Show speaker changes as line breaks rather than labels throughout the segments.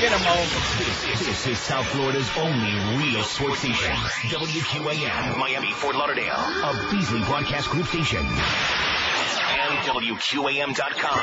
Get him over.
This, is South Florida's only real sports station. WQAM, Miami, Fort Lauderdale. A Beasley Broadcast Group station. And WQAM.com.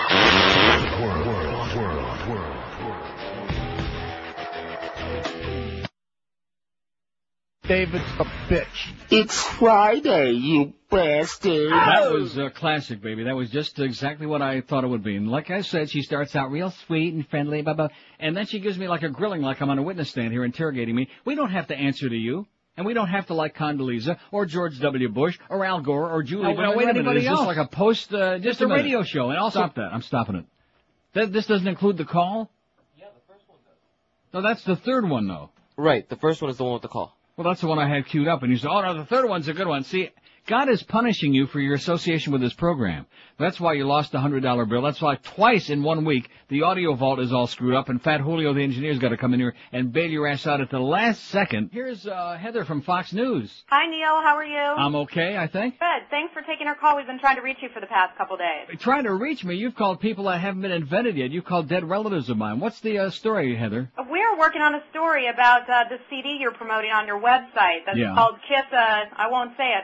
David's a bitch.
It's Friday, you bastard.
That was a classic, baby. That was just exactly what I thought it would be. And like I said, she starts out real sweet and friendly, blah, blah, and then she gives me like a grilling like I'm on a witness stand here interrogating me. We don't have to answer to you. And we don't have to like Condoleezza or George W. Bush or Al Gore or Julie.
No, no, wait a minute.
Anybody
Is
else.
this like a post, uh,
just a,
a
radio show. And also,
Stop that. I'm stopping it.
That, this doesn't include the call? Yeah, the first one does. No, that's the third one though.
Right, the first one is the one with the call.
Well, that's the one I had queued up, and you said, "Oh no, the third one's a good one." See, God is punishing you for your association with this program. That's why you lost the hundred dollar bill. That's why twice in one week the audio vault is all screwed up, and Fat Julio, the engineer's got to come in here and bail your ass out at the last second. Here's uh, Heather from Fox News.
Hi, Neil. How are you?
I'm okay, I think.
Good. Thanks for taking our call. We've been trying to reach you for the past couple days.
Trying to reach me, you've called people that haven't been invented yet. You've called dead relatives of mine. What's the uh, story, Heather?
We're working on a story about uh, the CD you're promoting on your website. That's
Yeah.
called Kiss. Uh, I won't say it.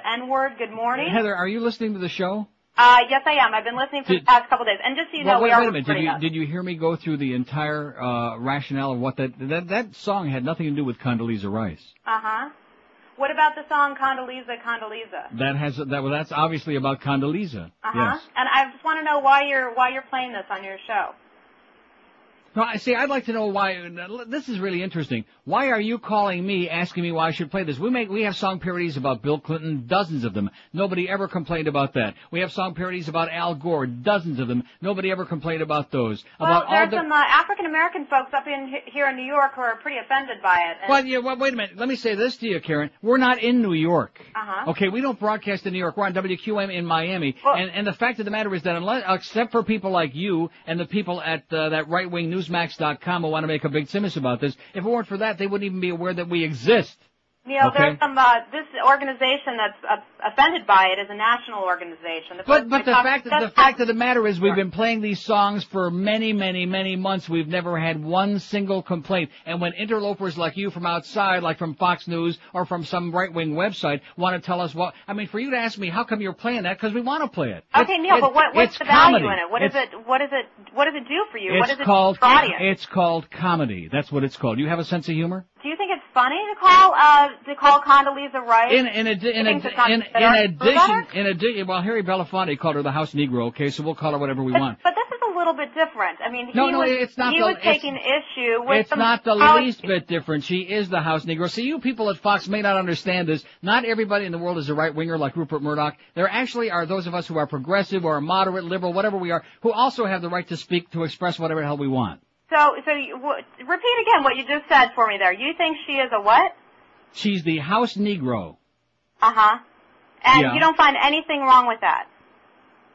Good morning.
Heather, are you listening to the show?
Uh, yes, I am. I've been listening for
Did-
the past couple of days. And just so you know,
wait,
we are
wait a minute. Did you
us.
did you hear me go through the entire uh, rationale of what that that that song had nothing to do with Condoleezza Rice?
Uh-huh. What about the song Condoleezza, Condoleezza?
That has that well, that's obviously about Condoleezza.
Uh-huh.
Yes.
And I just want to know why you're why you're playing this on your show.
No, I see. I'd like to know why. This is really interesting. Why are you calling me, asking me why I should play this? We make we have song parodies about Bill Clinton, dozens of them. Nobody ever complained about that. We have song parodies about Al Gore, dozens of them. Nobody ever complained about those.
Well,
about all
there's
the.
some uh, African American folks up in here in New York who are pretty offended by it. And,
Well, yeah, well, wait a minute. Let me say this to you, Karen. We're not in New York.
Uh-huh.
Okay, we don't broadcast in New York. We're on WQM in Miami. and, and the fact of the matter is that unless, except for people like you and the people at uh, that right-wing newsmax.com I want to make a big simus about this, if it weren't for that, they wouldn't even be aware that we exist.
Neil,
Okay.
there's some uh, this organization that's uh, offended by it is a national organization. The
But but the fact the fact of the matter is we've been playing these songs for many many many months. We've never had one single complaint. And when interlopers like you from outside, like from Fox News or from some right wing website, want to tell us what I mean, for you to ask me how come you're playing that because we want to play it.
Okay,
It-
Neil,
it-
but what, what's the value
comedy.
in it? What is
It's-
it? What is it? What does it do for you? what
It's
does it
called it's called comedy. That's what it's called. You have a sense of humor?
Do you think it's funny to call uh to call Condoleezza Rice?
In in in,
You think
addi-
it's not
in, in addition in addition well Harry Belafonte called her the house Negro. Okay, so we'll call her whatever we
But,
want.
but this is a little bit different. I mean,
No,
he
no,
was,
it's not
he
the-
was taking issue with
It's not the least bit different. She is the house Negro. See, you people at Fox may not understand this. Not everybody in the world is a right winger like Rupert Murdoch. There actually are those of us who are progressive or moderate, liberal, whatever we are, who also have the right to speak, to express whatever the hell we want.
So, so you, w- repeat again what you just said for me there. You think she is a what?
She's the house Negro.
Uh huh. And
Yeah.
you don't find anything wrong with that.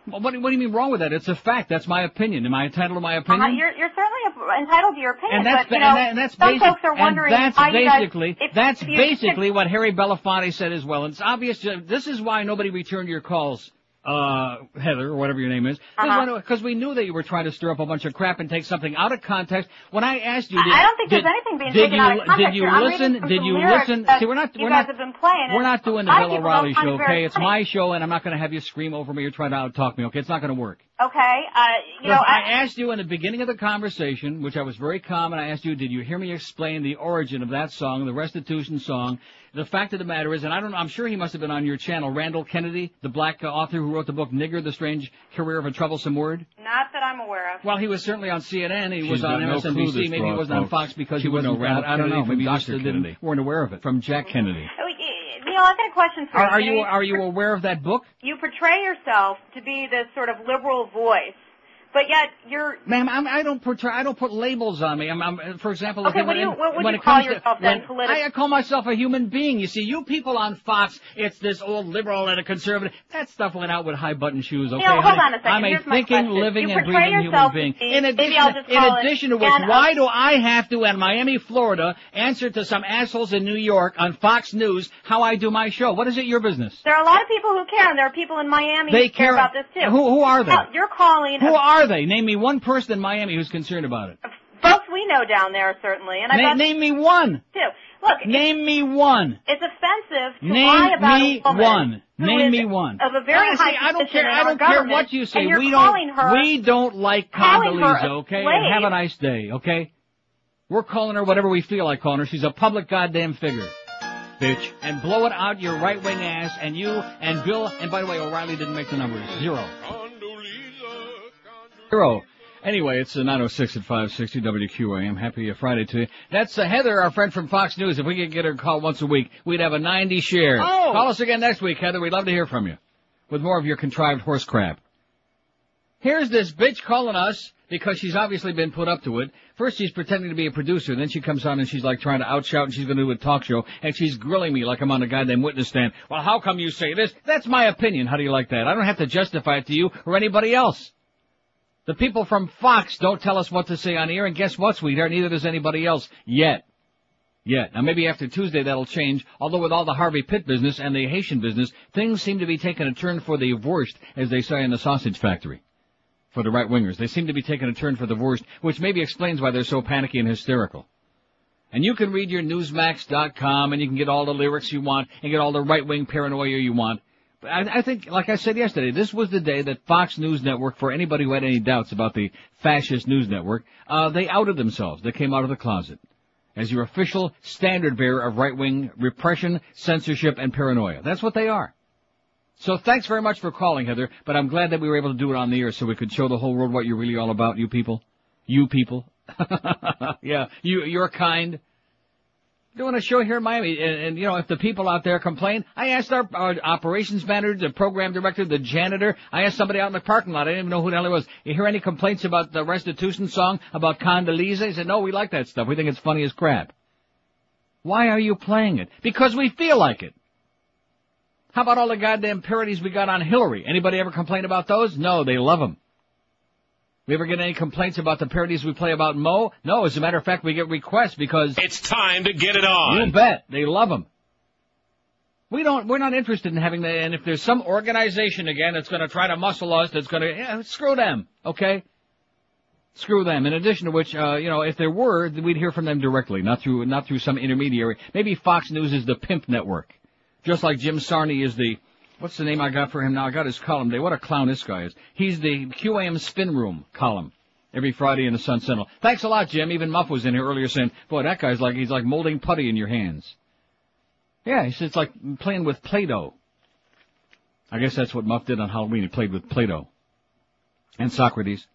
Well, what, do- what do you mean wrong with that? It's a fact. That's my opinion. Am I entitled to my
Uh-huh.
opinion?
You're, you're certainly entitled to your opinion,
and that's
but you know,
and, that, and that's
some
basic,
folks are wondering
and that's
guys-
basically
if-
that's
if
basically what Harry Belafonte said as well. And it's obvious. uh, This is why nobody returned your calls. Uh, Heather, or whatever your name is,
Uh-huh.
because we knew that you were trying to stir up a bunch of crap and take something out of context. When I asked you,
I-
did,
I don't think
did,
there's anything being
did
taken
you,
out of context
Did you
here.
Listen? Did you listen? See, we're not. we're not.
have been playing,
We're not doing the Bill O'Reilly show, okay? It's my show, and I'm not going to have you scream over me or try to out talk me, okay? It's not going to work.
Okay, uh, you know,
I
I,
asked you in the beginning of the conversation, which I was very calm, and I asked you, did you hear me explain the origin of that song, the restitution song? The fact of the matter is, and I don't know, I'm sure he must have been on your channel, Randall Kennedy, the black uh, author who wrote the book Nigger, The Strange Career of a Troublesome Word.
not that I'm aware of.
Well, he was certainly on CNN, he
She's
was on
got no
MSNBC, maybe he wasn't on. Fox because
She
he wasn't,
Randall
I don't know,
Kennedy
maybe
from
you
Dr.
didn't,
Kennedy.
weren't aware of it, from Jack Kennedy.
Oh, y- Neil, I've got a question for
Are,
you.
are
You
you,
know,
are you aware of that book?
you portray yourself to be this sort of liberal voice, but yet you're
Ma'am, I'm, I don't portray, I don't put labels on me. I'm, I'm for example,
Okay, what do you-
when,
what would
when
you
it
call
comes to-
yourself then, politi-
I, I call myself a human being. You see, you people on Fox, it's this old liberal and a conservative. That stuff went out with high button shoes. Okay,
hold on a second.
I'm a
Here's my
thinking, living,
You
and breathing human being.
be-
In addition, in addition to which, why do I have to, in Miami, Florida, answer to some assholes in New York on Fox News how I do my show? What is it your business?
There are a lot of people who care, and there are people in Miami
They
who care,
care-
about this too.
Who- who are they?
Now, You're calling.
Who are they? Name me one person in Miami who's concerned about it.
Folks we know down there certainly, and I
Na- name me one.
too. Look,
Name me one.
it's offensive to
Name
lie about
me
a woman
one. Name me one.
of a very
Ah,
high
I don't care. I don't care what you say. We don't. we don't like Condoleezza. Okay, and have a nice day. Okay. We're calling her whatever we feel like calling her. She's a public goddamn figure. Bitch. And blow it out your right wing ass and you and Bill and by the way, O'Reilly didn't make the numbers. Zero. Zero. Anyway, it's uh, 906 at 560 WQAM. Happy Friday to you. That's uh, Heather, our friend from Fox News. If we could get her call once a week, we'd have a 90 share.
Oh.
Call us again next week, Heather. We'd love to hear from you. With more of your contrived horse crap. Here's this bitch calling us because she's obviously been put up to it. First she's pretending to be a producer, then she comes on and she's like trying to outshout and she's gonna do a talk show and she's grilling me like I'm on a goddamn witness stand. Well, how come you say this? That's my opinion. How do you like that? I don't have to justify it to you or anybody else. The people from Fox don't tell us what to say on air, and guess what, sweetheart? Neither does anybody else. Yet. Yet. Now maybe after Tuesday that'll change, although with all the Harvey Pitt business and the Haitian business, things seem to be taking a turn for the worst, as they say in the sausage factory. For the right wingers. They seem to be taking a turn for the worst, which maybe explains why they're so panicky and hysterical. And you can read your Newsmax.com and you can get all the lyrics you want and get all the right wing paranoia you want. I, I think, like I said yesterday, this was the day that Fox News Network, for anybody who had any doubts about the fascist news network, uh, they outed themselves. They came out of the closet as your official standard bearer of right wing repression, censorship, and paranoia. That's what they are. So thanks very much for calling, Heather, but I'm glad that we were able to do it on the air so we could show the whole world what you're really all about, you people. You people. yeah, you, you're kind. Doing a show here in Miami, and, and you know, if the people out there complain, I asked our, our operations manager, the program director, the janitor, I asked somebody out in the parking lot, I didn't even know who the hell it was. You hear any complaints about the restitution song, about Condoleezza? He said, no, we like that stuff. We think it's funny as crap. Why are you playing it? Because we feel like it. How about all the goddamn parodies we got on Hillary? Anybody ever complain about those? No, they love them. We ever get any complaints about the parodies we play about Mo? No, as a matter of fact, we get requests because
It's time to get it on.
you bet they love them. We don't. We're not interested in having the. And if there's some organization again that's going to try to muscle us, that's going to yeah, screw them. Okay. Screw them. In addition to which, uh, you know, if there were, we'd hear from them directly, not through not through some intermediary. Maybe Fox News is the pimp network, just like Jim Sarni is the. What's the name I got for him now? I got his column day. What a clown this guy is. He's the QAM Spin Room column every Friday in the Sun Sentinel. Thanks a lot, Jim. Even Muff was in here earlier saying, "Boy, that guy's like he's like molding putty in your hands." Yeah, he said it's like playing with Play-Doh. I guess that's what Muff did on Halloween. He played with Play-Doh. And Socrates.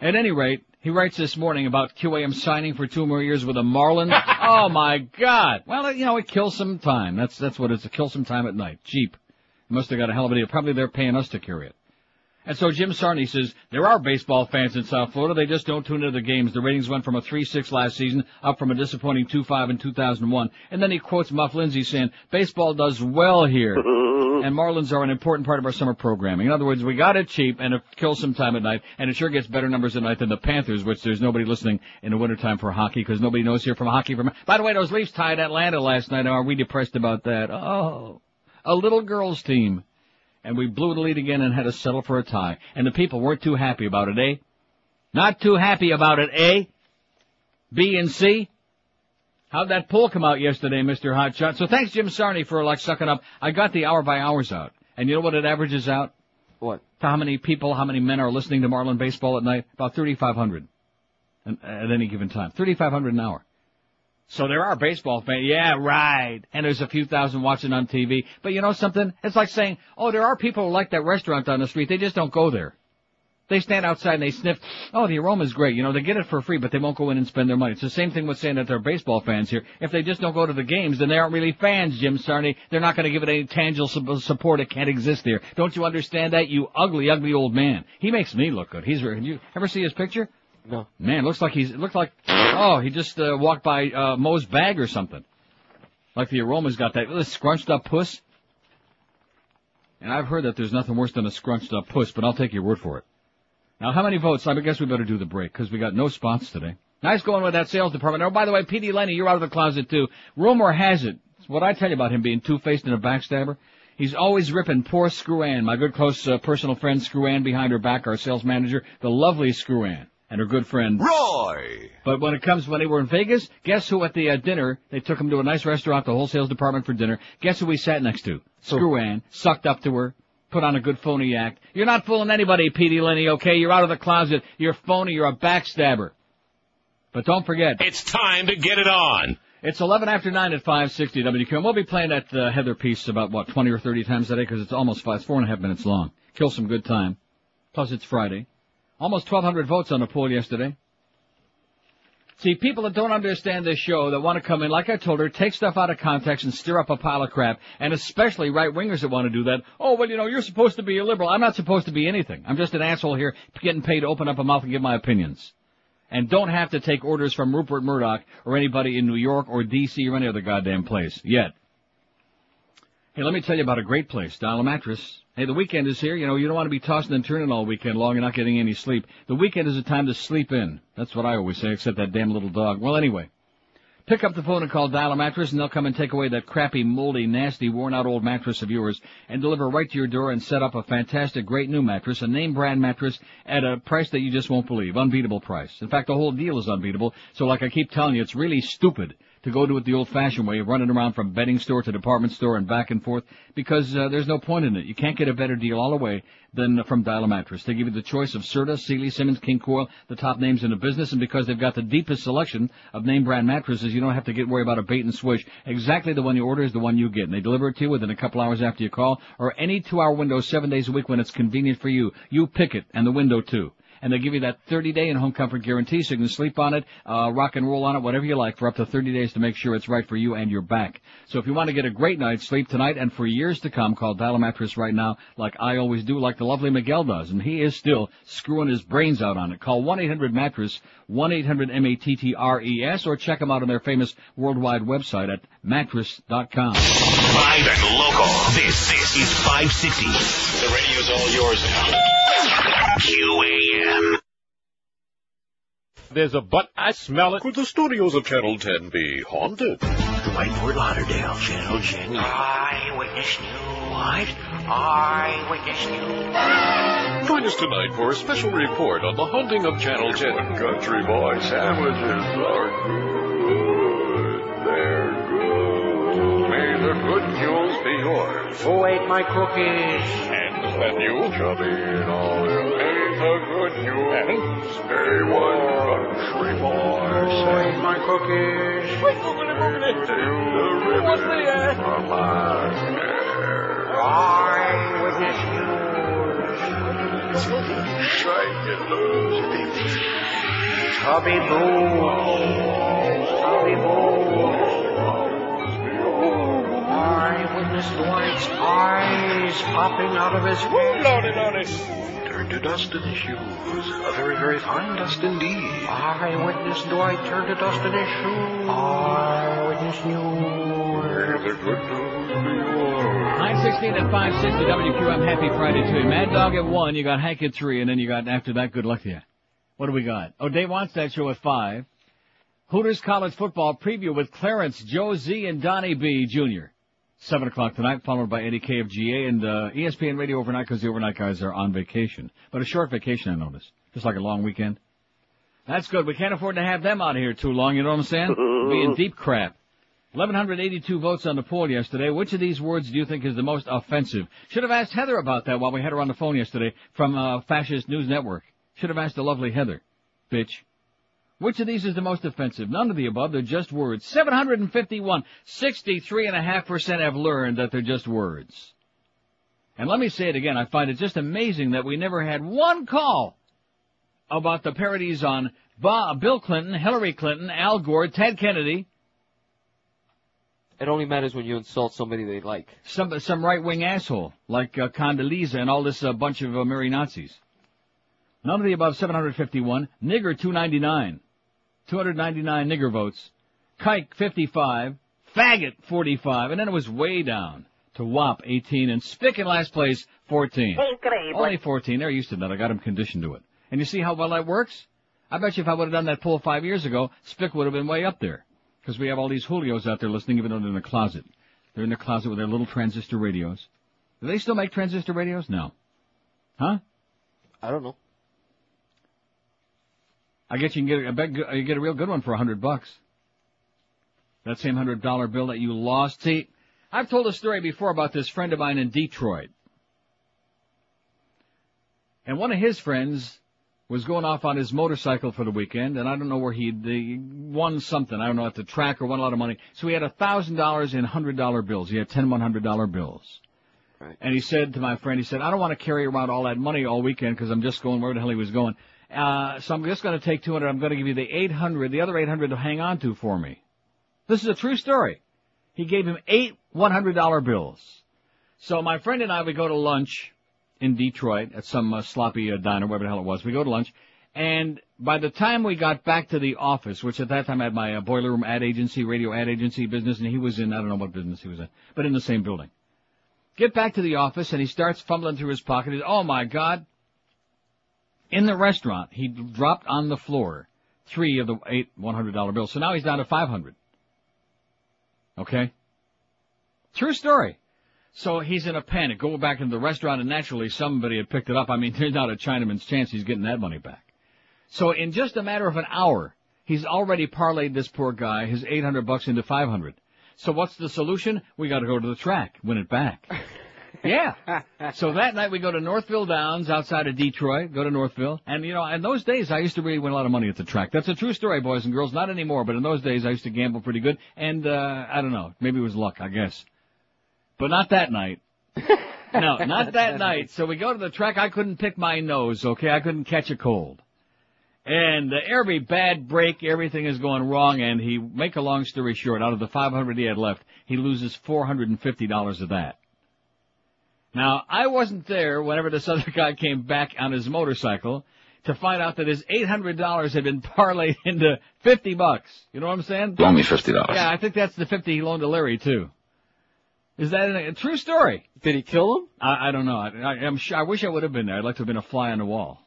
At any rate, he writes this morning about QAM signing for two more years with a Marlin. oh my God! Well, you know, it kills some time. That's that's what it's. It kills some time at night. Cheap. Must have got a hell of a deal. Probably they're paying us to carry it. And so Jim Sarni says, there are baseball fans in South Florida, they just don't tune into the games. The ratings went from a 3-6 last season, up from a disappointing 2-5 in 2001. And then he quotes Muff Lindsay saying, baseball does well here. and Marlins are an important part of our summer programming. In other words, we got it cheap and it kills some time at night, and it sure gets better numbers at night than the Panthers, which there's nobody listening in the wintertime for hockey, because nobody knows here from hockey from... By the way, those Leafs tied Atlanta last night. Are we depressed about that? Oh. A little girls team and we blew the lead again and had to settle for a tie. And the people weren't too happy about it, eh? Not too happy about it, eh? B and C? How'd that poll come out yesterday, Mr. Hotshot? So thanks, Jim Sarni, for like sucking up. I got the hour by hours out. And you know what it averages out?
What?
To how many people, how many men are listening to Marlin baseball at night? About 3,500 at any given time. 3,500 an hour. So there are baseball fans. Yeah, right. And there's a few thousand watching on TV. But you know something? It's like saying, oh, there are people who like that restaurant on the street. They just don't go there. They stand outside and they sniff. Oh, the aroma's great. You know, they get it for free, but they won't go in and spend their money. It's the same thing with saying that they're baseball fans here. If they just don't go to the games, then they aren't really fans, Jim Sarni. They're not going to give it any tangible support. It can't exist there. Don't you understand that, you ugly, ugly old man? He makes me look good. He's. You ever see his picture?
No.
Man, looks like he's. It looks like. Oh, he just uh, walked by uh, Moe's bag or something. Like the aroma's got that uh, scrunched up puss. And I've heard that there's nothing worse than a scrunched up puss, but I'll take your word for it. Now, how many votes? I guess we better do the break because we got no spots today. Nice going with that sales department. Oh, by the way, P.D. Lenny, you're out of the closet too. Rumor has it, what I tell you about him being two-faced and a backstabber. He's always ripping poor Screw Ann, my good close uh, personal friend Screw Ann behind her back, our sales manager, the lovely Screw Ann. And her good friend
Roy.
But when it comes when they were in Vegas, guess who at the uh, dinner? They took him to a nice restaurant, the wholesale department for dinner. Guess who we sat next to? Screw Ann, sucked up to her, put on a good phony act. You're not fooling anybody, Petey Lenny. Okay, you're out of the closet. You're phony. You're a backstabber. But don't forget,
It's time to get it on.
it's 11 after 9 at 560 WQM. We'll be playing that uh, Heather piece about, what, 20 or 30 times a day because it's almost five, it's four and a half minutes long. Kill some good time. Plus it's Friday. Almost 1,200 votes on the poll yesterday. See, people that don't understand this show that want to come in, like I told her, take stuff out of context and stir up a pile of crap, and especially right-wingers that want to do that. Oh, well, you know, you're supposed to be a liberal. I'm not supposed to be anything. I'm just an asshole here getting paid to open up a mouth and give my opinions. And don't have to take orders from Rupert Murdoch or anybody in New York or D.C. or any other goddamn place. Yet. Hey, let me tell you about a great place, Dial a Mattress. Hey, the weekend is here. You know, you don't want to be tossing and turning all weekend long and not getting any sleep. The weekend is a time to sleep in. That's what I always say, except that damn little dog. Well, anyway. Pick up the phone and call Dial a Mattress and they'll come and take away that crappy, moldy, nasty, worn out old mattress of yours and deliver right to your door and set up a fantastic, great new mattress, a name brand mattress at a price that you just won't believe. Unbeatable price. In fact, the whole deal is unbeatable. So like I keep telling you, it's really stupid to go do it the old-fashioned way, running around from bedding store to department store and back and forth, because uh, there's no point in it. You can't get a better deal all the way than from Dial Mattress. They give you the choice of Serta, Sealy, Simmons, King Coil, the top names in the business, and because they've got the deepest selection of name brand mattresses, you don't have to get worried about a bait and switch. Exactly the one you order is the one you get, and they deliver it to you within a couple hours after you call, or any two-hour window seven days a week when it's convenient for you. You pick it, and the window too and they'll give you that 30 day and home comfort guarantee so you can sleep on it, uh, rock and roll on it, whatever you like for up to 30 days to make sure it's right for you and your back. So if you want to get a great night's sleep tonight and for years to come, call Dial Mattress right now like I always do, like the lovely Miguel does, and he is still screwing his brains out on it. Call 1-800-MATTRESS, 1-800-M-A-T-T-R-E-S, or check them out on their famous worldwide website at mattress.com.
Live and local. This, this is 560.
The radio's all yours now.
QAM.
There's a butt. I smell it.
Could the studios of Channel 10 be haunted?
Dwight Fort Lauderdale, Channel 10. Eyewitness News. What? Eyewitness News.
Join us tonight for a special report on the haunting of Channel 10. Country boy sandwiches are good. May the good news be yours.
Who ate my cookies?
And the menu, chubby and all. May the good news. Stay one country boy.
Who ate my cookies?
What's the end? From my hair.
Eyewitness news.
Shake it loose.
Chubby Boo. Chubby Boo. Eyewitness Dwight's eyes popping out of his head.
Turn to dust in his shoes. A very, very fine dust indeed.
Eyewitness Dwight turned to dust in his shoes. Eyewitness news.
May the good news be yours.
916 at 560 WQM. Happy Friday to you. Mad Dog at 1, you got Hank at 3, and then you got, after that, good luck to you. What do we got? Oh, Dave wants that show at 5. Hooters College Football Preview with Clarence, Joe Z, and Donnie B. Jr. 7 o'clock tonight, followed by Eddie K of GA and uh, ESPN Radio overnight because the overnight guys are on vacation. But a short vacation, I noticed. Just like a long weekend. That's good. We can't afford to have them out here too long, you know what I'm saying? Be in deep crap. 1182 votes on the poll yesterday. Which of these words do you think is the most offensive? Should have asked Heather about that while we had her on the phone yesterday from uh, Fascist News Network. Should have asked the lovely Heather. Bitch. Which of these is the most offensive? None of the above. They're just words. 751. 63.5% have learned that they're just words. And let me say it again. I find it just amazing that we never had one call about the parodies on Bob, Bill Clinton, Hillary Clinton, Al Gore, Ted Kennedy,
It only matters when you insult somebody they like.
some some right wing asshole like uh, Condoleezza and all this uh, bunch of uh, merry Nazis. None of the above 751. Nigger 299. 299 nigger votes. Kike 55. Faggot 45. And then it was way down to WAP 18 and Spick in last place 14. Only 14. They're used to that. I got them conditioned to it. And you see how well that works? I bet you if I would have done that poll five years ago, Spick would have been way up there. Because we have all these Julios out there listening even though they're in the closet. They're in the closet with their little transistor radios. Do they still make transistor radios? No. Huh?
I don't know.
I guess you can get, I bet you get a real good one for a hundred bucks. That same hundred dollar bill that you lost. See, I've told a story before about this friend of mine in Detroit. And one of his friends was going off on his motorcycle for the weekend, and I don't know where he'd he won something. I don't know at the track or won a lot of money. So he had a thousand dollars in hundred dollar bills. He had ten one hundred dollar bills.
Right.
And he said to my friend, he said, I don't want to carry around all that money all weekend because I'm just going where the hell he was going. Uh, so I'm just going to take 200. I'm going to give you the 800, the other 800 to hang on to for me. This is a true story. He gave him eight $100 bills. So my friend and I, we go to lunch in Detroit at some uh, sloppy uh, diner, wherever the hell it was. We go to lunch, and by the time we got back to the office, which at that time I had my uh, boiler room ad agency, radio ad agency business, and he was in, I don't know what business he was in, but in the same building. Get back to the office, and he starts fumbling through his pocket. He's, oh my God. In the restaurant, he dropped on the floor three of the eight $100 bills. So now he's down to 500. Okay? True story. So he's in a panic. Go back into the restaurant and naturally somebody had picked it up. I mean, there's not a Chinaman's chance he's getting that money back. So in just a matter of an hour, he's already parlayed this poor guy, his 800 bucks into 500. So what's the solution? We gotta go to the track, win it back. yeah. So that night we go to Northville Downs outside of Detroit, go to Northville, and you know, in those days I used to really win a lot of money at the track. That's a true story, boys and girls. Not anymore, but in those days I used to gamble pretty good, and uh, I don't know, maybe it was luck, I guess. But not that night. no, not that night. So we go to the track. I couldn't pick my nose, okay? I couldn't catch a cold. And uh, every bad break, everything is going wrong, and he, make a long story short, out of the 500 he had left, he loses $450 of that. Now, I wasn't there whenever this other guy came back on his motorcycle to find out that his $800 had been parlayed into 50 bucks. You know what I'm saying?
Loan me fifty dollars.
Yeah, I think that's the 50 he loaned to Larry too. Is that a, a true story?
Did he kill him?
I, I don't know. I, I, I'm sure, I wish I would have been there. I'd like to have been a fly on the wall.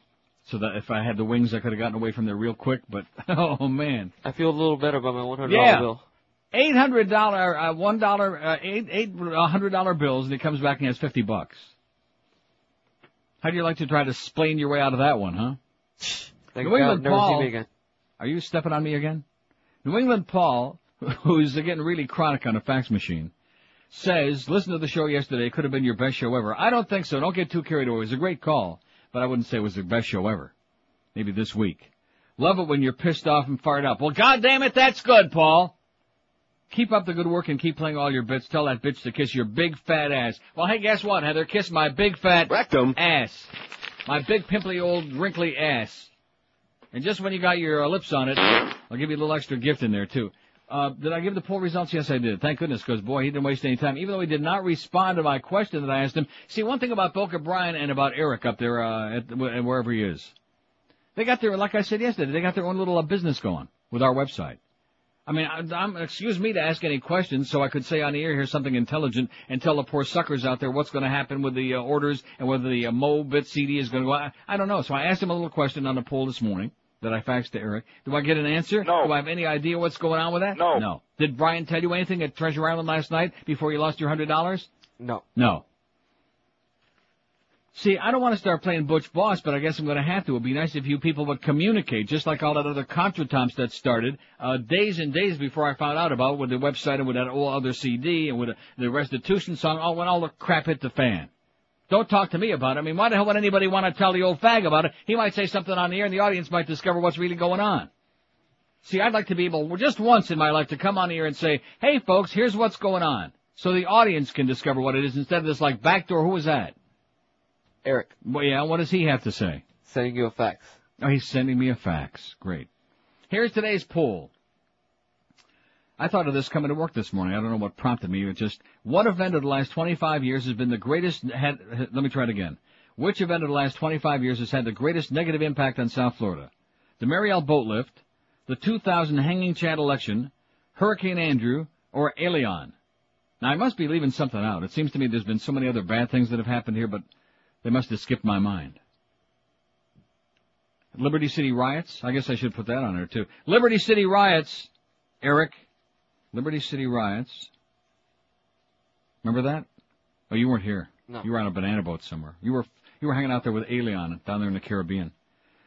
So that if I had the wings, I could have gotten away from there real quick, but, oh man.
I feel a little better about my one hundred
Yeah.
dollar bill.
Eight hundred dollar, uh, one dollar, uh, eight, eight, hundred dollar bills, and he comes back and has fifty bucks. How do you like to try to explain your way out of that one, huh?
Thank
New
God,
England
never
Paul. Are you stepping on me again? New England Paul, who's getting really chronic on a fax machine, says, listen to the show yesterday, it could have been your best show ever. I don't think so. Don't get too carried away. It was a great call, but I wouldn't say it was the best show ever. Maybe this week. Love it when you're pissed off and fired up. Well, goddamn it, that's good, Paul. Keep up the good work and keep playing all your bits. Tell that bitch to kiss your big fat ass. Well, hey, guess what, Heather? Kiss my big fat
Rectum.
ass. My big pimply old wrinkly ass. And just when you got your uh, lips on it, I'll give you a little extra gift in there too. Uh, did I give the poll results? Yes, I did. Thank goodness, because boy, he didn't waste any time. Even though he did not respond to my question that I asked him. See, one thing about Boca Brian and about Eric up there uh, at wh- wherever he is, they got their, like I said yesterday, they got their own little uh, business going with our website. I mean, I, I'm, excuse me to ask any questions, so I could say on the air here something intelligent and tell the poor suckers out there what's going to happen with the uh, orders and whether the uh, Mobit CD is going to go. I, I don't know. So I asked him a little question on the poll this morning that I faxed to Eric. Do I get an answer?
No.
Do I have any idea what's going on with that?
No.
No. Did Brian tell you anything at Treasure Island last night before you lost your hundred dollars?
No.
No. See, I don't want to start playing Butch Boss, but I guess I'm going to have to. It'd be nice if you people would communicate, just like all that other contretemps that started uh, days and days before I found out about it, with the website and with that old other CD and with the, restitution song. Oh, when all the crap hit the fan. Don't talk to me about it. I mean, why the hell would anybody want to tell the old fag about it? He might say something on the air, and the audience might discover what's really going on. See, I'd like to be able, just once in my life, to come on here and say, "Hey, folks, here's what's going on," so the audience can discover what it is instead of this like backdoor. Who was that?
Eric,
Well, yeah, what does he have to say?
sending you a fax.
Oh, he's sending me a fax. Great. Here's today's poll. I thought of this coming to work this morning. I don't know what prompted me. It just, what event of the last 25 years has been the greatest, had, let me try it again. Which event of the last 25 years has had the greatest negative impact on South Florida? The Mariel boat lift, the 2000 hanging chad election, Hurricane Andrew, or Elian? Now I must be leaving something out. It seems to me there's been so many other bad things that have happened here, but they must have skipped my mind. Liberty City riots? I guess I should put that on there too. Liberty City riots, Eric. Liberty City riots. Remember that? Oh, you weren't here.
No.
You were on a banana boat somewhere. You were you were hanging out there with Alien down there in the Caribbean.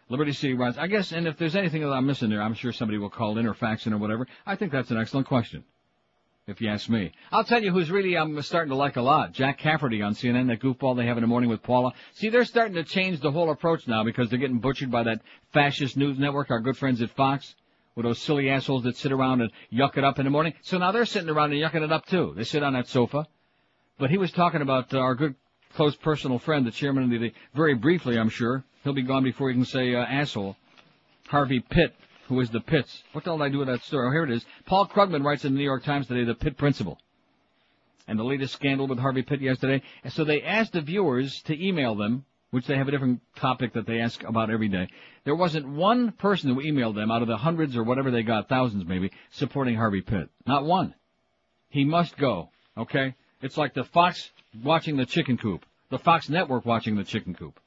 Liberty City riots. I guess, and if there's anything that I'm missing there, I'm sure somebody will call in or fax in or whatever. I think that's an excellent question. If you ask me. I'll tell you who's really I'm starting to like a lot. Jack Cafferty on CNN, that goofball they have in the morning with Paula. See, they're starting to change the whole approach now because they're getting butchered by that fascist news network, our good friends at Fox, with those silly assholes that sit around and yuck it up in the morning. So now they're sitting around and yucking it up too. They sit on that sofa. But he was talking about uh, our good close personal friend, the chairman of the, very briefly, I'm sure. He'll be gone before he can say uh, asshole. Harvey Pitt, who is the Pitts. What the hell did I do with that story? Oh, here it is. Paul Krugman writes in the New York Times today, the Pitt principle. And the latest scandal with Harvey Pitt yesterday. And so they asked the viewers to email them, which they have a different topic that they ask about every day. There wasn't one person who emailed them out of the hundreds or whatever they got, thousands maybe, supporting Harvey Pitt. Not one. He must go. Okay? It's like the Fox watching the chicken coop. The Fox network watching the chicken coop.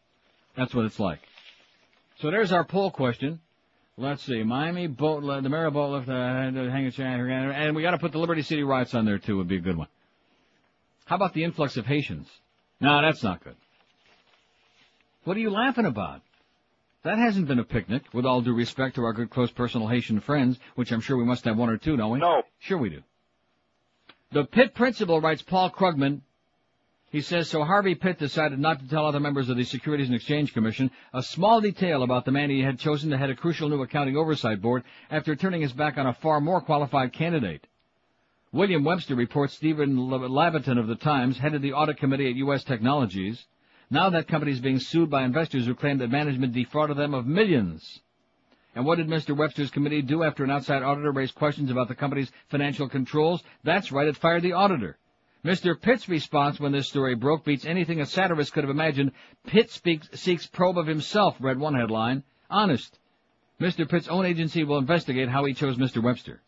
That's what it's like. So there's our poll question. Let's see. Miami boat, the Mara boat lift, uh, hang a and we got to put the Liberty City riots on there too. Would be a good one. How about the influx of Haitians? No, that's not good. What are you laughing about? That hasn't been a picnic, with all due respect to our good close personal Haitian friends, which I'm sure we must have one or two, don't we?
No.
Sure we do. The Pitt principle, writes Paul Krugman, he says, so Harvey Pitt decided not to tell other members of the Securities and Exchange Commission a small detail about the man he had chosen to head a crucial new accounting oversight board after turning his back on a far more qualified candidate. William Webster reports Stephen Labaton of the Times headed the audit committee at U.S. Technologies. Now that company is being sued by investors who claim that management defrauded them of millions. And what did Mr. Webster's committee do after an outside auditor raised questions about the company's financial controls? That's right, it fired the auditor. Mr. Pitt's response when this story broke beats anything a satirist could have imagined. Pitt speaks, seeks probe of himself, read one headline. Honest. Mr. Pitt's own agency will investigate how he chose Mr. Webster.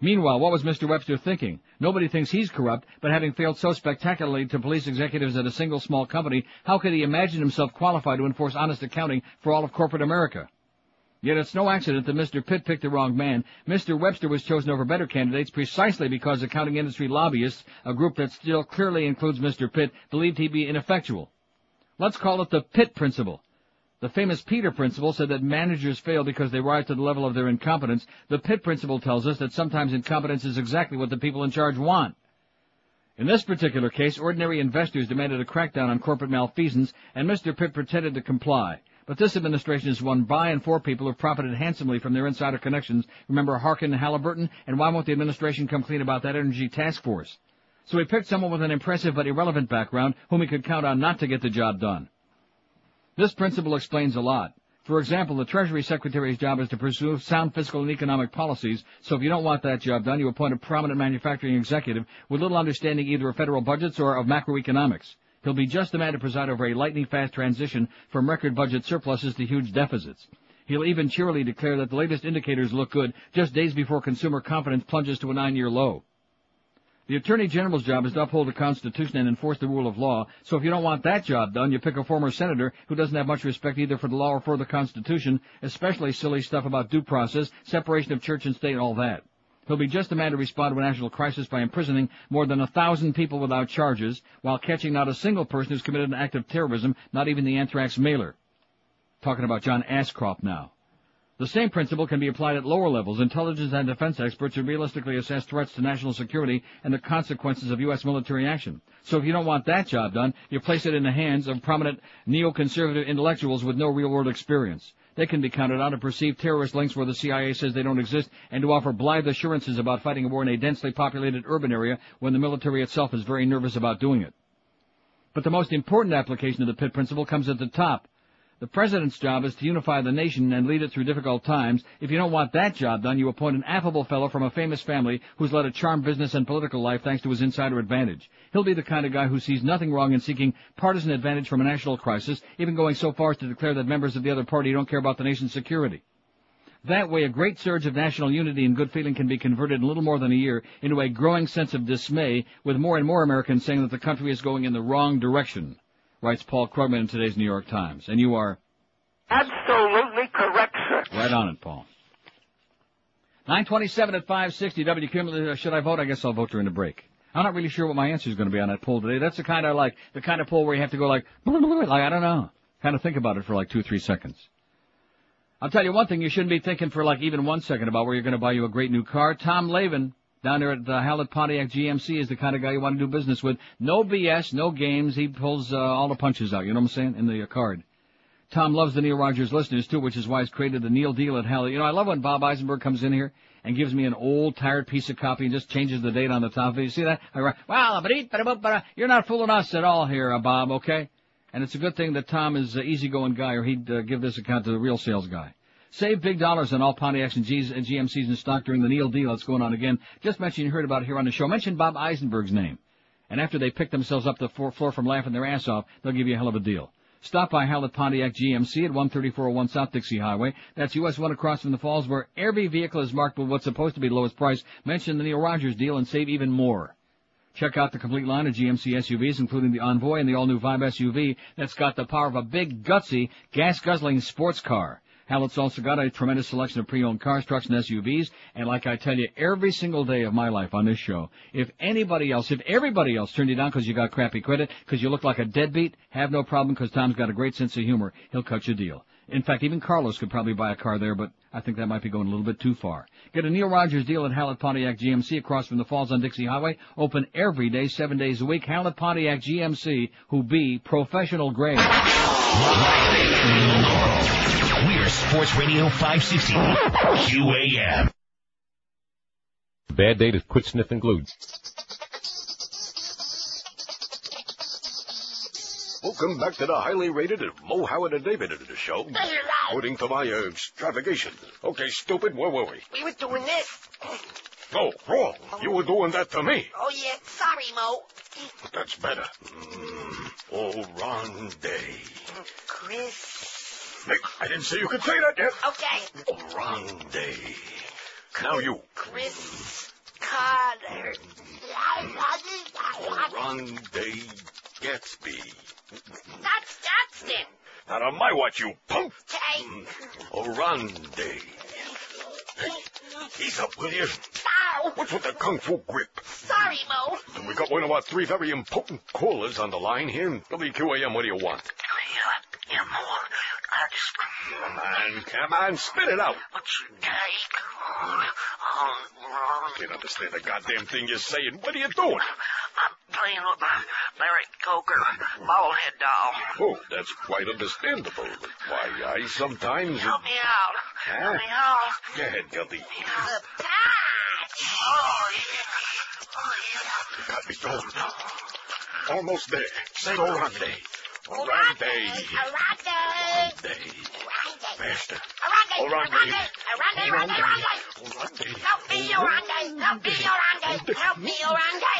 Meanwhile, what was Mr. Webster thinking? Nobody thinks he's corrupt, but having failed so spectacularly to police executives at a single small company, how could he imagine himself qualified to enforce honest accounting for all of corporate America? Yet it's no accident that Mr. Pitt picked the wrong man. Mr. Webster was chosen over better candidates precisely because accounting industry lobbyists, a group that still clearly includes Mr. Pitt, believed he'd be ineffectual. Let's call it the Pitt principle. The famous Peter principle said that managers fail because they rise to the level of their incompetence. The Pitt principle tells us that sometimes incompetence is exactly what the people in charge want. In this particular case, ordinary investors demanded a crackdown on corporate malfeasance, and Mr. Pitt pretended to comply. But this administration is won by and for people who've profited handsomely from their insider connections. Remember Harken and Halliburton? And why won't the administration come clean about that energy task force? So he picked someone with an impressive but irrelevant background whom he could count on not to get the job done. This principle explains a lot. For example, the Treasury Secretary's job is to pursue sound fiscal and economic policies, so if you don't want that job done, you appoint a prominent manufacturing executive with little understanding either of federal budgets or of macroeconomics. He'll be just the man to preside over a lightning-fast transition from record budget surpluses to huge deficits. He'll even cheerily declare that the latest indicators look good just days before consumer confidence plunges to a nine-year low. The Attorney General's job is to uphold the Constitution and enforce the rule of law, so if you don't want that job done, you pick a former senator who doesn't have much respect either for the law or for the Constitution, especially silly stuff about due process, separation of church and state, and all that. He'll be just the man to respond to a national crisis by imprisoning more than a thousand people without charges, while catching not a single person who's committed an act of terrorism, not even the anthrax mailer. Talking about John Ashcroft now. The same principle can be applied at lower levels. Intelligence and defense experts who realistically assess threats to national security and the consequences of U.S. military action. So if you don't want that job done, you place it in the hands of prominent neoconservative intellectuals with no real-world experience. They can be counted on to perceive terrorist links where the CIA says they don't exist and to offer blithe assurances about fighting a war in a densely populated urban area when the military itself is very nervous about doing it. But the most important application of the PIT principle comes at the top. The president's job is to unify the nation and lead it through difficult times. If you don't want that job done, you appoint an affable fellow from a famous family who's led a charmed business and political life thanks to his insider advantage. He'll be the kind of guy who sees nothing wrong in seeking partisan advantage from a national crisis, even going so far as to declare that members of the other party don't care about the nation's security. That way, a great surge of national unity and good feeling can be converted in little more than a year into a growing sense of dismay, with more and more Americans saying that the country is going in the wrong direction writes Paul Krugman in today's New York Times. And you are?
Absolutely correct, sir.
Right on it, Paul. 927 at 560 WQM. Uh, should I vote? I guess I'll vote during the break. I'm not really sure what my answer is going to be on that poll today. That's the kind I like, the kind of poll where you have to go like, like I don't know. Kind of think about it for like two, three seconds. I'll tell you one thing, you shouldn't be thinking for like even one second about where you're going to buy you a great new car. Tom Lavin, down there at the Hallett Pontiac GMC is the kind of guy you want to do business with. No BS, no games. He pulls uh, all the punches out, you know what I'm saying, in the uh, card. Tom loves the Neil Rogers listeners too, which is why he's created the Neil deal at Hallett. You know, I love when Bob Eisenberg comes in here and gives me an old, tired piece of copy and just changes the date on the top. You see that? I write, well, but you're not fooling us at all here, uh, Bob, okay? And it's a good thing that Tom is an easygoing guy or he'd uh, give this account to the real sales guy. Save big dollars on all Pontiacs and G's and GMCs in stock during the Neil deal that's going on again. Just mention you heard about it here on the show. Mention Bob Eisenberg's name. And after they pick themselves up the floor from laughing their ass off, they'll give you a hell of a deal. Stop by Hallett Pontiac GMC at 13401 South Dixie Highway. That's US 1 across from the falls where every vehicle is marked with what's supposed to be the lowest price. Mention the Neil Rogers deal and save even more. Check out the complete line of GMC SUVs, including the Envoy and the all-new Vibe SUV that's got the power of a big, gutsy, gas-guzzling sports car. Hallett's also got a tremendous selection of pre-owned cars, trucks, and SUVs. And like I tell you every single day of my life on this show, if anybody else, if everybody else turned you down because you got crappy credit, because you look like a deadbeat, have no problem because Tom's got a great sense of humor. He'll cut you a deal. In fact, even Carlos could probably buy a car there, but I think that might be going a little bit too far. Get a Neil Rogers deal at Hallett Pontiac GMC across from the Falls on Dixie Highway. Open every day, seven days a week. Hallett Pontiac GMC, who be professional grade.
We're Sports Radio 560 QAM.
Bad day to quit sniffing glue.
Welcome back to the highly rated Mo Howard and David edition show. According to my uh, extravagation. Okay, stupid, where were we?
We were doing this.
Oh, wrong. You were doing that to me.
Oh, yeah. Sorry, Mo.
But that's better. Mm. Oh, Ron Day.
Chris.
Nick, I didn't say you could say that yet.
Okay.
Oh, Ron Day. Now you.
Chris Carter.
Oh, Ron Day Gatsby.
That's Jackson.
Not on my watch, you punk.
Okay. Mm.
Oh, Ron Day. Hey, ease up, will you?
Ow.
What's with the kung fu grip?
Sorry, Mo.
We got one of our three very important callers on the line here. WQAM, what do you want?
Yeah, Mo. I just...
Come on, come on, spit it out.
What's your take?
I can't oh, understand the goddamn thing you're saying. What are you doing?
I'm playing with my Larry Coker ballhead doll.
Oh, that's quite understandable. Why, I sometimes...
Help me out.
Huh?
Help me out.
Go ahead, Gildy.
The patch. Oh, yeah. Oh, yeah.
Got me going. Almost there. Say Orande. Orande.
Arande.
Day. Faster.
Arande.
Orande.
Arande. Arande. Arande.
Orande.
Help me, Orande. Help me, Orande. Help me, Orande.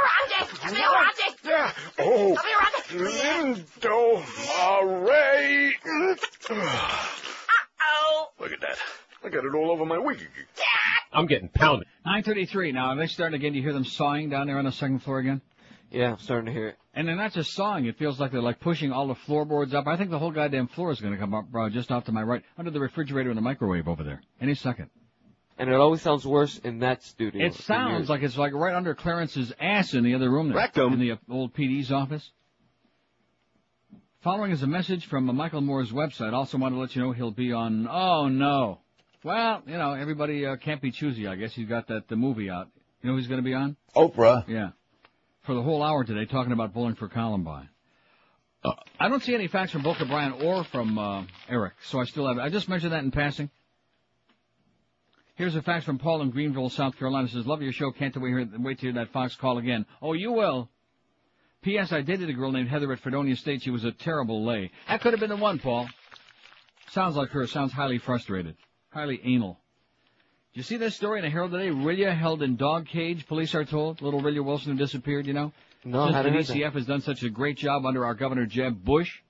Orande. Help me, Orande.
Yeah. Oh.
Help me, Orande.
Lindo Array.
Uh-oh.
Look at that. I got it all over my wig.
I'm getting pounded.
933 now. Are they starting again? Do you hear them sawing down there on the second floor again?
Yeah, I'm starting to hear it.
And they're not just sawing. It feels like they're like pushing all the floorboards up. I think the whole goddamn floor is going to come up uh, just off to my right, under the refrigerator and the microwave over there. Any second.
And it always sounds worse in that studio.
It sounds like it's like right under Clarence's ass in the other room there.
Rectum.
In the uh, old PD's office. Following is a message from uh, Michael Moore's website. Also want to let you know he'll be on, oh no. Well, you know, everybody uh, can't be choosy, I guess. He's got that the movie out. You know who he's going to be on?
Oprah.
Yeah. For the whole hour today, talking about bowling for Columbine. Uh, I don't see any facts from Boca Brian or from uh, Eric, so I still have. I just mentioned that in passing. Here's a fax from Paul in Greenville, South Carolina. Says, "Love your show. Can't wait, hear, wait to hear that Fox call again. Oh, you will." P.S. I dated a girl named Heather at Fredonia State. She was a terrible lay. That could have been the one, Paul. Sounds like her. Sounds highly frustrated. Highly anal. You see this story in the Herald today? Rilya held in dog cage, police are told. Little Rilya Wilson who disappeared, you know?
No,
Since
I
the
didn't hear that.
DCF has done such a great job under our Governor Jeb Bush.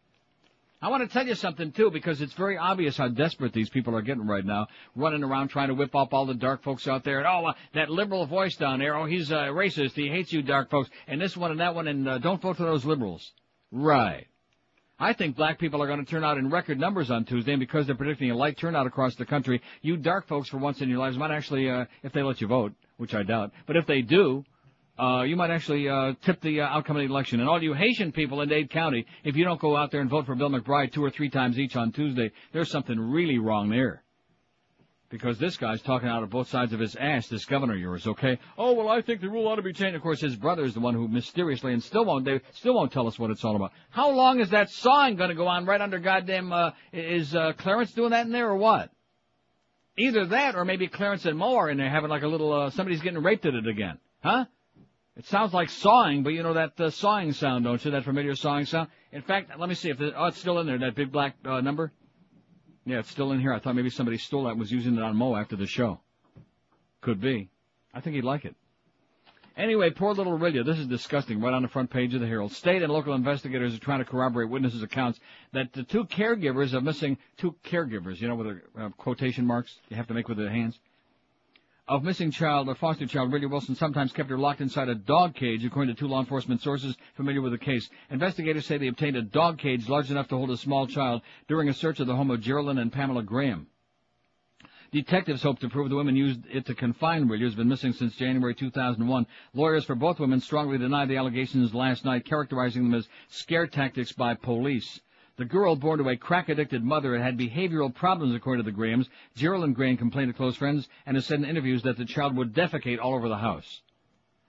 I want to tell you something too, because it's very obvious how desperate these people are getting right now, running around trying to whip up all the dark folks out there. And oh, uh, that liberal voice down there, oh, he's uh, racist, he hates you dark folks, and this one and that one, and uh, don't vote for those liberals. Right. I think black people are going to turn out in record numbers on Tuesday, and because they're predicting a light turnout across the country, you dark folks for once in your lives might actually, uh, if they let you vote, which I doubt, but if they do, uh, you might actually uh, tip the uh, outcome of the election. And all you Haitian people in Dade County, if you don't go out there and vote for Bill McBride two or three times each on Tuesday, there's something really wrong there. Because this guy's talking out of both sides of his ass, this governor of yours, okay? Oh, well, I think the rule ought to be changed. Of course, his brother is the one who mysteriously and still won't, they still won't tell us what it's all about. How long is that sawing gonna go on right under goddamn, uh, is, uh, Clarence doing that in there or what? Either that or maybe Clarence and Mo are in there having like a little, uh, somebody's getting raped at it again. Huh? It sounds like sawing, but you know that uh, sawing sound, don't you? That familiar sawing sound. In fact, let me see if the, oh, it's still in there. That big black uh, number. Yeah, it's still in here. I thought maybe somebody stole that and was using it on Mo after the show. Could be. I think he'd like it. Anyway, poor little Rilya. This is disgusting. Right on the front page of the Herald. State and local investigators are trying to corroborate witnesses' accounts that the two caregivers of missing two caregivers. You know, with the uh, quotation marks you have to make with the hands of missing child or foster child, Rilya Wilson sometimes kept her locked inside a dog cage, according to two law enforcement sources familiar with the case. Investigators say they obtained a dog cage large enough to hold a small child during a search of the home of Geraldine and Pamela Graham. Detectives hope to prove the women used it to confine Rilya, who's been missing since January 2001. Lawyers for both women strongly denied the allegations last night, characterizing them as scare tactics by police. The girl, born to a crack-addicted mother, had behavioral problems, according to the Grahams. Geraldine Graham complained to close friends and has said in interviews that the child would defecate all over the house.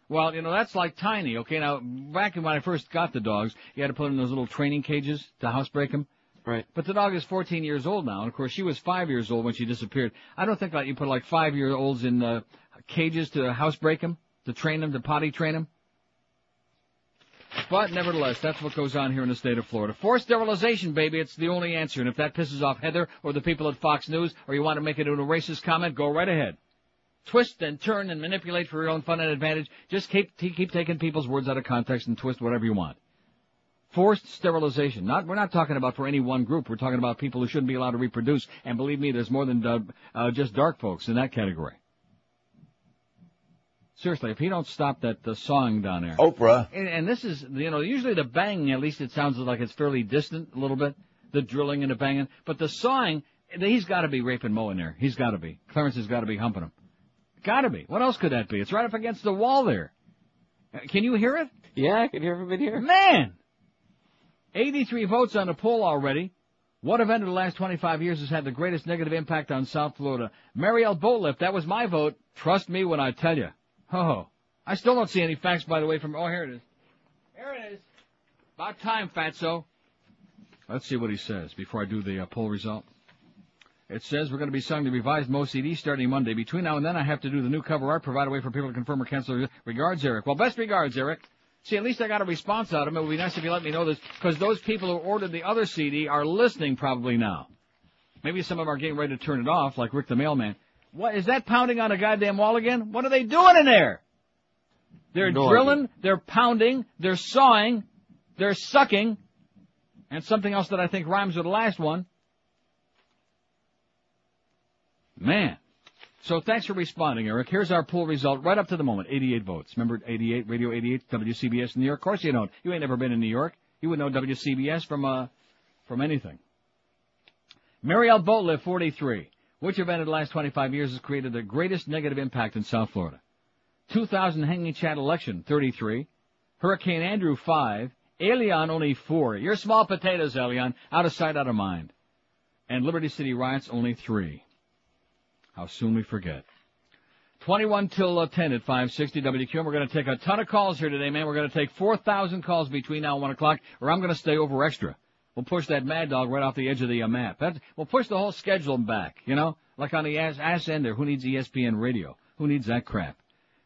Well, you know, that's like Tiny, okay? Now, back when I first got the dogs, you had to put them in those little training cages to housebreak them.
Right.
But the dog is 14 years old now, and of course she was 5 years old when she disappeared. I don't think like you put like 5-year-olds in uh, cages to housebreak them, to train them, to potty train them. But nevertheless, that's what goes on here in the state of Florida. Forced sterilization, baby, it's the only answer. And if that pisses off Heather or the people at Fox News, or you want to make it into a racist comment, go right ahead. Twist and turn and manipulate for your own fun and advantage. Just keep t- keep taking people's words out of context and twist whatever you want. Forced sterilization. Not we're not talking about for any one group. We're talking about people who shouldn't be allowed to reproduce. And believe me, there's more than uh, uh, just dark folks in that category. Seriously, if he don't stop that the sawing down there.
Oprah.
And, and this is, you know, usually the banging, at least it sounds like it's fairly distant a little bit. The drilling and the banging. But the sawing, he's got to be raping Mo in there. He's got to be. Clarence has got to be humping him. Got to be. What else could that be? It's right up against the wall there. Uh, Can you hear it?
Yeah, I can hear from in here.
Man! 83 votes on the poll already. What event in the last 25 years has had the greatest negative impact on South Florida? Mariel Boatlift, that was my vote. Trust me when I tell you. Oh, I still don't see any facts, by the way, from, oh, here it is. Here it is. About time, fatso. Let's see what he says before I do the uh, poll result. It says we're going to be selling the revised Mo CD starting Monday. Between now and then, I have to do the new cover art, provide a way for people to confirm or cancel. Regards, Eric. Well, best regards, Eric. See, at least I got a response out of him. It would be nice if you let me know this, because those people who ordered the other CD are listening probably now. Maybe some of them are getting ready to turn it off, like Rick the Mailman. What, is that pounding on a goddamn wall again? What are they doing in there? They're
No
drilling,
idea.
they're pounding, they're sawing, they're sucking, and something else that I think rhymes with the last one. Man. So thanks for responding, Eric. Here's our poll result right up to the moment. 88 votes. Remember 88, Radio 88, WCBS in New York? Of course you don't. You ain't never been in New York. You would know WCBS from, uh, from anything. Mariel Boatlift, 43. Which event in the last 25 years has created the greatest negative impact in South Florida? 2000 Hanging Chad election, 33. Hurricane Andrew, 5. Elian, only 4. You're small potatoes, Elian. Out of sight, out of mind. And Liberty City riots, only 3. How soon we forget. 21 till uh, 10 at 560 WQ. We're going to take a ton of calls here today, man. We're going to take 4,000 calls between now and 1 o'clock, or I'm going to stay over extra. We'll push that mad dog right off the edge of the uh, map. We'll push the whole schedule back, you know? Like on the ass, ass end there. Who needs ESPN radio? Who needs that crap?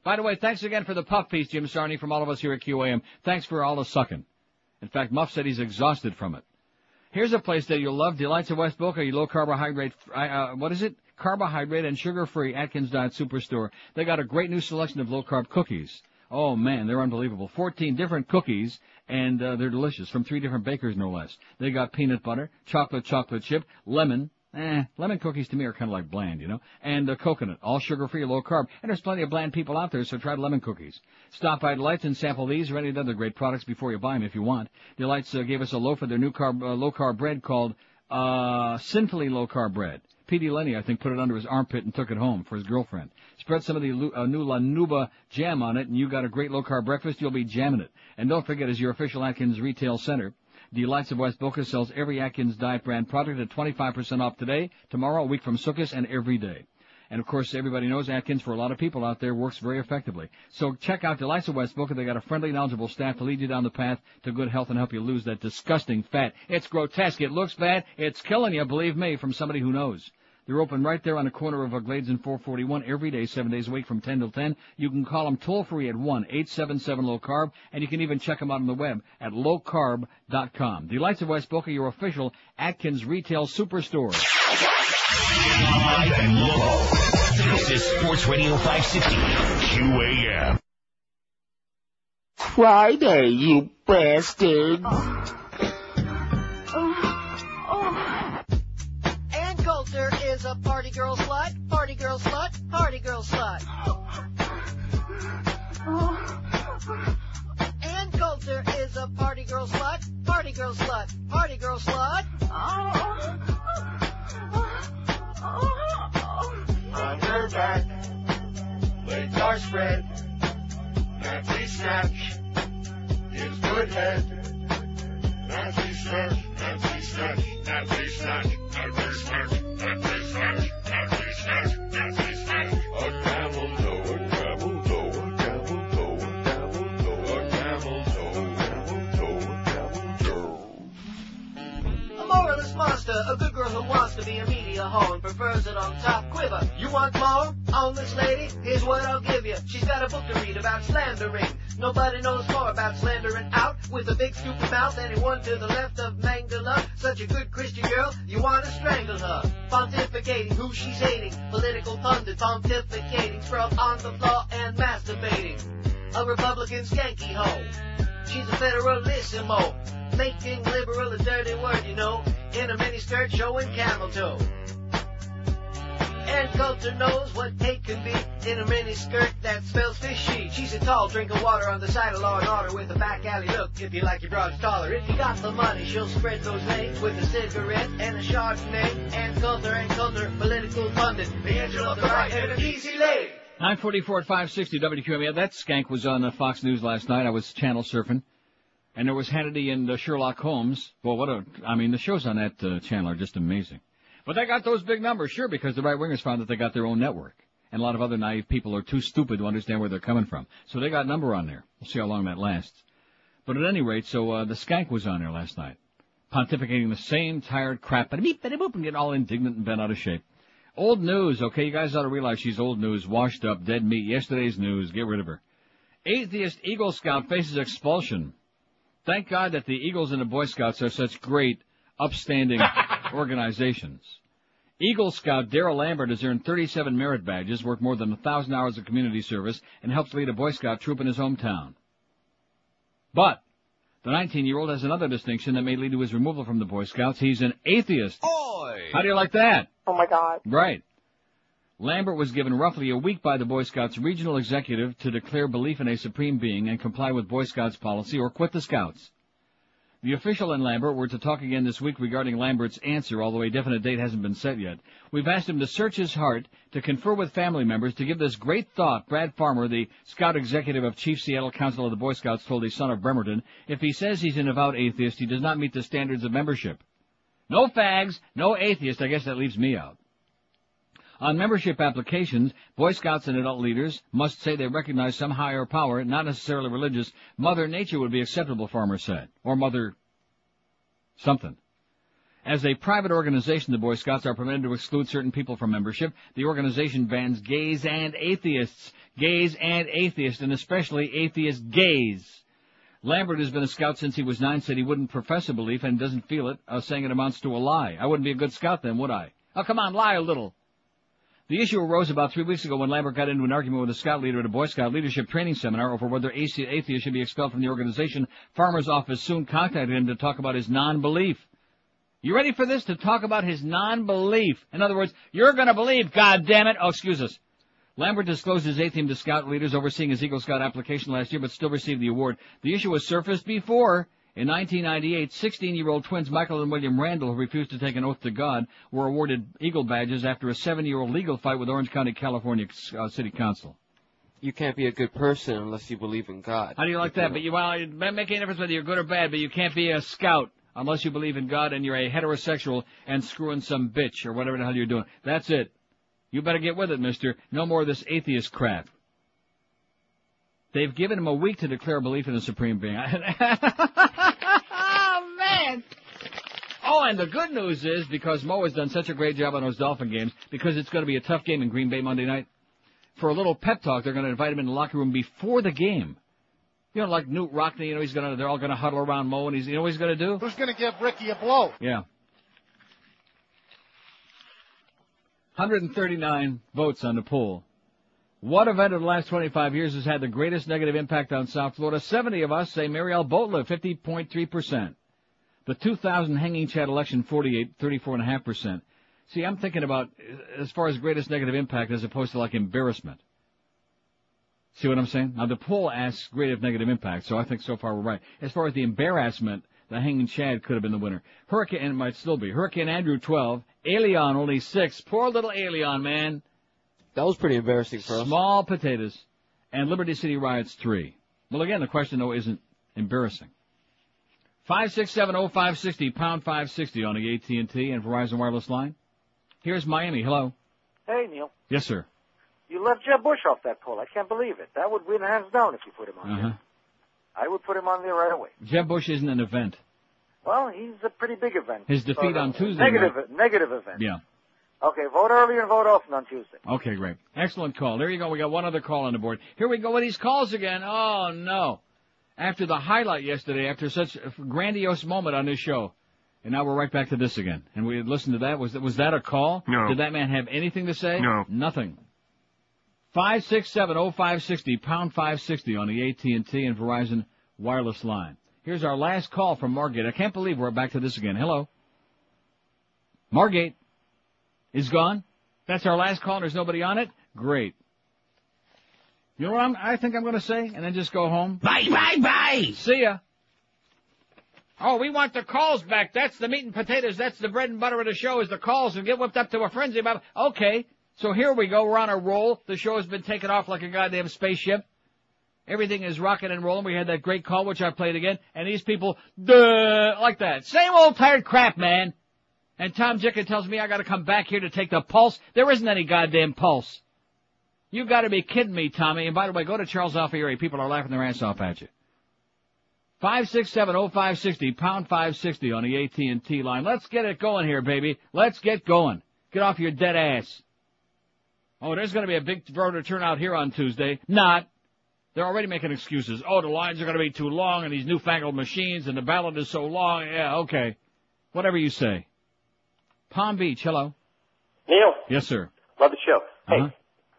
By the way, thanks again for the puff piece, Jim Sarni, from all of us here at QAM. Thanks for all the sucking. In fact, Muff said he's exhausted from it. Here's a place that you'll love. Delights of West Boca, your low carbohydrate, uh, what is it? Carbohydrate and sugar-free Atkins Diet Superstore. They got a great new selection of low-carb cookies. Oh man, they're unbelievable. 14 different cookies, and uh, they're delicious from three different bakers, no less. They got peanut butter, chocolate chocolate chip, lemon, eh, lemon cookies to me are kind of like bland, you know, and uh, coconut, all sugar-free, low carb. And there's plenty of bland people out there, so try the lemon cookies. Stop by Delights and sample these or any other great products before you buy them if you want. Delights uh, gave us a loaf of their new carb, uh, low carb bread called uh, Sinfully Low Carb Bread. Petey Lenny, I think, put it under his armpit and took it home for his girlfriend. Spread some of the uh, new La Nuba jam on it, and you got a great low-carb breakfast. You'll be jamming it. And don't forget, as your official Atkins retail center, Delights of West Boca sells every Atkins Diet brand product at 25% off today, tomorrow, a week from Sukkot, and every day. And of course, everybody knows Atkins for a lot of people out there works very effectively. So check out Delights of West Boca. They got a friendly, knowledgeable staff to lead you down the path to good health and help you lose that disgusting fat. It's grotesque. It looks bad. It's killing you, believe me, from somebody who knows. They're open right there on the corner of uh, Glades and 441 every day, seven days a week from 10 till 10. You can call them toll free at 1-877-LOW CARB, and you can even check them out on the web at lowcarb.com. Lights of West Boca, your official Atkins retail superstore.
Live and local. This is Sports Radio 560 QAM.
Friday, you bastard.
Oh. Is a party girl slut, party girl slut, party girl slut. Ann Coulter is a party girl slut, party girl slut, party girl slut.
On her back, legs are spread. Nancy snatch gives good head. A camel toe, a camel toe, a camel toe, a camel toe, a camel toe, camel toe, camel toe.
A moralist monster, a good girl who wants to be a media hoe and prefers it on top quiver. You want more on this lady? Here's what I'll give you. She's got a book to read about slandering. Nobody knows more about slandering out with a big stupid mouth. Anyone to the left of Mangala, such a good Christian girl, you want to strangle her. Pontificating who she's hating, political pundit pontificating, sprawled on the floor and masturbating. A Republican skanky hoe. She's a federalissimo, making liberal a dirty word, you know, in a miniskirt showing camel toe. And Coulter knows what hate can be in a miniskirt that smells fishy. She's a tall drink of water on the side of Law and Order with a back alley look. If you like your broads taller, if you got the money, she'll spread those legs with a cigarette and a Chardonnay. And Coulter and Coulter, political pundit, the angel of the right and an easy leg.
944 at 560 WQAM. That skank was on Fox News last night. I was channel surfing. And there was Hannity and uh, Sherlock Holmes. Well, what a, I mean, the shows on that uh, channel are just amazing. But they got those big numbers, sure, because the right wingers found that they got their own network. And a lot of other naive people are too stupid to understand where they're coming from. So they got number on there. We'll see how long that lasts. But at any rate, so uh, the skank was on there last night. Pontificating the same tired crap, and beep, boop, and getting all indignant and bent out of shape. Old news, okay? You guys ought to realize she's old news, washed up, dead meat, yesterday's news, get rid of her. Atheist Eagle Scout faces expulsion. Thank God that the Eagles and the Boy Scouts are such great, upstanding organizations. Eagle Scout Darrell Lambert has earned 37 merit badges, worked more than a thousand hours of community service, and helps lead a Boy Scout troop in his hometown. But, the 19-year-old has another distinction that may lead to his removal from the Boy Scouts. He's an atheist. How do you like that?
Oh my god.
Right. Lambert was given roughly a week by the Boy Scouts regional executive to declare belief in a supreme being and comply with Boy Scouts policy or quit the Scouts. The official and Lambert were to talk again this week regarding Lambert's answer, although a definite date hasn't been set yet. We've asked him to search his heart, to confer with family members, to give this great thought. Brad Farmer, the Scout executive of Chief Seattle Council of the Boy Scouts, told a Sun of Bremerton, if he says he's an avowed atheist, he does not meet the standards of membership. No fags, no atheist, I guess that leaves me out. On membership applications, Boy Scouts and adult leaders must say they recognize some higher power, not necessarily religious. Mother Nature would be acceptable, Farmer said. Or Mother... something. As a private organization, the Boy Scouts are permitted to exclude certain people from membership. The organization bans gays and atheists. Gays and atheists, and especially atheist gays. Lambert has been a scout since he was nine, said he wouldn't profess a belief and doesn't feel it, uh, saying it amounts to a lie. I wouldn't be a good scout then, would I? Oh, come on, lie a little. The issue arose about three weeks ago when Lambert got into an argument with a scout leader at a Boy Scout leadership training seminar over whether atheists should be expelled from the organization. Farmer's office soon contacted him to talk about his non-belief. You ready for this? To talk about his non-belief. In other words, you're gonna believe, God damn it. Oh, excuse us. Lambert disclosed his atheism to scout leaders overseeing his Eagle Scout application last year, but still received the award. The issue was surfaced before. In 1998, 16-year-old twins Michael and William Randall, who refused to take an oath to God, were awarded Eagle badges after a seven-year-old legal fight with Orange County, California uh, City Council.
You can't be a good person unless you believe in God.
How do you like that? But you, well, it doesn't make any difference whether you're good or bad, but you can't be a scout unless you believe in God and you're a heterosexual and screwing some bitch or whatever the hell you're doing. That's it. You better get with it, mister. No more of this atheist crap. They've given him a week to declare belief in the supreme being. oh! Oh, and the good news is, because Mo has done such a great job on those Dolphin games, because it's going to be a tough game in Green Bay Monday night, for a little pep talk, they're going to invite him in the locker room before the game. You know, like Knute Rockne, you know, he's gonna, they're all gonna huddle around Mo and he's, you know what he's gonna do?
Who's going to give Ricky a blow?
Yeah. 139 votes on the poll. What event of the last 25 years has had the greatest negative impact on South Florida? 70 of us say Mariel Boatlift, 50.3%. The 2000 hanging Chad election, 48, 34.5%. See, I'm thinking about uh, as far as greatest negative impact as opposed to like embarrassment. See what I'm saying? Now the poll asks greatest negative impact, so I think so far we're right. As far as the embarrassment, the hanging Chad could have been the winner. Hurricane, and it might still be. Hurricane Andrew 12, Elian only 6. Poor little Elian, man.
That was pretty embarrassing for us.
Small potatoes. And Liberty City riots 3. Well again, the question though isn't embarrassing. 5670560, pound 560 on the AT&T and Verizon wireless line. Here's Miami. Hello.
Hey, Neil.
Yes, sir.
You left Jeb Bush off that poll. I can't believe it. That would win hands down if you put him on
Uh-huh.
there. I would put him on there right away.
Jeb Bush isn't an event.
Well, he's a pretty big event.
His defeat on Tuesday
Negative,
night-
negative event.
Yeah.
Okay, vote early and vote often on Tuesday.
Okay, great. Excellent call. There you go. We got one other call on the board. Here we go with these calls again. Oh no. After the highlight yesterday, after such a grandiose moment on this show. And now we're right back to this again. And we listened to that. Was that, was that a call?
No.
Did that man have anything to say?
No.
Nothing. Five six seven oh five sixty pound five sixty on the AT and T and Verizon wireless line. Here's our last call from Margate. I can't believe we're back to this again. Hello. Margate is gone. That's our last call. There's nobody on it. Great. You know what I'm, I think I'm going to say, and then just go home.
Bye, bye, bye.
See ya. Oh, we want the calls back. That's the meat and potatoes. That's the bread and butter of the show is the calls and get whipped up to a frenzy about it. Okay. So here we go. We're on a roll. The show has been taken off like a goddamn spaceship. Everything is rocking and rolling. We had that great call, which I played again, and these people, duh, like that. Same old tired crap, man. And Tom Jicken tells me I gotta come back here to take the pulse. There isn't any goddamn pulse. You gotta be kidding me, Tommy. And by the way, go to Charles Alfieri. People are laughing their ass off at you. Five six seven oh five sixty pound five sixty on the AT and T line. Let's get it going here, baby. Let's get going. Get off your dead ass. Oh, there's going to be a big voter turnout here on Tuesday. Not. They're already making excuses. Oh, the lines are going to be too long, and these newfangled machines, and the ballot is so long. Yeah, okay. Whatever you say. Palm Beach, hello.
Neil,
Yes, sir.
love the show.
Uh-huh.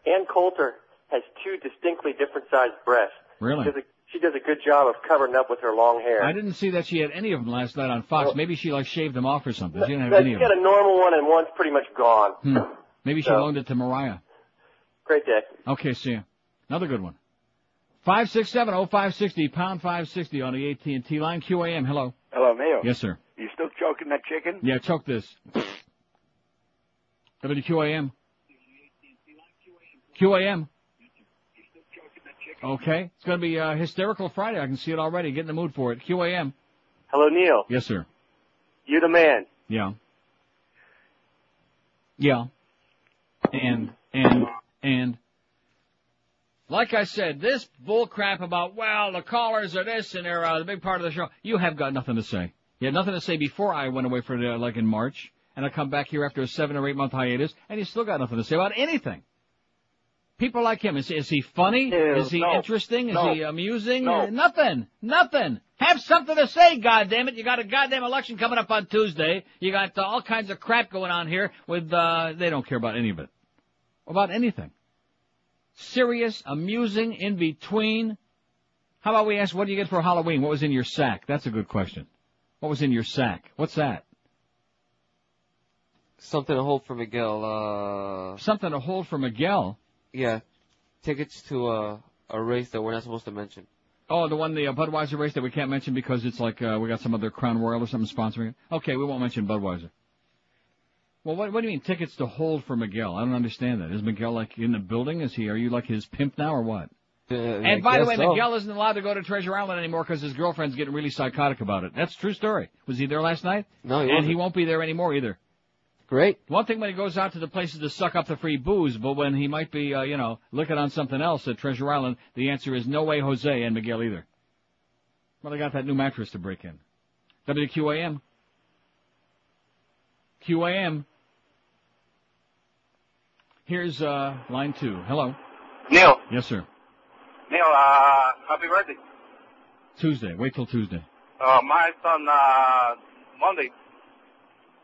Hey, Ann Coulter has two distinctly different sized breasts.
Really?
She does, a, she does a good job of covering up with her long hair.
I didn't see that she had any of them last night on Fox.
Well-
Maybe she like shaved them off or something. She didn't have
But
any
She's
of
got
them.
a normal one and one's pretty much gone.
Hmm. Maybe she
So-
loaned it to Mariah.
Great day.
Okay, see you. Another good one. Five six seven oh five sixty pound five sixty on the AT and T line. QAM. Hello.
Hello, Neil.
Yes, sir.
You still choking that chicken?
Yeah, choke this. WQAM. QAM. Okay, it's going to be uh, hysterical Friday. I can see it already. Get in the mood for it. QAM.
Hello, Neil.
Yes, sir.
You're the man.
Yeah. Yeah. And, and, and, like I said, this bull crap about, well, the callers are this and they're uh, the big part of the show, you have got nothing to say. You had nothing to say before I went away for, the, like in March, and I come back here after a seven or eight month hiatus, and you still got nothing to say about anything. People like him, is, is he funny?
Ew,
is he
no.
interesting? Is
No.
he amusing?
No.
Nothing. Nothing. Have something to say, goddammit. You got a goddamn election coming up on Tuesday. You got uh, all kinds of crap going on here with, uh, they don't care about any of it. About anything. Serious, amusing, in between. How about we ask, what do you get for Halloween? What was in your sack? That's a good question. What was in your sack? What's that?
Something to hold for Miguel. Uh,
Something to hold for Miguel.
Yeah, tickets to a a race that we're not supposed to mention.
Oh, the one, the uh, Budweiser race that we can't mention because it's like uh, we got some other Crown Royal or something sponsoring it. Okay, we won't mention Budweiser. Well, what, what do you mean tickets to hold for Miguel? I don't understand that. Is Miguel like in the building? Is he? Are you like his pimp now or what? and by the way, Miguel isn't allowed to go to Treasure Island anymore because his girlfriend's getting really psychotic about it. That's a true story. Was he there last night?
No, he
and
wasn't.
he won't be there anymore either.
Great.
One thing when he goes out to the places to suck up the free booze, but when he might be, uh, you know, looking on something else at Treasure Island, the answer is no way Jose and Miguel either. Well, they got that new mattress to break in. WQAM. QAM. Here's, uh, line two. Hello.
Neil.
Yes, sir.
Neil, uh, happy birthday.
Tuesday. Wait till Tuesday.
Uh, my son, uh, Monday.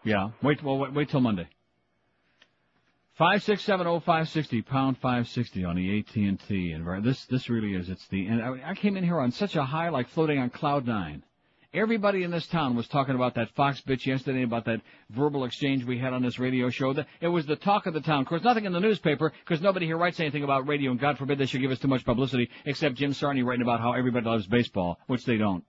Yeah. Wait, well, wait, wait till Monday. Five six seven oh five sixty pound five sixty on the AT and T and this this really is it's the and I, I came in here on such a high like floating on cloud nine. Everybody in this town was talking about that Fox bitch yesterday about that verbal exchange we had on this radio show. That it was the talk of the town. Of course, nothing in the newspaper because nobody here writes anything about radio, and God forbid they should give us too much publicity. Except Jim Sarni writing about how everybody loves baseball, which they don't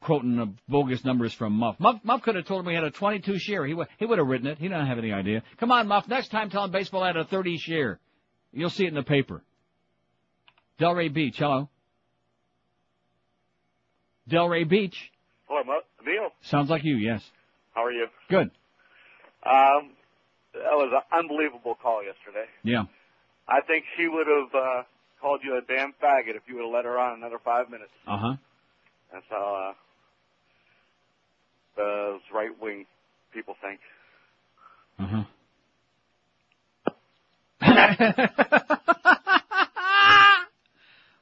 quoting bogus numbers from Muff. Muff, Muff could have told him we had a 22 share. He would, he would have written it. He didn't have any idea. Come on, Muff. Next time, tell him baseball had a 30 share. You'll see it in the paper. Delray Beach. Hello. Delray Beach.
Hello, Neil.
Sounds like you. Yes.
How are you?
Good.
Um, that was an unbelievable call yesterday.
Yeah.
I think she would have uh, called you a damn faggot if you would have let her on another five minutes.
Uh huh.
That's how uh, those right wing people think.
Uh huh.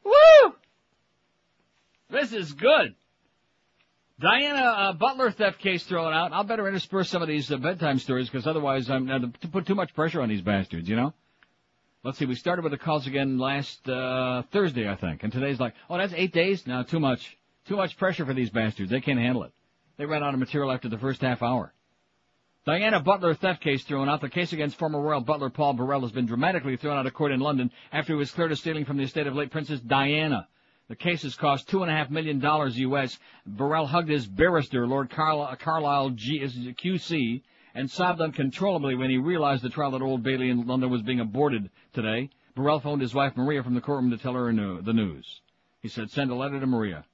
Woo! This is good. Diana uh, Butler theft case thrown out. I'll better intersperse some of these uh, bedtime stories because otherwise I'm uh, to put too much pressure on these bastards. You know. Let's see. We started with the calls again last uh, Thursday, I think, and today's like, oh, that's eight days. No, too much. Too much pressure for these bastards. They can't handle it. They ran out of material after the first half hour. Diana Butler theft case thrown out. The case against former royal butler Paul Burrell has been dramatically thrown out of court in London after he was cleared of stealing from the estate of late Princess Diana. The case has cost two and a half million dollars U.S. Burrell hugged his barrister, Lord Carl- uh, Carlisle G- QC, and sobbed uncontrollably when he realized the trial at Old Bailey in London was being aborted today. Burrell phoned his wife Maria from the courtroom to tell her the news. He said, send a letter to Maria.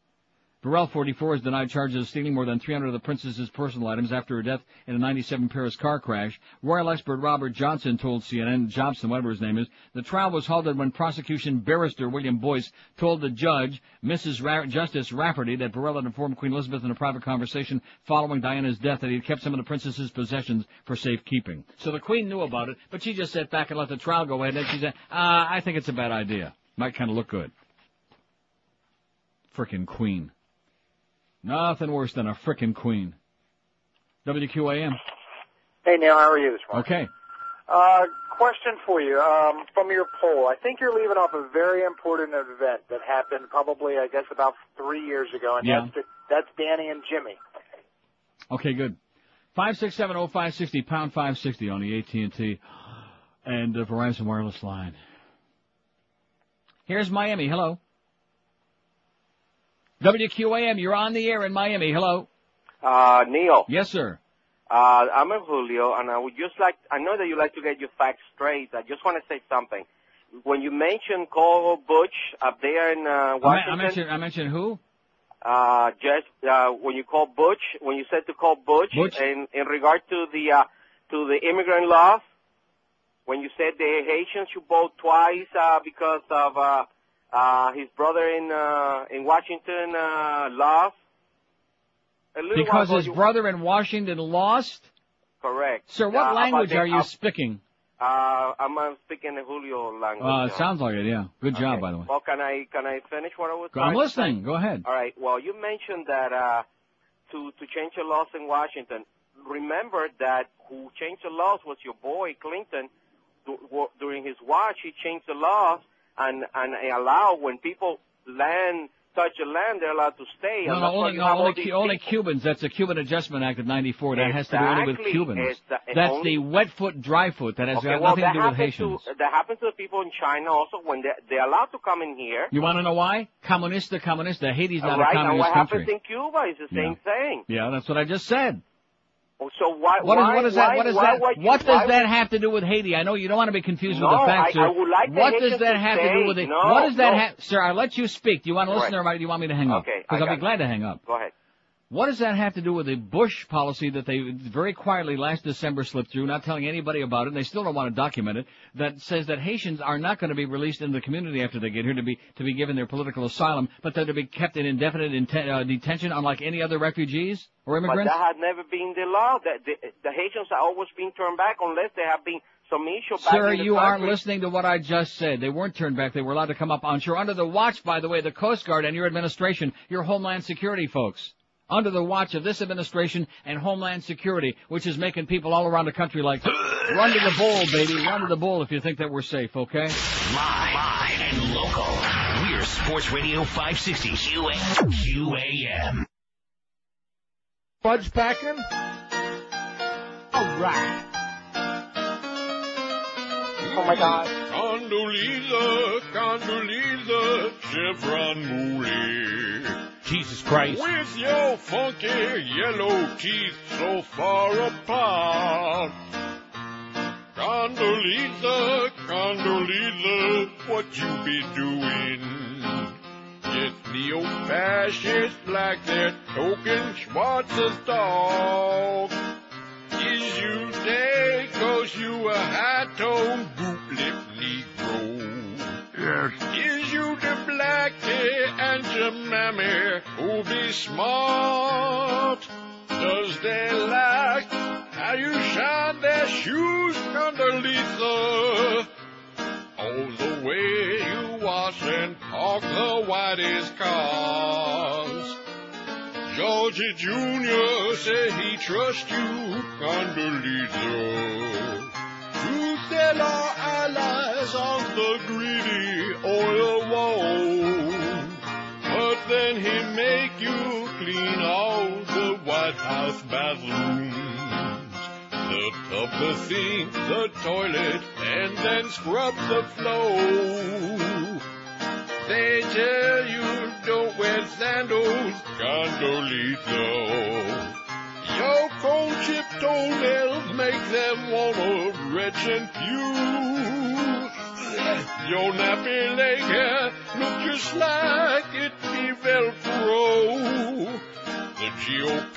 Burrell, 44, is denied charges of stealing more than 300 of the princess's personal items after her death in a 97 Paris car crash. Royal expert Robert Johnson told CNN, Jobson, whatever his name is, the trial was halted when prosecution barrister William Boyce told the judge, Mrs. Ra- Justice Rafferty, that Burrell had informed Queen Elizabeth in a private conversation following Diana's death that he had kept some of the princess's possessions for safekeeping. So the Queen knew about it, but she just sat back and let the trial go ahead, and she said, uh, I think it's a bad idea. Might kind of look good. Frickin' Queen. Nothing worse than a frickin' queen. WQAM.
Hey Neil, how are you this morning?
Okay.
Uh, question for you. Um, from your poll, I think you're leaving off a very important event that happened probably, I guess, about three years ago, and
Yeah.
that's the, that's Danny and Jimmy.
Okay, good. Five six seven oh five sixty pound five sixty on the AT and T and Verizon wireless line. Here's Miami. Hello. WQAM, you're on the air in Miami. Hello.
Uh, Neil.
Yes, sir.
Uh, I'm a Julio, and I would just like, I know that you like to get your facts straight. I just want to say something. When you mentioned Cole Butch up there in uh,
I,
Washington,
I mentioned I mentioned who?
uh, just uh, when you called Butch, when you said to call Butch,
Butch?
in in regard to the uh, to the immigrant laws, when you said the Haitians should vote twice uh, because of uh, uh, his brother in uh, in Washington uh, lost.
Because his
you-
brother in Washington lost.
Correct.
Sir, what language
the-
are you
uh,
speaking?
Uh, I'm uh, speaking the Julio language.
Uh, it sounds like it. Yeah. Good job, by the way.
Well, can I can I finish what I was?
I'm
to
listening. Go ahead.
All right. Well, you mentioned that uh, to to change the laws in Washington. Remember that who changed the laws was your boy Clinton. During his watch, he changed the laws and and allow when people land touch a land, they're allowed to stay.
No, no, only, no, only, only. Cubans. That's the Cuban Adjustment Act of '94. That has to do only with Cubans.
The-
That's
only-
the wet foot, dry foot. That has
Okay,
got
well,
nothing to do with Haitians.
to that happens to the people in China also when they they're allowed to come in here.
You want to know why? communist Comunista, comunista. Haiti's not
right,
a communist
what
country.
happens in Cuba is the same thing.
Yeah, that's what I just said.
Oh, So why
What is
why,
what is that?
why,
What is that? What
why
does that have to do with Haiti? I know you don't want to be confused
No,
with the facts,
I-
sir.
I would like
what does that
to
have to
say
do with it?
no,
what does that
no.
have, sir? I let you speak. Do you want to listen,
Right.
or do you want me to hang up?
Okay, I
because I'll be
it.
glad to hang up.
Go ahead.
What does that have to do with the Bush policy that they very quietly last December slipped through, not telling anybody about it, and they still don't want to document it, that says that Haitians are not going to be released into the community after they get here to be to be given their political asylum, but they're to be kept in indefinite inten- uh, detention unlike any other refugees or
But
immigrants?
that had never been the law. The, the, the Haitians are always being turned back unless there have been some issue back
Sir, you aren't listening to what I just said. They weren't turned back. They were allowed to come up on shore under the watch, by the way, the Coast Guard and your administration, your Homeland Security folks. Under the watch of this administration and Homeland Security, which is making people all around the country like, run to the bowl, baby, run to the bowl if you think that we're safe, okay?
Live, live and local. We're Sports Radio 560 QAM.
Fudge packing? All right.
Oh my God.
Condoleezza, Condoleezza, Chevron Mooley.
Jesus Christ.
With your funky yellow teeth so far apart. Condoleezza, Condoleezza, what you be doing? Get neo-fascists like that token Schwarz's dog. Is you dead cause you a high-toned boot-lip blackie and your mammy who be smart? Does they like how you shine their shoes, Condoleezza? All the way you wash and park the whitest cars. Georgie Jr. say he trusts you, Condoleezza. Sell our allies on the greedy oil wall. But then he make you clean all the White House bathrooms. The tub, the sink, the toilet, and then scrub the floor. They tell you don't wear sandals, Condoleezza. Your cold chip toenails make them wanna retch and pew. Your nappy leg hair look just like it be Velcro. The GOP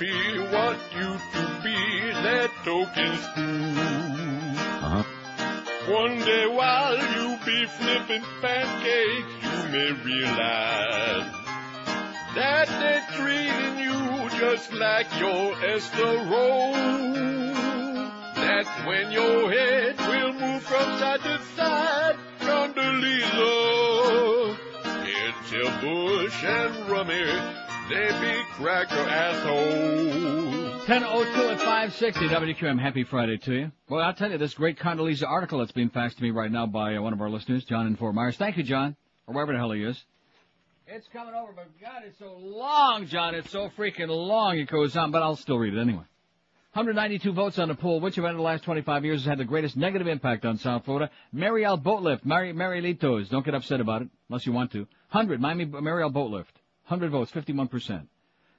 want you to be their token screw.
Uh-huh.
One day while you be flipping pancakes, you may realize that they're treating you just like your Esther Rolle. That's when your head will move from side to side, Condoleezza. It's your Bush and Rummy, they be cracker assholes.
1002 at 560 WQM. Happy Friday to you. Well, I'll tell you this great Condoleezza article that's being faxed to me right now by uh, one of our listeners, John in Fort Myers. Thank you, John, or wherever the hell he is. It's coming over, but God, it's so long, John. It's so freaking long. It goes on, but I'll still read it anyway. 192 votes on the poll. Which event in the last 25 years has had the greatest negative impact on South Florida? Mariel Boatlift. Mary, Marielitos. Don't get upset about it, unless you want to. 100. Miami, Mariel Boatlift. 100 votes, 51%.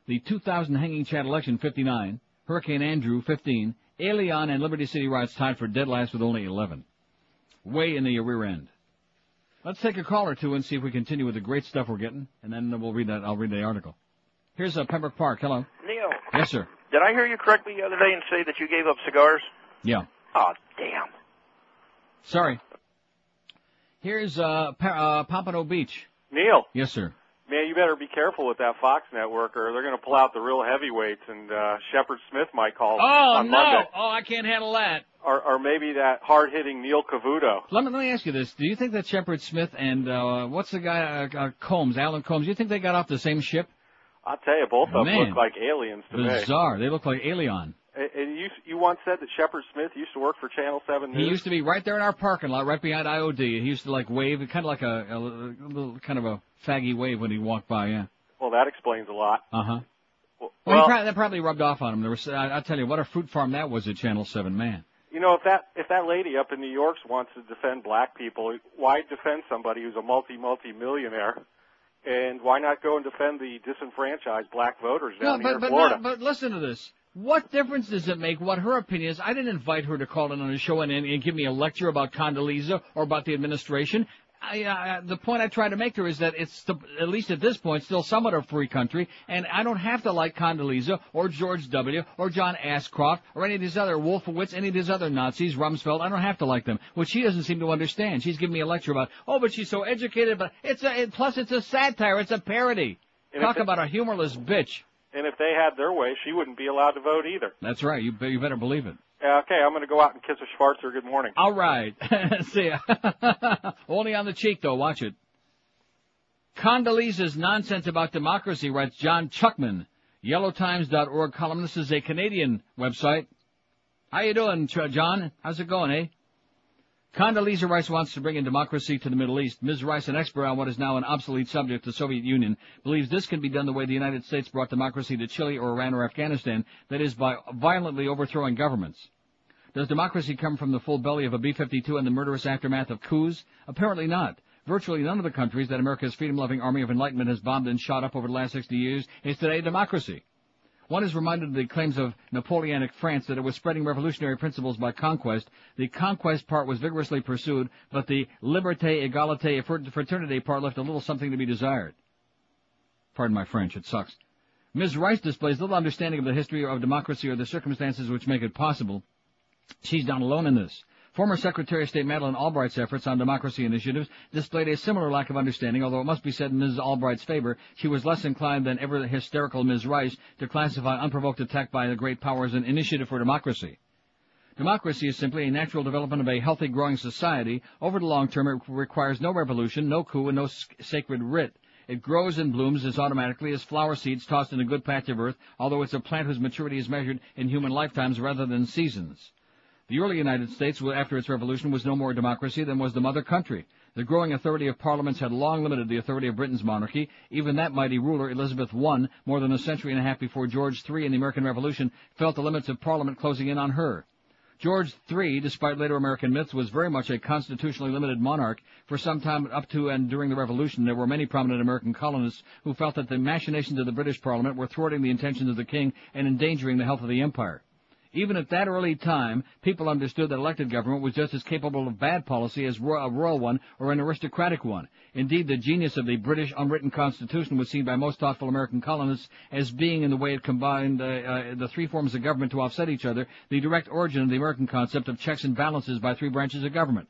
The 2000 hanging chat election, 59. Hurricane Andrew, 15. Elian and Liberty City riots tied for dead last with only 11. Way in the rear end. Let's take a call or two and see if we continue with the great stuff we're getting, and then we'll read that. I'll read the article. Here's uh, Pembroke Park. Hello.
Neil,
Yes, sir.
did I hear you correctly the other day and say that you gave up cigars?
Yeah.
Oh, damn.
Sorry. Here's uh, pa- uh, Pompano Beach.
Neil,
Yes, sir.
Man, you better be careful with that Fox network, or they're going to pull out the real heavyweights, and uh, Shepard Smith might call
Oh
on
no!
Monday,
Oh, I can't handle that.
or, or maybe that hard-hitting Neil Cavuto.
Let me let me ask you this: Do you think that Shepard Smith and uh, what's the guy uh, uh, Colmes, Alan Colmes? Do you think they got off the same ship?
I'll tell you, both of them
Man.
look like aliens to me.
Bizarre. They look like Alien.
And you you once said that Shepard Smith used to work for Channel Seven News.
He used to be right there in our parking lot, right behind IOD. He used to like wave, kind of like a, a, little kind of a faggy wave when he walked by. Yeah.
Well, that explains a lot.
Uh huh.
Well,
Well, probably, that probably rubbed off on him. There was, I, I tell you, what a fruit farm that was at Channel Seven, man.
you know, if that if that lady up in New York wants to defend black people, why defend somebody who's a multi multi millionaire? And why not go and defend the disenfranchised black voters down
no,
here in
but
Florida?
not, but listen to this. What difference does it make what her opinion is? I didn't invite her to call in on the show and, and, and give me a lecture about Condoleezza or about the administration. I, uh, the point I try to make to her is that it's the, at least at this point still somewhat a free country, and I don't have to like Condoleezza or George W. or John Ashcroft or any of these other Wolfowitz, any of these other Nazis, Rumsfeld. I don't have to like them, which she doesn't seem to understand. She's giving me a lecture about, oh, but she's so educated, but it's a it, plus it's a satire, it's a parody. Talk about a humorless bitch.
And if they had their way, she wouldn't be allowed to vote either.
That's right. You, you better believe it.
Yeah, okay, I'm going to go out and kiss a Schwarzer. Good morning.
All right. See ya. Only on the cheek, though. Watch it. Condoleezza's nonsense about democracy, writes John Chuckman, YellowTimes.org columnist. This is a Canadian website. How you doing, John? How's it going, eh? Condoleezza Rice wants to bring in democracy to the Middle East. Ms. Rice, an expert on what is now an obsolete subject, the Soviet Union, believes this can be done the way the United States brought democracy to Chile or Iran or Afghanistan, that is, by violently overthrowing governments. Does democracy come from the full belly of a B-52 and the murderous aftermath of coups? Apparently not. Virtually none of the countries that America's freedom-loving army of enlightenment has bombed and shot up over the last 60 years is today a democracy. One is reminded of the claims of Napoleonic France that it was spreading revolutionary principles by conquest. The conquest part was vigorously pursued, but the liberté, égalité, fraternité part left a little something to be desired. Pardon my French, it sucks. Ms. Rice displays little understanding of the history of democracy or the circumstances which make it possible. She's not alone in this. Former Secretary of State Madeleine Albright's efforts on democracy initiatives displayed a similar lack of understanding, although it must be said in Mrs. Albright's favor, she was less inclined than ever the hysterical Ms. Rice to classify unprovoked attack by the great power as an initiative for democracy. Democracy is simply a natural development of a healthy growing society. Over the long term, it requires no revolution, no coup, and no sacred writ. It grows and blooms as automatically as flower seeds tossed in a good patch of earth, although it's a plant whose maturity is measured in human lifetimes rather than seasons. The early United States, after its revolution, was no more a democracy than was the mother country. The growing authority of parliaments had long limited the authority of Britain's monarchy. Even that mighty ruler, Elizabeth I, more than a century and a half before George III in the American Revolution, felt the limits of parliament closing in on her. George III, despite later American myths, was very much a constitutionally limited monarch. For some time up to and during the Revolution, there were many prominent American colonists who felt that the machinations of the British Parliament were thwarting the intentions of the king and endangering the health of the empire. Even at that early time, people understood that elected government was just as capable of bad policy as a royal one or an aristocratic one. Indeed, the genius of the British unwritten constitution was seen by most thoughtful American colonists as being, in the way it combined uh, uh, the three forms of government to offset each other, the direct origin of the American concept of checks and balances by three branches of government.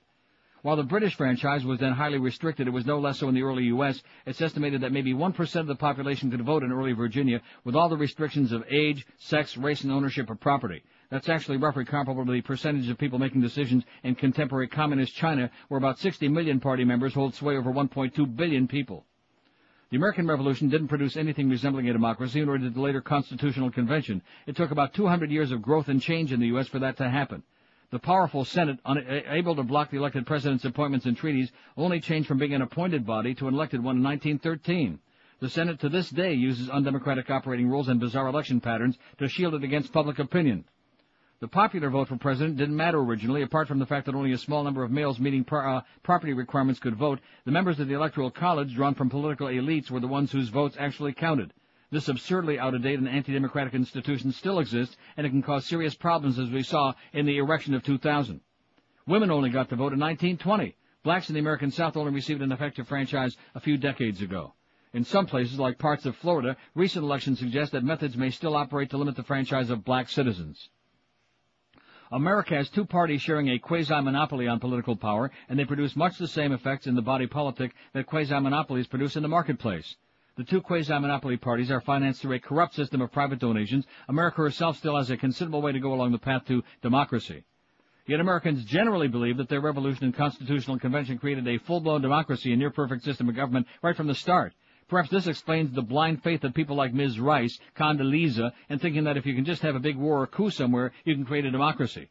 While the British franchise was then highly restricted, it was no less so in the early U.S. It's estimated that maybe 1% of the population could vote in early Virginia with all the restrictions of age, sex, race, and ownership of property. That's actually roughly comparable to the percentage of people making decisions in contemporary communist China, where about 60 million party members hold sway over 1.2 billion people. The American Revolution didn't produce anything resembling a democracy, nor did the later Constitutional Convention. It took about 200 years of growth and change in the U.S. for that to happen. The powerful Senate, unable to block the elected president's appointments and treaties, only changed from being an appointed body to an elected one in 1913. The Senate to this day uses undemocratic operating rules and bizarre election patterns to shield it against public opinion. The popular vote for president didn't matter originally, apart from the fact that only a small number of males meeting pro- uh, property requirements could vote. The members of the Electoral College, drawn from political elites, were the ones whose votes actually counted. This absurdly out-of-date and anti-democratic institution still exists, and it can cause serious problems, as we saw in the election of 2000. Women only got the vote in 1920. Blacks in the American South only received an effective franchise a few decades ago. In some places, like parts of Florida, recent elections suggest that methods may still operate to limit the franchise of black citizens. America has two parties sharing a quasi-monopoly on political power, and they produce much the same effects in the body politic that quasi-monopolies produce in the marketplace. The two quasi-monopoly parties are financed through a corrupt system of private donations. America herself still has a considerable way to go along the path to democracy. Yet Americans generally believe that their revolution and constitutional convention created a full-blown democracy and near-perfect system of government right from the start. Perhaps this explains the blind faith of people like Ms. Rice, Condoleezza, and thinking that if you can just have a big war or coup somewhere, you can create a democracy.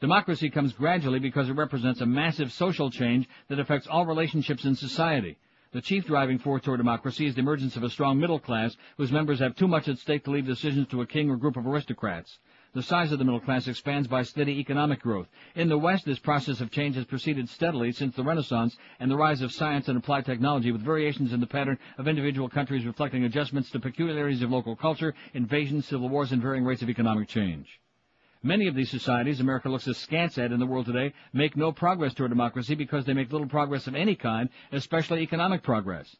Democracy comes gradually because it represents a massive social change that affects all relationships in society. The chief driving force toward democracy is the emergence of a strong middle class whose members have too much at stake to leave decisions to a king or group of aristocrats. The size of the middle class expands by steady economic growth. In the West, this process of change has proceeded steadily since the Renaissance and the rise of science and applied technology, with variations in the pattern of individual countries reflecting adjustments to peculiarities of local culture, invasions, civil wars, and varying rates of economic change. Many of these societies America looks askance at in the world today make no progress toward democracy because they make little progress of any kind, especially economic progress.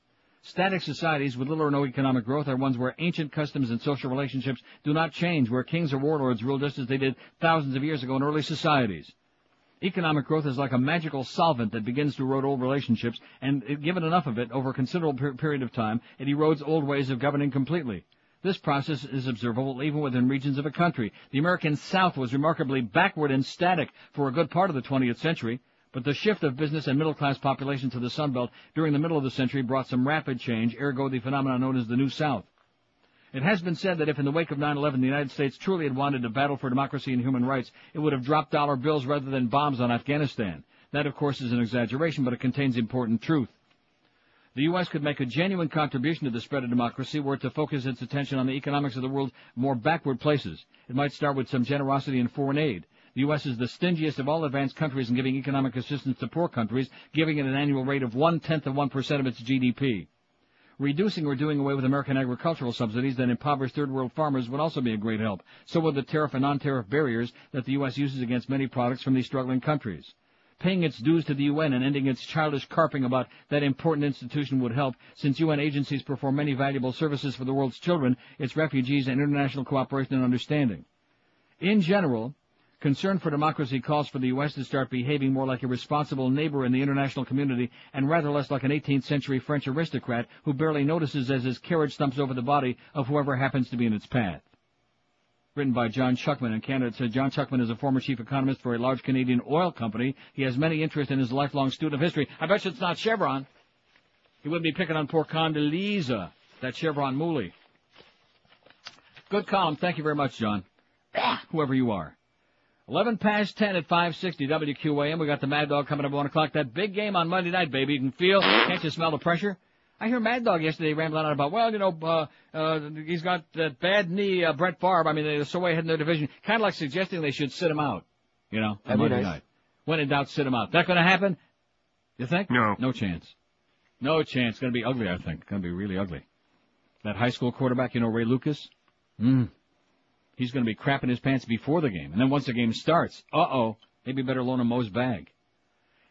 Static societies with little or no economic growth are ones where ancient customs and social relationships do not change, where kings or warlords rule just as they did thousands of years ago in early societies. Economic growth is like a magical solvent that begins to erode old relationships, and given enough of it over a considerable per- period of time, it erodes old ways of governing completely. This process is observable even within regions of a country. The American South was remarkably backward and static for a good part of the 20th century. But the shift of business and middle class population to the Sun Belt during the middle of the century brought some rapid change, ergo the phenomenon known as the New South. It has been said that if in the wake of 9-11 the United States truly had wanted to battle for democracy and human rights, it would have dropped dollar bills rather than bombs on Afghanistan. That, of course, is an exaggeration, but it contains important truth. The U.S. could make a genuine contribution to the spread of democracy were it to focus its attention on the economics of the world's more backward places. It might start with some generosity in foreign aid. The U.S. is the stingiest of all advanced countries in giving economic assistance to poor countries, giving it an annual rate of one-tenth of 1% of its GDP. Reducing or doing away with American agricultural subsidies that impoverish third world farmers would also be a great help. So would the tariff and non-tariff barriers that the U.S. uses against many products from these struggling countries. Paying its dues to the UN and ending its childish carping about that important institution would help, since UN agencies perform many valuable services for the world's children, its refugees, and international cooperation and understanding. In general, Concern for democracy calls for the U.S. to start behaving more like a responsible neighbor in the international community and rather less like an 18th century French aristocrat who barely notices as his carriage thumps over the body of whoever happens to be in its path. Written by John Chuckman in Canada. Says John Chuckman is a former chief economist for a large Canadian oil company. He has many interests in his lifelong student of history. I bet you it's not Chevron. He wouldn't be picking on poor Condoleezza, that Chevron moolie. Good column. Thank you very much, John. Whoever you are. 11 past 10 at 560 WQAM. We got the Mad Dog coming up at 1 o'clock. That big game on Monday night, baby. You can feel, can't you smell the pressure? I hear Mad Dog yesterday rambling on about, well, you know, uh, uh, he's got that bad knee, uh, Brett Favre. I mean, they're so way ahead in their division. Kind of like suggesting they should sit him out, you know, on Monday
nice.
night. When in doubt, sit him out. That going to happen? You think?
No.
No chance. No chance. Going to be ugly, I think. Going to be really ugly. That high school quarterback, you know, Ray Lucas? Mm. He's going to be crapping his pants before the game. And then once the game starts, uh-oh, maybe better loan him Mo's bag.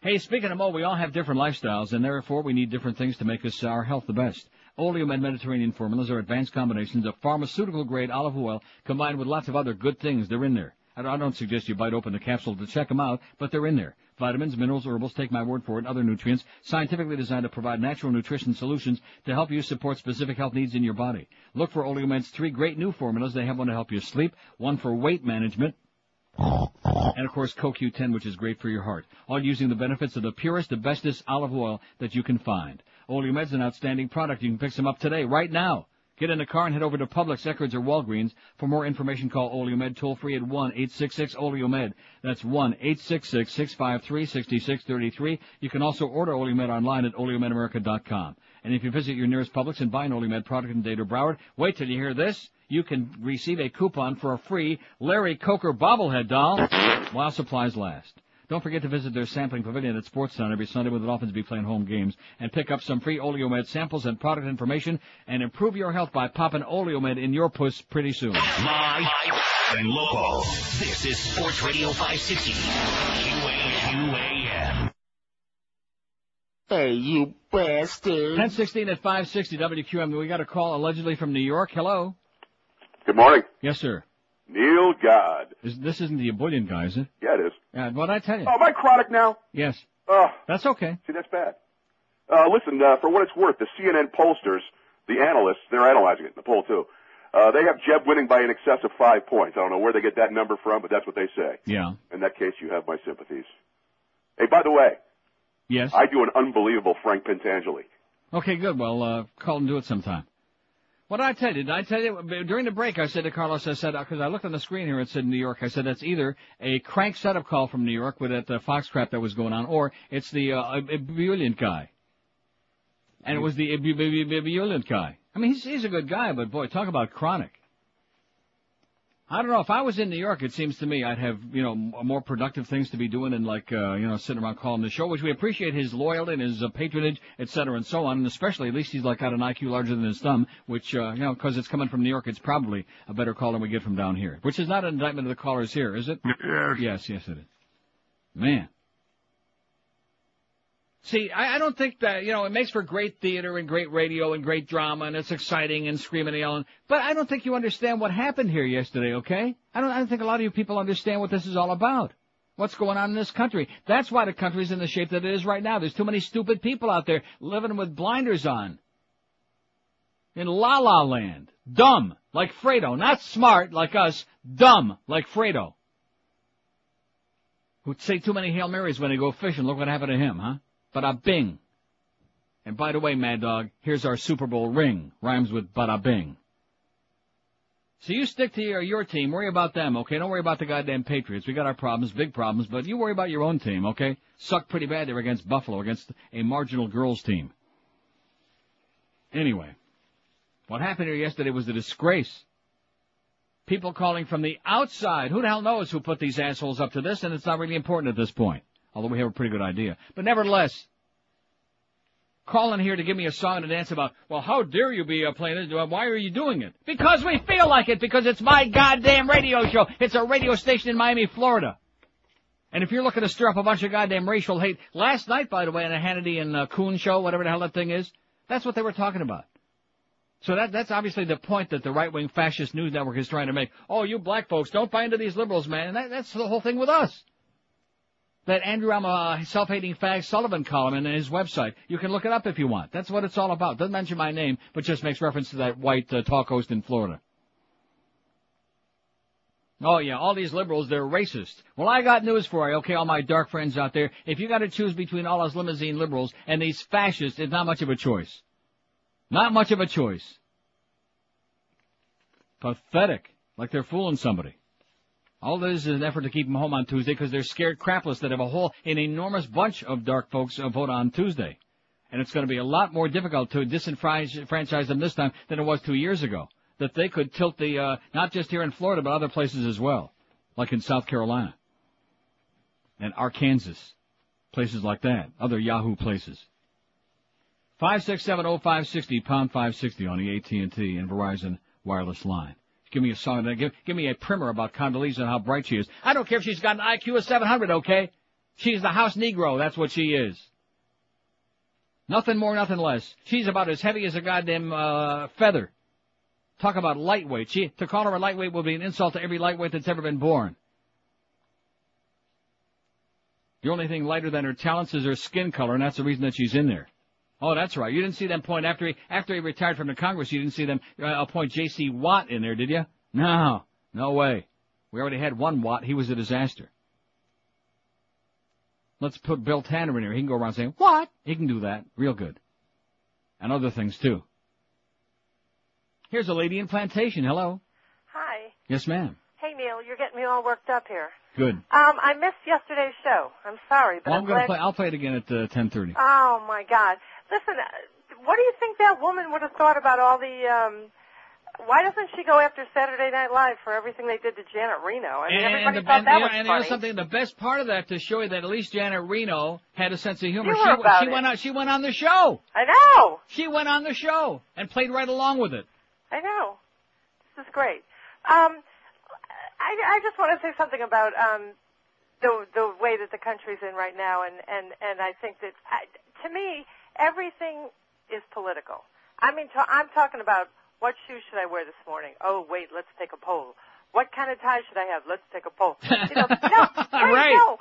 Hey, speaking of Mo, we all have different lifestyles, and therefore we need different things to make us uh, our health the best. Oleomed Mediterranean formulas are advanced combinations of pharmaceutical-grade olive oil combined with lots of other good things. They're in there. I don't suggest you bite open the capsule to check them out, but they're in there. Vitamins, minerals, herbals, take my word for it, other nutrients, scientifically designed to provide natural nutrition solutions to help you support specific health needs in your body. Look for Oleomed's three great new formulas. They have one to help you sleep, one for weight management, and of course CoQ10, which is great for your heart. All using the benefits of the purest, the bestest olive oil that you can find. Oleomed's an outstanding product. You can pick some up today, right now. Get in the car and head over to Publix, Eckerd's, or Walgreens. For more information, call Oleomed toll free at 1-866-Oleomed. That's 1-866-653-6633. You can also order Oleomed online at oleomedamerica.com. And if you visit your nearest Publix and buy an Oleomed product in Dade or Broward, wait till you hear this. You can receive a coupon for a free Larry Coker bobblehead doll while supplies last. Don't forget to visit their sampling pavilion at Sports Town every Sunday when the Dolphins be playing home games and pick up some free Oleomed samples and product information and improve your health by popping Oleomed in your puss pretty soon.
Live and local. This is Sports Radio 560. QAM.
Hey, you bastard.
1016 at 560 WQAM. We got a call allegedly from New York. Hello.
Good morning.
Yes, sir.
Neil God.
Is, this isn't the Ebullient guy, is it?
Yeah, it is.
Yeah, what I tell you?
Oh, am I chronic now?
Yes.
Oh,
That's okay.
see, that's bad. Uh, listen, uh, for what it's worth, the CNN pollsters, the analysts, they're analyzing it in the poll too. Uh, they have Jeb winning by an excess of five points. I don't know where they get that number from, but that's what they say.
Yeah.
In that case, you have my sympathies. Hey, by the way,
Yes.
I do an unbelievable Frank Pentangeli.
Okay, good. Well, uh, call and do it sometime. What did I tell you? Did I tell you during the break? I said to Carlos, I said because I looked on the screen here, it said New York. I said that's either a crank setup call from New York with that uh, Fox crap that was going on, or it's the uh, ebullient guy. And it was the ebu- ebu- ebullient guy. I mean, he's he's a good guy, but boy, talk about chronic. I don't know. If I was in New York, it seems to me I'd have, you know, more productive things to be doing than like, uh, you know, sitting around calling the show, which we appreciate his loyalty and his uh, patronage, et cetera, and so on. And especially, at least he's like got an IQ larger than his thumb, which, uh, you know, because it's coming from New York, it's probably a better call than we get from down here. Which is not an indictment of the callers here, is it?
Yes.
Yes, yes, it is. Man. See, I, I don't think that, you know, it makes for great theater and great radio and great drama and it's exciting and screaming and yelling, but I don't think you understand what happened here yesterday, okay? I don't, I don't think a lot of you people understand what this is all about. What's going on in this country? That's why the country's in the shape that it is right now. There's too many stupid people out there living with blinders on. In la la land. Dumb, like Fredo. Not smart, like us. Dumb, like Fredo. Who'd say too many Hail Marys when they go fishing. Look what happened to him, huh? Bada bing. And by the way, Mad Dog, here's our Super Bowl ring. Rhymes with bada bing. So you stick to your, your team. Worry about them, okay? Don't worry about the goddamn Patriots. We got our problems, big problems, but you worry about your own team, okay? Sucked pretty bad there against Buffalo, against a marginal girls team. Anyway, what happened here yesterday was a disgrace. People calling from the outside. Who the hell knows who put these assholes up to this, and it's not really important at this point although we have a pretty good idea. But nevertheless, calling here to give me a song to dance about, well, how dare you be playing this? Why are you doing it? Because we feel like it, because it's my goddamn radio show. It's a radio station in Miami, Florida. And if you're looking to stir up a bunch of goddamn racial hate, last night, by the way, in a Hannity and uh, Coon show, whatever the hell that thing is, that's what they were talking about. So that, that's obviously the point that the right-wing fascist news network is trying to make. Oh, you black folks, don't buy into these liberals, man. And that, that's the whole thing with us that Andrew I'm a self-hating fag Sullivan column in his website. You can look it up if you want. That's what it's all about. Doesn't mention my name, but just makes reference to that white uh, talk host in Florida. Oh yeah, all these liberals, they're racist. Well, I got news for you, okay, all my dark friends out there. If you gotta choose between all those limousine liberals and these fascists, it's not much of a choice. Not much of a choice. Pathetic. Like they're fooling somebody. All this is an effort to keep them home on Tuesday because they're scared crapless that have a whole, an enormous bunch of dark folks uh, vote on Tuesday. And it's going to be a lot more difficult to disenfranchise them this time than it was two years ago. That they could tilt the, uh, not just here in Florida, but other places as well. Like in South Carolina. And Arkansas. Places like that. Other Yahoo places. 5670560, pound 560 on the AT&T and Verizon wireless line. Give me a song. Give, give me a primer about Condoleezza and how bright she is. I don't care if she's got an IQ of 700, okay? She's the house Negro. That's what she is. Nothing more, nothing less. She's about as heavy as a goddamn, uh, feather. Talk about lightweight. She, to call her a lightweight will be an insult to every lightweight that's ever been born. The only thing lighter than her talents is her skin color, and that's the reason that she's in there. Oh, that's right. You didn't see them point after he after he retired from the Congress. You didn't see them uh, appoint J.C. Watt in there, did you? No, no way. We already had one Watt. He was a disaster. Let's put Bill Tanner in here. He can go around saying what? He can do that real good, and other things too. Here's a lady in plantation. Hello.
Hi.
Yes, ma'am.
Hey, Neil, you're getting me all worked up here.
Good.
Um, I missed yesterday's show. I'm sorry, but
Well,
I'm,
I'm going
to
play. I'll play it again at uh, 10:30.
Oh my God! Listen, uh, what do you think that woman would have thought about all the? um Why doesn't she go after Saturday Night Live for everything they did to Janet Reno? I mean, everybody
the,
thought
and,
that was
and know something, the best part of that to show you that at least Janet Reno had a sense of humor.
You
she
about
she
it.
went on she went on the show.
I know.
She went on the show and played right along with it.
I know. This is great. Um, I, I just want to say something about um, the the way that the country's in right now, and and and I think that I, to me everything is political. I mean, to, I'm talking about what shoes should I wear this morning? Oh, wait, let's take a poll. What kind of tie should I have? Let's take a poll. You know, no,
Right.
no.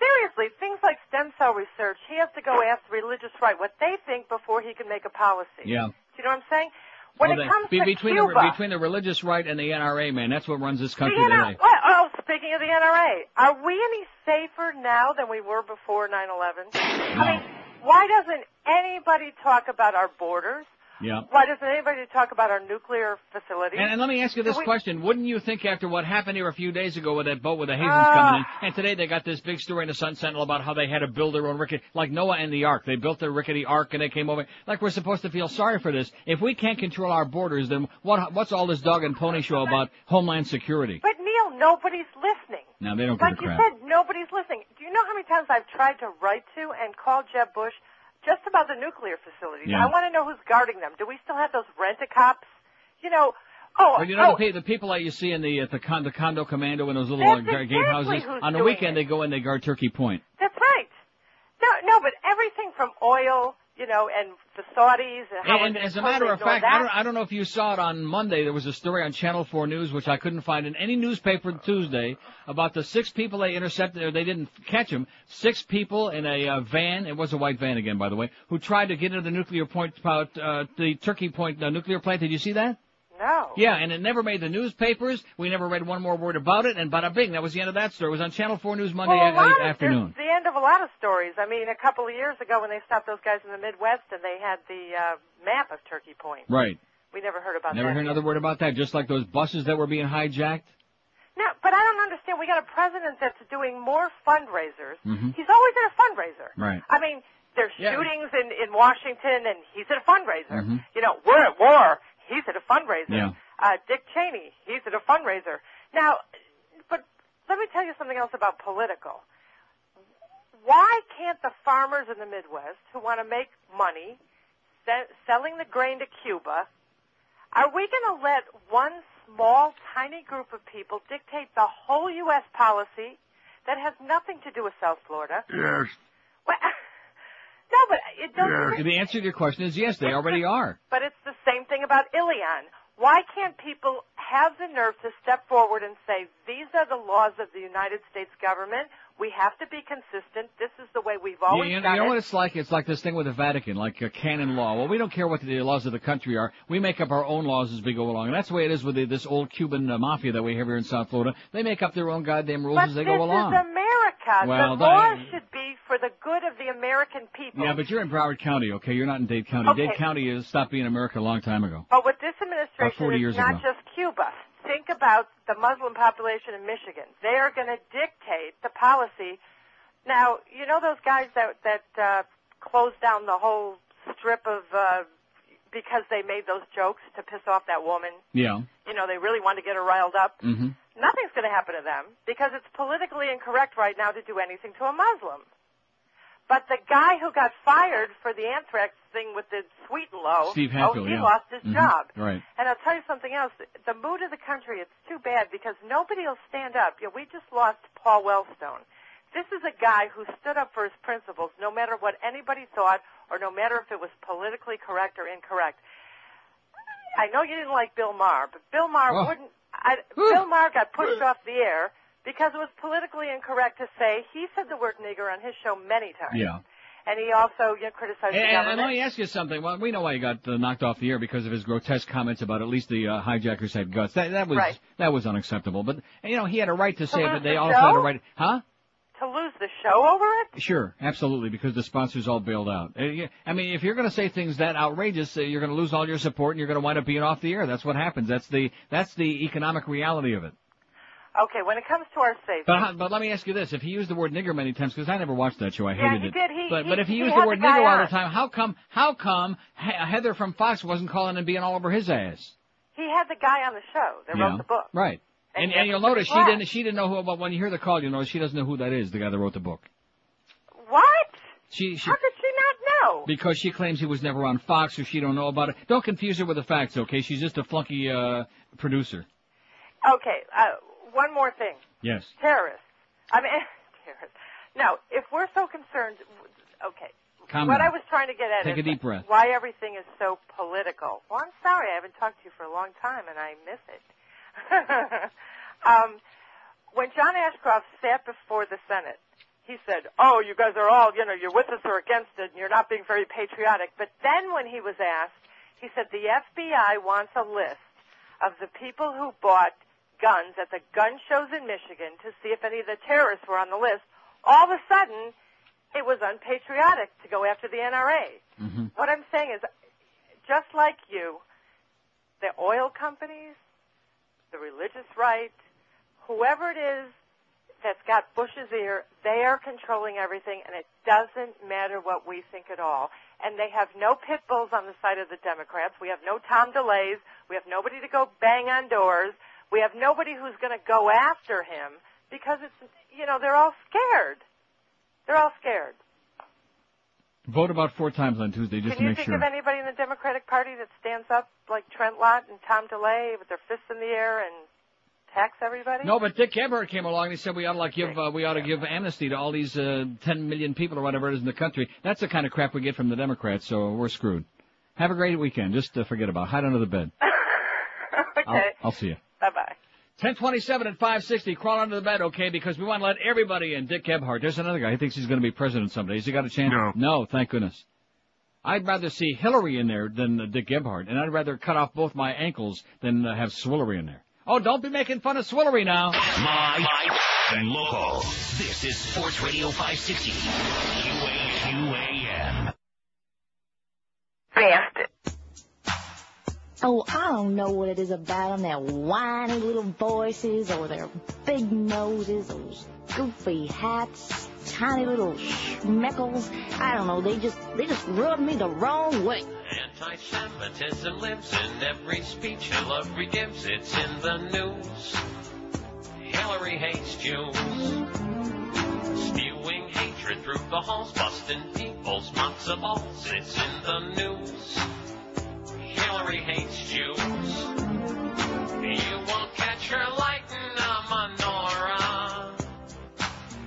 Seriously, things like stem cell research, he has to go ask the religious right what they think before he can make a policy.
Yeah.
Do you know what I'm saying? When
Oh,
it comes
be-
to
between
Cuba,
the between the religious right and the NRA, man, that's what runs this country
NRA,
today.
what, oh, speaking of the NRA, are we any safer now than we were before 9/11? I mean, why doesn't anybody talk about our borders?
Yeah.
Why doesn't anybody talk about our nuclear facilities?
And, and let me ask you this
we-
question. Wouldn't you think after what happened here a few days ago with that boat with the Haitians
Ah.
coming in, and today they got this big story in the Sun Sentinel about how they had to build their own rickety, like Noah and the Ark. They built their rickety Ark and they came over. Like we're supposed to feel sorry for this. If we can't control our borders, then what, what's all this dog and pony show about Homeland Security?
But Neil, nobody's listening.
Now they don't give
Like you said, nobody's listening. Do you know how many times I've tried to write to and call Jeb Bush just about the nuclear facilities?
Yeah.
I want to know who's guarding them. Do we still have those rent-a-cops? You know, oh,
Well, you know
oh,
the, the people that you see in the at the, con- the condo commando in those little
That's
uh,
exactly
gatehouses on the weekend
it.
they go in they guard Turkey Point.
that's right. No, no, but everything from oil, you know, and the Saudis and how
And, as a matter of fact. I don't, I don't know if you saw it on Monday. There was a story on Channel 4 News, which I couldn't find in any newspaper Tuesday, about the six people they intercepted, or they didn't catch them. Six people in a uh, van, it was a white van again, by the way, who tried to get into the nuclear point, uh, the Turkey Point uh, nuclear plant. Did you see that?
No.
Yeah, and it never made the newspapers. We never read one more word about it, and bada bing, that was the end of that story. It was on Channel 4 News Monday
well, a
a-
lot
a-
of,
afternoon.
The end of a lot of stories. I mean, a couple of years ago when they stopped those guys in the Midwest and they had the uh, map of Turkey Point.
Right.
We never heard about
Never
that.
heard another word about that. Just like those buses that were being hijacked.
No, but I don't understand. We got a president that's doing more fundraisers.
Mhm.
He's always at a fundraiser.
Right.
I mean, there's
Yeah.
shootings in in Washington, and he's at a fundraiser.
Mhm.
You know, we're at war. He's at a fundraiser.
Yeah.
Uh, Dick Cheney, he's at a fundraiser. Now, but let me tell you something else about political. Why can't the farmers in the Midwest who want to make money se- selling the grain to Cuba, are we going to let one small, tiny group of people dictate the whole U.S. policy that has nothing to do with South Florida?
Yes.
Well, no, but it doesn't.
The answer to your question is yes, they already are.
But it's the same thing about Elian. Why can't people have the nerve to step forward and say, these are the laws of the United States government. We have to be consistent. This is the way we've
You,
always
you know,
done
you know
it.
what it's like? It's like this thing with the Vatican, like a canon law. Well, we don't care what the laws of the country are. We make up our own laws as we go along. And that's the way it is with the, this old Cuban uh, mafia that we have here in South Florida. They make up their own goddamn rules
but
as they go along.
is America.
Well,
the
they-
should be for the good of the American people.
Yeah, but you're in Broward County, okay? You're not in Dade County.
Okay.
Dade County is stopped being America a long time ago.
But with this administration,
40
it's not
ago.
just Cuba. Think about the Muslim population in Michigan. They are going to dictate the policy. Now, you know those guys that that uh, closed down the whole strip of uh, because they made those jokes to piss off that woman.
Yeah.
You know, they really wanted to get her riled up.
Mm-hmm.
Nothing's going to happen to them because it's politically incorrect right now to do anything to a Muslim. But the guy who got fired for the anthrax thing with the sweet and low,
Steve
oh, he
yeah.
lost his
Mhm.
job.
Right.
And I'll tell you something else. The mood of the country, it's too bad because nobody will stand up. You know, we just lost Paul Wellstone. This is a guy who stood up for his principles no matter what anybody thought or no matter if it was politically correct or incorrect. I know you didn't like Bill Maher, but Bill Maher
Oh.
wouldn't. I, Bill Maher got pushed off the air because it was politically incorrect to say he said the word nigger on his show many times.
Yeah.
And he also you know, criticized
And,
the
and
government.
let me ask you something. Well, we know why he got uh, knocked off the air because of his grotesque comments about at least the uh, hijackers had guts. That that was
Right.
that was unacceptable. But you know, he had a right to say it, but they
the
also had a right. Huh?
The show over it?
Sure, absolutely, because the sponsors all bailed out. Uh, I mean, if you're going to say things that outrageous, uh, you're going to lose all your support and you're going to wind up being off the air. That's what happens. That's the that's the economic reality of it.
Okay, when it comes to our safety,
But but let me ask you this: If he used the word nigger many times, because I never watched that show, I
Yeah,
hated
he
it.
did. He-
but
he-
but if he
he
used the word
the
nigger all the time, how come how come Heather from Fox wasn't calling and being all over his ass?
he had the guy on the show that
yeah.
wrote the book.
Right.
And
And and you'll notice she didn't she didn't know who. But when you hear the call, you know she doesn't know who that is. The guy that wrote the book.
What?
She she
How could she not know?
because she claims he was never on Fox or she don't know about it. Don't confuse her with the facts, okay? She's just a flunky uh producer.
Okay, uh, one more thing.
Yes.
Terrorists. I mean, terrorists. No, if we're so concerned, okay.
Calm
what
down.
I was trying to get at
Take
is
a deep breath.
why everything is so political. Well, I'm sorry, I haven't talked to you for a long time, and I miss it. um, when John Ashcroft sat before the Senate, he said, "Oh, you guys are all, you know, you're with us or against it, and you're not being very patriotic." But then, when he was asked, he said the FBI wants a list of the people who bought guns at the gun shows in Michigan to see if any of the terrorists were on the list. All of a sudden, it was unpatriotic to go after the NRA.
Mm-hmm.
What I'm saying is, just like you, the oil companies, the religious right, whoever it is that's got Bush's ear, they are controlling everything, and it doesn't matter what we think at all. And they have no pit bulls on the side of the Democrats. We have no Tom DeLays. We have nobody to go bang on doors. We have nobody who's going to go after him because it's, you know, they're all scared. They're all scared.
Vote about four times on Tuesday just
Can you
to make
think
sure.
of anybody in the Democratic Party that stands up like Trent Lott and Tom DeLay with their fists in the air and tax everybody?
No, but Dick Gephardt came along and he said we ought to like give uh, we ought to give amnesty to all these uh, 10 million people or whatever it is in the country. That's the kind of crap we get from the Democrats, so we're screwed. Have a great weekend. Just uh, forget about it. hide under the bed.
okay.
I'll, I'll see you.
Bye bye.
1027 at 560. Crawl under the bed, okay? Because we want to let everybody in. Dick Gephardt. There's another guy. He thinks he's going to be president someday. Has he got a chance?
No.
No, thank goodness. I'd rather see Hillary in there than uh, Dick Gephardt, and I'd rather cut off both my ankles than uh, have Swillery in there. Oh, don't be making fun of Swillery now.
My, my, and local. This is Sports Radio 560. QAQAM.
Bastard.
Oh, I don't know what it is about them, their whiny little voices or their big noses, those goofy hats, tiny little schmeckles. I don't know, they just, they just rub me the wrong way.
Anti-Semitism lives in every speech Hillary gives. It's in the news. Hillary hates Jews. Spewing hatred through the halls, busting people's matzo balls. It's in the news. Hillary hates Jews. You won't catch her lighting a menorah.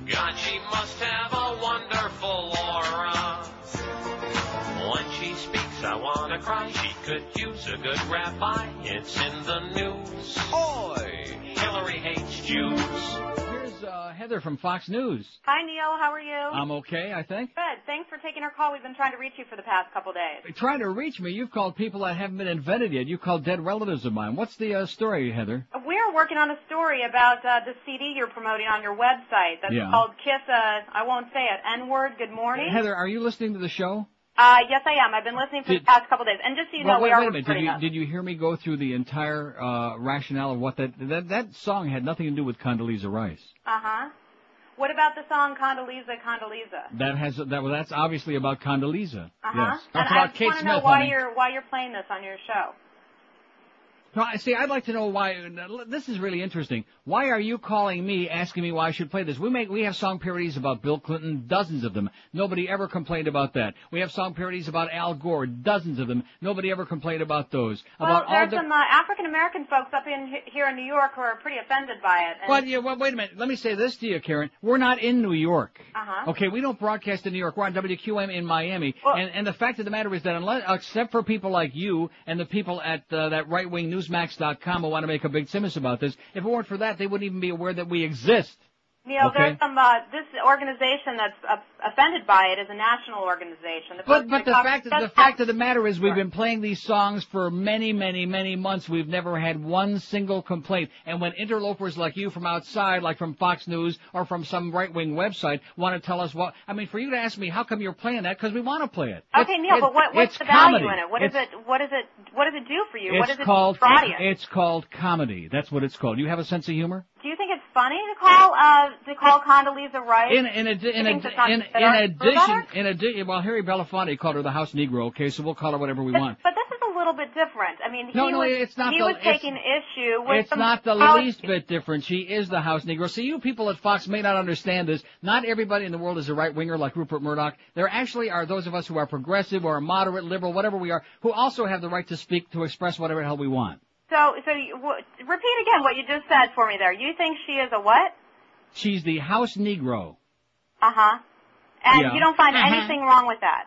God, she must have a wonderful aura. When she speaks, I wanna cry. She could use a good rabbi. It's in the news. Oi! Hillary hates Jews.
Uh, Heather from Fox News.
Hi, Neil. How are you?
I'm okay, I think.
Good. Thanks for taking our call. We've been trying to reach you for the past couple days.
Trying to reach me, you've called people that haven't been invented yet. You called dead relatives of mine. What's the uh, story, Heather?
We're working on a story about uh, the CD you're promoting on your website that's
Yeah.
called Kiss. Uh, I won't say it. N-word. Good morning.
Heather, are you listening to the show?
Uh, yes, I am. I've been listening for
Did-
the past couple of days. And just so you
well,
know,
wait,
we are
wait a minute. Did you
us.
did you hear me go through the entire uh, rationale of what that that that song had nothing to do with Condoleezza Rice.
Uh huh. What about the song Condoleezza, Condoleezza?
That has that well, that's obviously about Condoleezza.
Uh huh.
Yes,
And
that's
I
about
just
Kate
want to
Smith.
know why
honey.
you're why you're playing this on your show.
No, I see. I'd like to know why. This is really interesting. Why are you calling me, asking me why I should play this? We make we have song parodies about Bill Clinton, dozens of them. Nobody ever complained about that. We have song parodies about Al Gore, dozens of them. Nobody ever complained about those.
Well,
about all
there's
the.
some uh, African American folks up in here in New York who are pretty offended by it. And,
Well, yeah, well, wait a minute. Let me say this to you, Karen. We're not in New York.
Uh-huh.
Okay, we don't broadcast in New York. We're on WQAM in Miami. and, and the fact of the matter is that unless, except for people like you and the people at uh, that right-wing newsmax.com I want to make a big simus about this, if it weren't for that, they wouldn't even be aware that we exist.
Neil,
Okay.
there's some uh, this organization that's uh, offended by it is a national organization. The
But but the fact the fact of the matter is we've been playing these songs for many many many months. We've never had one single complaint. And when interlopers like you from outside, like from Fox News or from some right wing website, want to tell us what I mean, for you to ask me how come you're playing that because we want to play it.
Okay,
It's-
Neil,
it-
but what, what's the value
comedy.
in it? What is
It's-
it? What is it? What does it do for you?
It's
what is it
called it's called comedy. That's what it's called. Do You have a sense of humor.
Do you think it's funny to call uh to call Condoleezza Rice?
In in in,
You think
addi-
it's not
in, in addition in addition, well, Harry Belafonte called her the House Negro. Okay, so we'll call her whatever we want.
But this is a little bit different. I mean,
No,
he
no,
was
it's not
he
the-
was taking issue with
It's not the
policy-
least bit different. She is the House Negro. See, you people at Fox may not understand this. Not everybody in the world is a right winger like Rupert Murdoch. There actually are those of us who are progressive or moderate, liberal, whatever we are, who also have the right to speak, to express whatever the hell we want.
So, so you, w- repeat again what you just said for me there. You think she is a what?
She's the House Negro.
Uh huh. And
Yeah.
you don't find
Uh-huh.
anything wrong with that.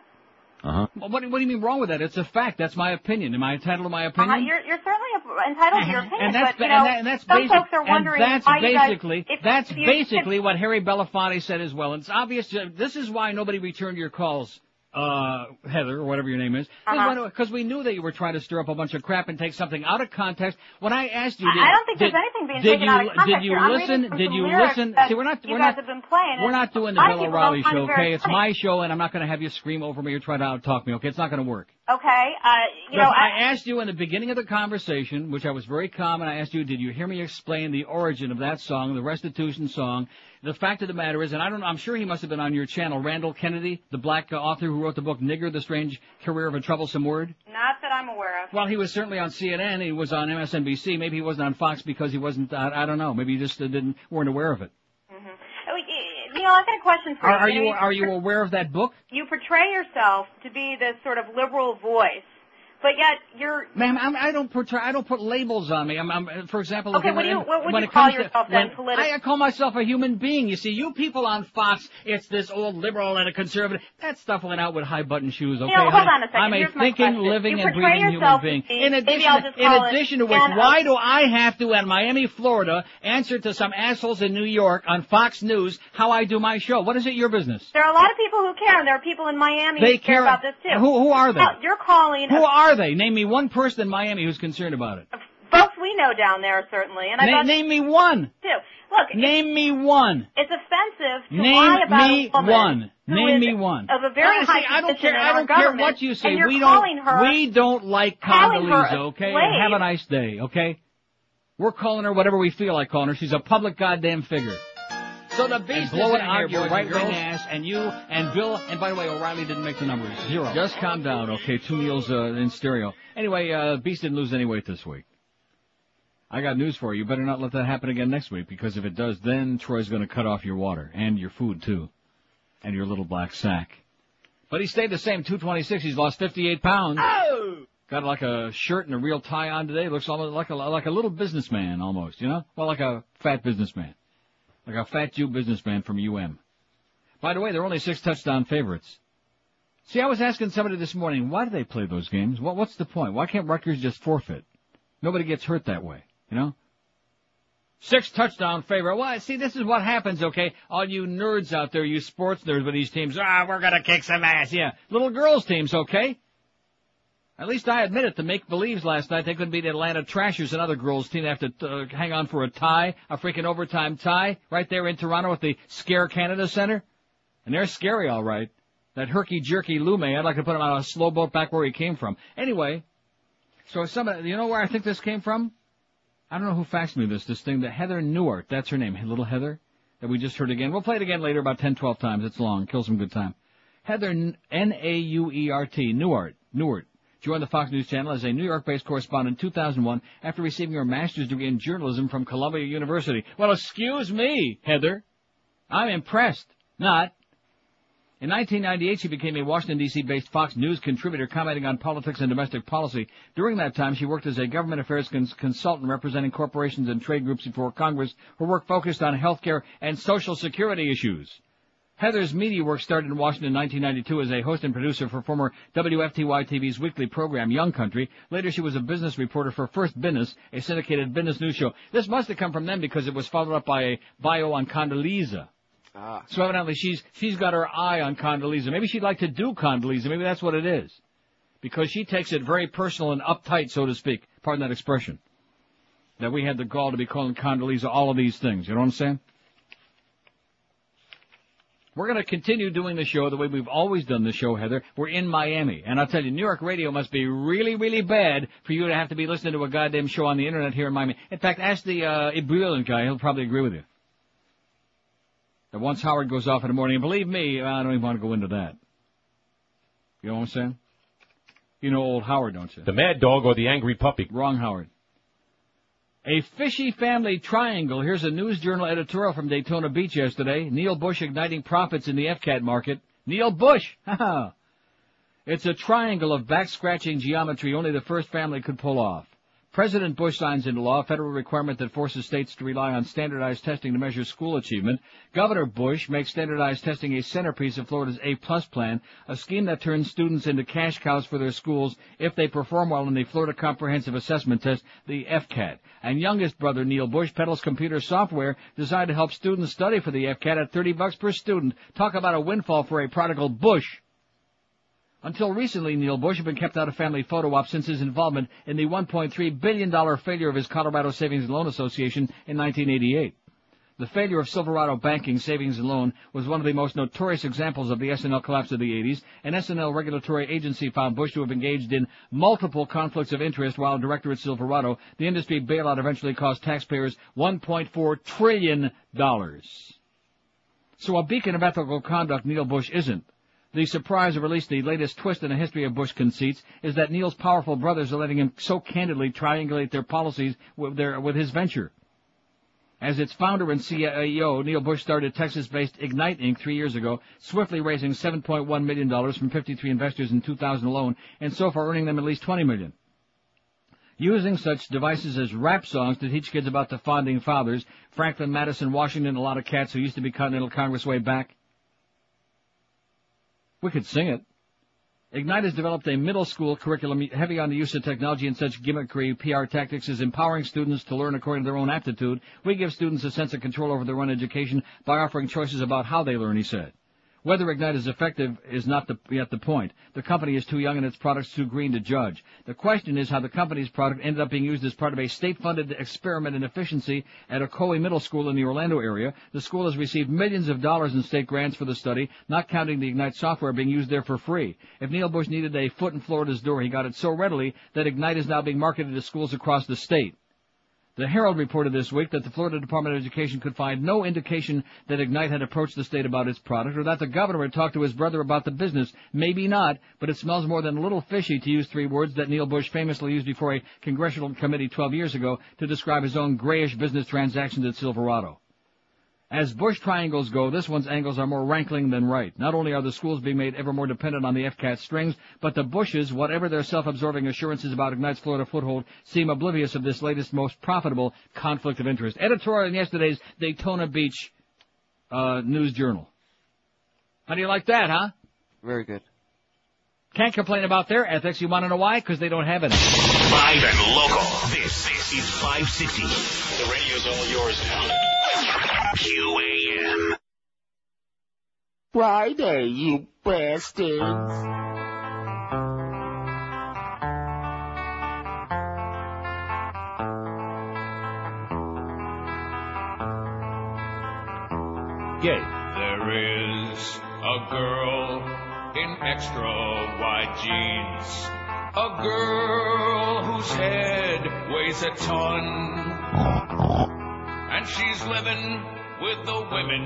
Uh-huh. Well, what, do- what do you mean wrong with that? It's a fact. That's my opinion. Am I entitled to my opinion?
Uh-huh. You're you're certainly entitled to your opinion,
and that's
but you
and,
know
that, and that's
some
basic,
folks are wondering
and that's
why you guys-
basically
if-
that's
if you-
basically what Harry Belafonte said as well. And it's obvious. uh, This is why nobody returned your calls uh, Heather, or whatever your name is,
Uh-huh.
because we knew that you were trying to stir up a bunch of crap and take something out of context. When I asked you,
I-
did,
I don't think
did,
there's anything being
did
taken
you,
out of context
Did you
here.
Listen? Did you listen? See, we're not. we're not.
have been playing.
We're not doing the Bill O'Reilly show, okay? It's my show, and I'm not going to have you scream over me or try to out-talk me, okay? It's not going to work.
Okay, uh, you know, I,
I asked you in the beginning of the conversation, which I was very calm, and I asked you, did you hear me explain the origin of that song, the restitution song? The fact of the matter is, and I don't know, I'm sure he must have been on your channel, Randall Kennedy, the black uh, author who wrote the book Nigger, The Strange Career of a Troublesome Word.
not that I'm aware of.
Well, he was certainly on CNN. He was on MSNBC. Maybe he wasn't on Fox because he wasn't. I, I don't know. Maybe you just uh, didn't weren't aware of it.
Mm-hmm. You know, I've got a question for
Are, are
you.
you are you aware of that book,
you portray yourself to be this sort of liberal voice, but yet you're
ma'am? I'm, I don't portray. I don't put labels on me. I'm, I'm for example.
Okay, what do you- what would
when
you call
comes to-
yourself then,
when-
politi-
I, I call myself a human being. You see, you people on Fox, it's this old liberal and a conservative. That stuff went out with high button shoes. Okay,
You know, hold
honey?
on a second.
I'm a
Here's my
thinking, living,
You
and breathing human being.
be-
In addition, in addition to which, why do I have to, in Miami, Florida, answer to some assholes in New York on Fox News how I do my show? What is it your business?
There are a lot of people who care, and there are people in Miami
They
who care about this too.
Who- who are they?
Well, you're calling
Who are they? Name me one person in Miami who's concerned about it.
folks we know down there certainly, and I
Na- name me one.
Two. Look,
Name me one.
it's offensive to
Name
lie about
me
a woman
one.
who
Name
is
me one.
of a very
I,
high
I don't care. I don't care what you say. we don't.
her
we don't like Condoleezza. Okay. Have a nice day. Okay. We're calling her whatever we feel like calling her. She's a public goddamn figure. So the beast
blow
is
it out your right wing
ass, and you and Bill. And by the way, O'Reilly didn't make the numbers. Zero. Just calm down, okay? Two meals uh, in stereo. Anyway, uh, Beast didn't lose any weight this week. I got news for you. You better not let that happen again next week, because if it does, then Troy's going to cut off your water and your food too, and your little black sack. But he stayed the same, 226. He's lost 58 pounds.
Oh!
Got like a shirt and a real tie on today. Looks almost like a like a little businessman, almost. You know, well, like a fat businessman, like a fat Jew businessman from UM. By the way, they're only six touchdown favorites. See, I was asking somebody this morning, why do they play those games? What, what's the point? Why can't Rutgers just forfeit? Nobody gets hurt that way, you know? Six touchdown favorite. Well, see, this is what happens, okay? All you nerds out there, you sports nerds with these teams, ah, we're gonna kick some ass, yeah. Little girls teams, okay? At least I admit it, the make-believes last night, they couldn't beat Atlanta Trashers, another girls team. They have to uh, hang on for a tie, a freaking overtime tie, right there in Toronto at the Scare Canada Center. And they're scary, all right. That herky-jerky Lumme, I'd like to put him on a slow boat back where he came from. Anyway, so somebody, you know where I think this came from? I don't know who faxed me this, this thing, that Heather Nauert, that's her name, little Heather, that we just heard again. We'll play it again later, about 10, 12 times. It's long, kill some good time. Heather N-A-U-E-R-T, Nauert, Nauert, joined the Fox News Channel as a New York-based correspondent in 2001 after receiving her master's degree in journalism from Columbia University. Well, excuse me, Heather. I'm impressed. Not. In 1998, she became a Washington, D.C. based Fox News contributor commenting on politics and domestic policy. During that time, she worked as a government affairs cons- consultant representing corporations and trade groups before Congress. Her work focused on healthcare and social security issues. Heather's media work started in Washington in 1992 as a host and producer for former WFTY TV's weekly program Young Country. Later, she was a business reporter for First Business, a syndicated business news show. This must have come from them because it was followed up by a bio on Condoleezza.
Ah.
So evidently she's she's got her eye on Condoleezza. Maybe she'd like to do Condoleezza. Maybe that's what it is. Because she takes it very personal and uptight, so to speak. Pardon that expression. That we had the gall to be calling Condoleezza all of these things. You know what I'm saying? We're going to continue doing the show the way we've always done the show, Heather. We're in Miami. And I'll tell you, New York radio must be really, really bad for you to have to be listening to a goddamn show on the internet here in Miami. In fact, ask the, uh, guy. He'll probably agree with you. That once Howard goes off in the morning, and believe me, I don't even want to go into that. You know what I'm saying? You know old Howard, don't you?
The mad dog or the angry puppy?
Wrong Howard. A fishy family triangle. Here's a news journal editorial from Daytona Beach yesterday. Neil Bush igniting profits in the FCAT market. Neil Bush! It's a triangle of back-scratching geometry only the first family could pull off. President Bush signs into law a federal requirement that forces states to rely on standardized testing to measure school achievement. Governor Bush makes standardized testing a centerpiece of Florida's A-plus plan, a scheme that turns students into cash cows for their schools if they perform well in the Florida Comprehensive Assessment Test, the FCAT. And youngest brother Neil Bush peddles computer software designed to help students study for the FCAT at 30 bucks per student. Talk about a windfall for a prodigal Bush. Until recently, Neil Bush had been kept out of family photo ops since his involvement in the $1.3 billion failure of his Colorado Savings and Loan Association in 1988. The failure of Silverado Banking Savings and Loan was one of the most notorious examples of the S&L collapse of the 80s. An S&L regulatory agency found Bush to have engaged in multiple conflicts of interest while director at Silverado. The industry bailout eventually cost taxpayers $1.4 trillion. So a beacon of ethical conduct Neil Bush isn't. The surprise of releasing the latest twist in the history of Bush conceits is that Neil's powerful brothers are letting him so candidly triangulate their policies with, their, with his venture. As its founder and CEO, Neil Bush started Texas-based Ignite Inc. three years ago, swiftly raising $7.1 million from 53 investors in 2000 alone, and so far earning them at least 20 million. Using such devices as rap songs to teach kids about the founding fathers, Franklin, Madison, Washington, a lot of cats who used to be Continental Congress way back. We could sing it. Ignite has developed a middle school curriculum heavy on the use of technology and such gimmickry PR tactics as empowering students to learn according to their own aptitude. We give students a sense of control over their own education by offering choices about how they learn, he said. Whether Ignite is effective is not the, yet the point. The company is too young and its products too green to judge. The question is how the company's product ended up being used as part of a state-funded experiment in efficiency at Ocoee Middle School in the Orlando area. The school has received millions of dollars in state grants for the study, not counting the Ignite software being used there for free. If Neil Bush needed a foot in Florida's door, he got it so readily that Ignite is now being marketed to schools across the state. The Herald reported this week that the Florida Department of Education could find no indication that Ignite had approached the state about its product or that the governor had talked to his brother about the business. Maybe not, but it smells more than a little fishy to use three words that Neil Bush famously used before a congressional committee 12 years ago to describe his own grayish business transactions at Silverado. As Bush triangles go, this one's angles are more rankling than right. Not only are the schools being made ever more dependent on the FCAT strings, but the Bushes, whatever their self-absorbing assurances about Ignite's Florida foothold, seem oblivious of this latest most profitable conflict of interest. Editorial in yesterday's Daytona Beach uh, News Journal. How do you like that, huh?
Very good.
Can't complain about their ethics. You want to know why? Because they don't have any.
Live and local. This, this is 560.
The radio's all yours now.
QAM.
Friday, you bastards.
Gay.
There is a girl in extra wide jeans. A girl whose head weighs a ton. And she's living with the women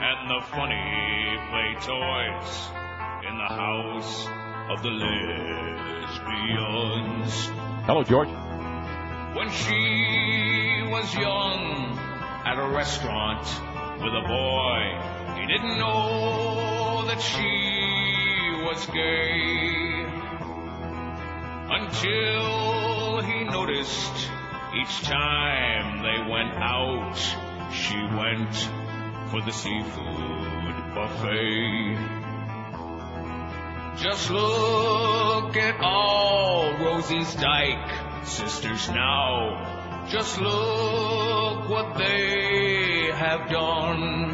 and the funny play toys in the house of the lesbians.
Hello, George.
When she was young at a restaurant with a boy, he didn't know that she was gay until he noticed each time they went out, she went for the seafood buffet. Just look at all Rosie's Dyke sisters now. Just look what they have done.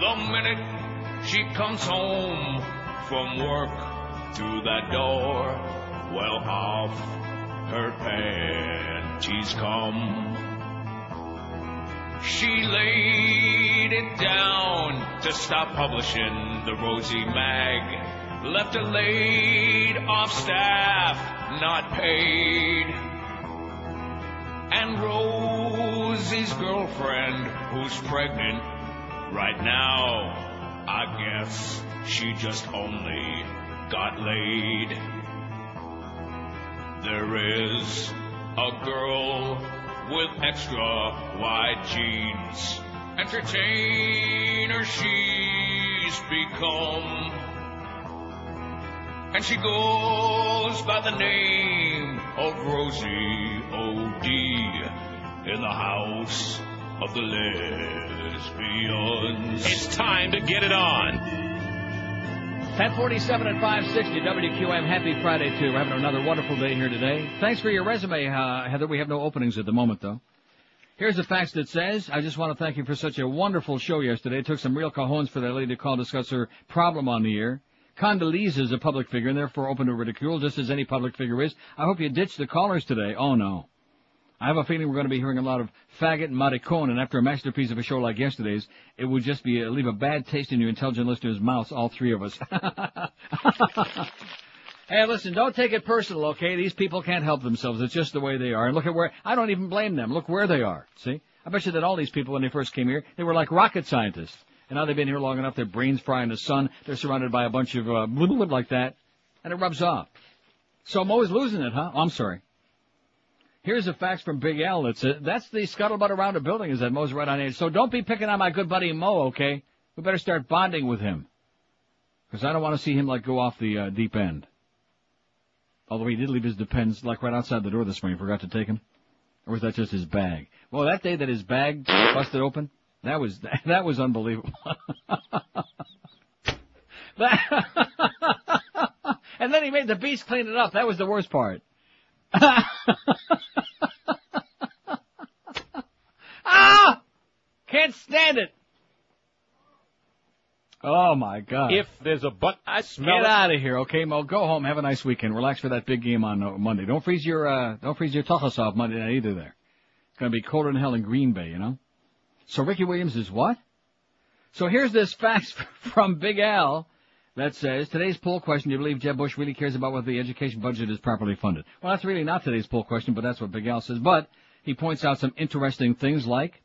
The minute she comes home from work through that door, well off her panties come. She laid it down to stop publishing the Rosie Mag. Left her laid off staff, not paid. And Rosie's girlfriend, who's pregnant right now, I guess she just only got laid. There is a girl with extra wide jeans. Entertainer she's become. And she goes by the name of Rosie O.D. in the house of the lesbians.
It's time to get it on.
1047 at 560 WQAM. Happy Friday too. We're having another wonderful day here today. Thanks for your resume, uh, Heather. We have no openings at the moment though. Here's a fax that says, I just want to thank you for such a wonderful show yesterday. It took some real cajones for that lady to call discuss her problem on the air. Condoleezza is a public figure and therefore open to ridicule, just as any public figure is. I hope you ditch the callers today. Oh no. I have a feeling we're going to be hearing a lot of faggot and maricon, and after a masterpiece of a show like yesterday's, it would just be uh, leave a bad taste in your intelligent listeners' mouths, all three of us. hey, listen, don't take it personal, okay? These people can't help themselves. It's just the way they are. And look at where, I don't even blame them. Look where they are. See? I bet you that all these people, when they first came here, they were like rocket scientists. And now they've been here long enough, their brains fry in the sun, they're surrounded by a bunch of, uh, like that, and it rubs off. So Mo is losing it, huh? Oh, I'm sorry. Here's a fax from Big L. It's a, that's the scuttlebutt around a building is that Mo's right on edge. So don't be picking on my good buddy Mo, okay? We better start bonding with him. Cause I don't want to see him like go off the uh, deep end. Although he did leave his depends like right outside the door this morning. Forgot to take him. Or was that just his bag? Well, that day that his bag busted open, that was that was unbelievable. And then he made the beast clean it up. That was the worst part. ah! Can't stand it. Oh my God.
If there's a butt, I smell
Get
it.
out of here, okay, Mo. Go home. Have a nice weekend. Relax for that big game on uh, Monday. Don't freeze your uh, don't freeze your tuchus off Monday night either. There, it's going to be colder than hell in Green Bay. You know. So Ricky Williams is what? So here's this fax from Big Al that says today's poll question: Do you believe Jeb Bush really cares about whether the education budget is properly funded? Well, that's really not today's poll question, but that's what Big Al says. But he points out some interesting things like.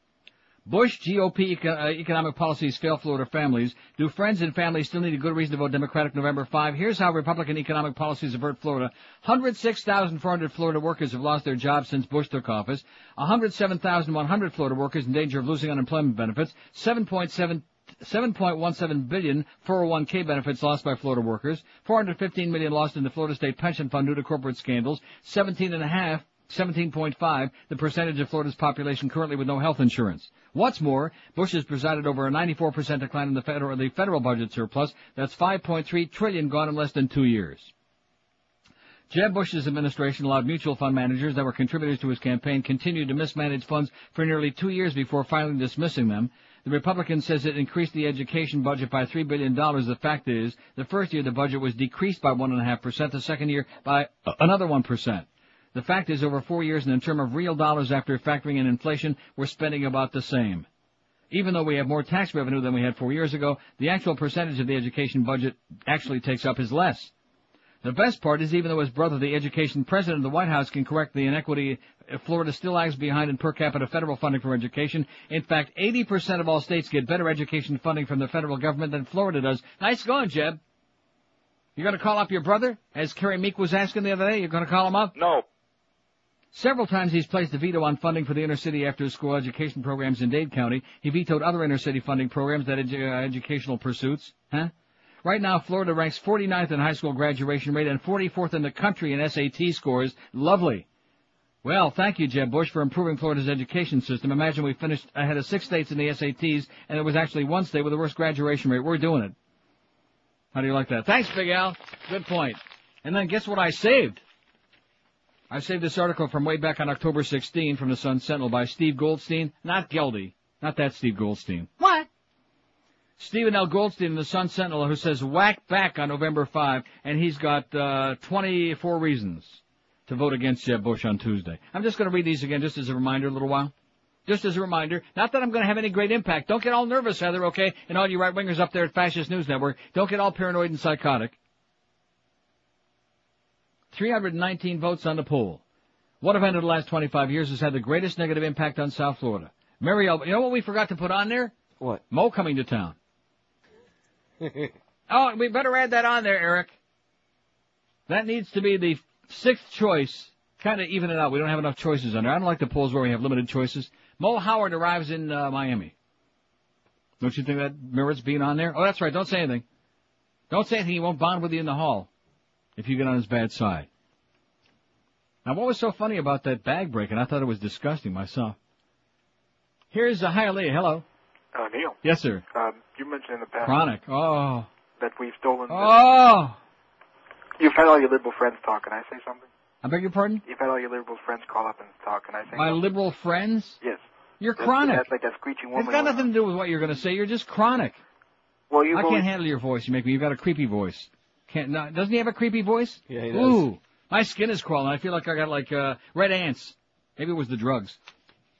Bush GOP eco- uh, economic policies fail Florida families. Do friends and family still need a good reason to vote Democratic November 5? Here's how Republican economic policies avert Florida. 106,400 Florida workers have lost their jobs since Bush took office. 107,100 Florida workers in danger of losing unemployment benefits. 7.7 7.17 billion 401k benefits lost by Florida workers, 415 million lost in the Florida State Pension Fund due to corporate scandals, 17 and a half 17.5, the percentage of Florida's population currently with no health insurance. What's more, Bush has presided over a 94% decline in the federal, the federal budget surplus. That's 5.3 trillion gone in less than two years. Jeb Bush's administration allowed mutual fund managers that were contributors to his campaign continue to mismanage funds for nearly two years before finally dismissing them. The Republican says it increased the education budget by $3 billion. The fact is, the first year the budget was decreased by 1.5%, the second year by another 1%. The fact is, over four years and in terms of real dollars after factoring in inflation, we're spending about the same. Even though we have more tax revenue than we had four years ago, the actual percentage of the education budget actually takes up is less. The best part is even though his brother, the education president of the White House, can correct the inequity, uh, Florida still lags behind in per capita federal funding for education. In fact, 80% of all states get better education funding from the federal government than Florida does. Nice going, Jeb. You're gonna call up your brother? As Carrie Meek was asking the other day, you're gonna call him up?
No.
Several times he's placed a veto on funding for the inner city after school education programs in Dade County. He vetoed other inner city funding programs that edu- uh, educational pursuits. Huh? Right now, Florida ranks 49th in high school graduation rate and 44th in the country in SAT scores. Lovely. Well, thank you, Jeb Bush, for improving Florida's education system. Imagine we finished ahead of six states in the SATs, and it was actually one state with the worst graduation rate. We're doing it. How do you like that? Thanks, Big Al. Good point. And then guess what I saved? I saved this article from way back on October 16 from the Sun Sentinel by Steve Goldstein, not Geldy, not that Steve Goldstein.
What?
Stephen L. Goldstein in the Sun Sentinel who says whack back on November 5, and he's got uh, 24 reasons to vote against Jeb Bush on Tuesday. I'm just going to read these again just as a reminder a little while. Just as a reminder, not that I'm going to have any great impact. Don't get all nervous, Heather, okay? And all you right-wingers up there at Fascist News Network, don't get all paranoid and psychotic. 319 votes on the poll. What event in the last 25 years has had the greatest negative impact on South Florida? Mary El- you know what we forgot to put on there?
What?
Mo coming to town. Oh, we better add that on there, Eric. That needs to be the sixth choice. Kind of even it out. We don't have enough choices on there. I don't like the polls where we have limited choices. Mo Howard arrives in uh, Miami. Don't you think that merits being on there? Oh, that's right. Don't say anything. Don't say anything. He won't bond with you in the hall if you get on his bad side. Now, what was so funny about that bag breaking? I thought it was disgusting myself. Here's a Hialeah. Hello.
Uh, Neil,
Yes, sir.
um, you mentioned in the past
Chronic. Oh.
that we've stolen.
Oh.
You've had all your liberal friends talk. Can I say something?
I beg your pardon?
You've had all your liberal friends call up and talk. Can I say
My
something?
liberal friends?
Yes.
You're
That's-
chronic.
That's like that screeching woman.
It's got nothing to do with what you're going to say. You're just chronic.
Well, you've
I can't handle your voice. You make me. You've got a creepy voice. Can't. No, doesn't he have a creepy voice?
Yeah, he does.
Ooh, my skin is crawling. I feel like I got like uh, red ants. Maybe it was the drugs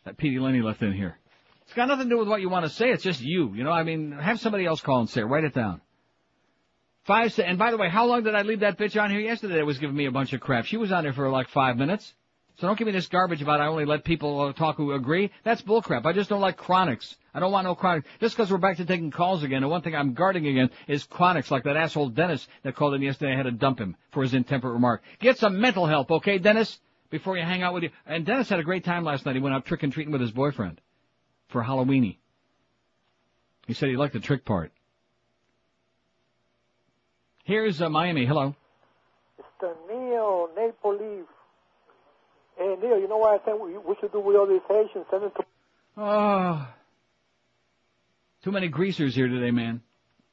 that Petey Lenny left in here. Got nothing to do with what you want to say. It's just you. You know, I mean, have somebody else call and say it. Write it down. Five. And by the way, how long did I leave that bitch on here yesterday? That was giving me a bunch of crap. She was on there for like five minutes. So don't give me this garbage about I only let people uh, talk who agree. That's bullcrap. I just don't like chronics. I don't want no chronics. Just because we're back to taking calls again, the one thing I'm guarding against is chronics, like that asshole Dennis that called in yesterday. I had to dump him for his intemperate remark. Get some mental help, okay, Dennis? Before you hang out with you. And Dennis had a great time last night. He went out trick and treating with his boyfriend for Halloweeny. He said he liked the trick part. Here's uh, Miami. Hello.
Mr. Neil, Napoli. Hey, Neil, you know what I think we, we should do with all these Haitians? Send them to...
Oh. Too many greasers here today, man.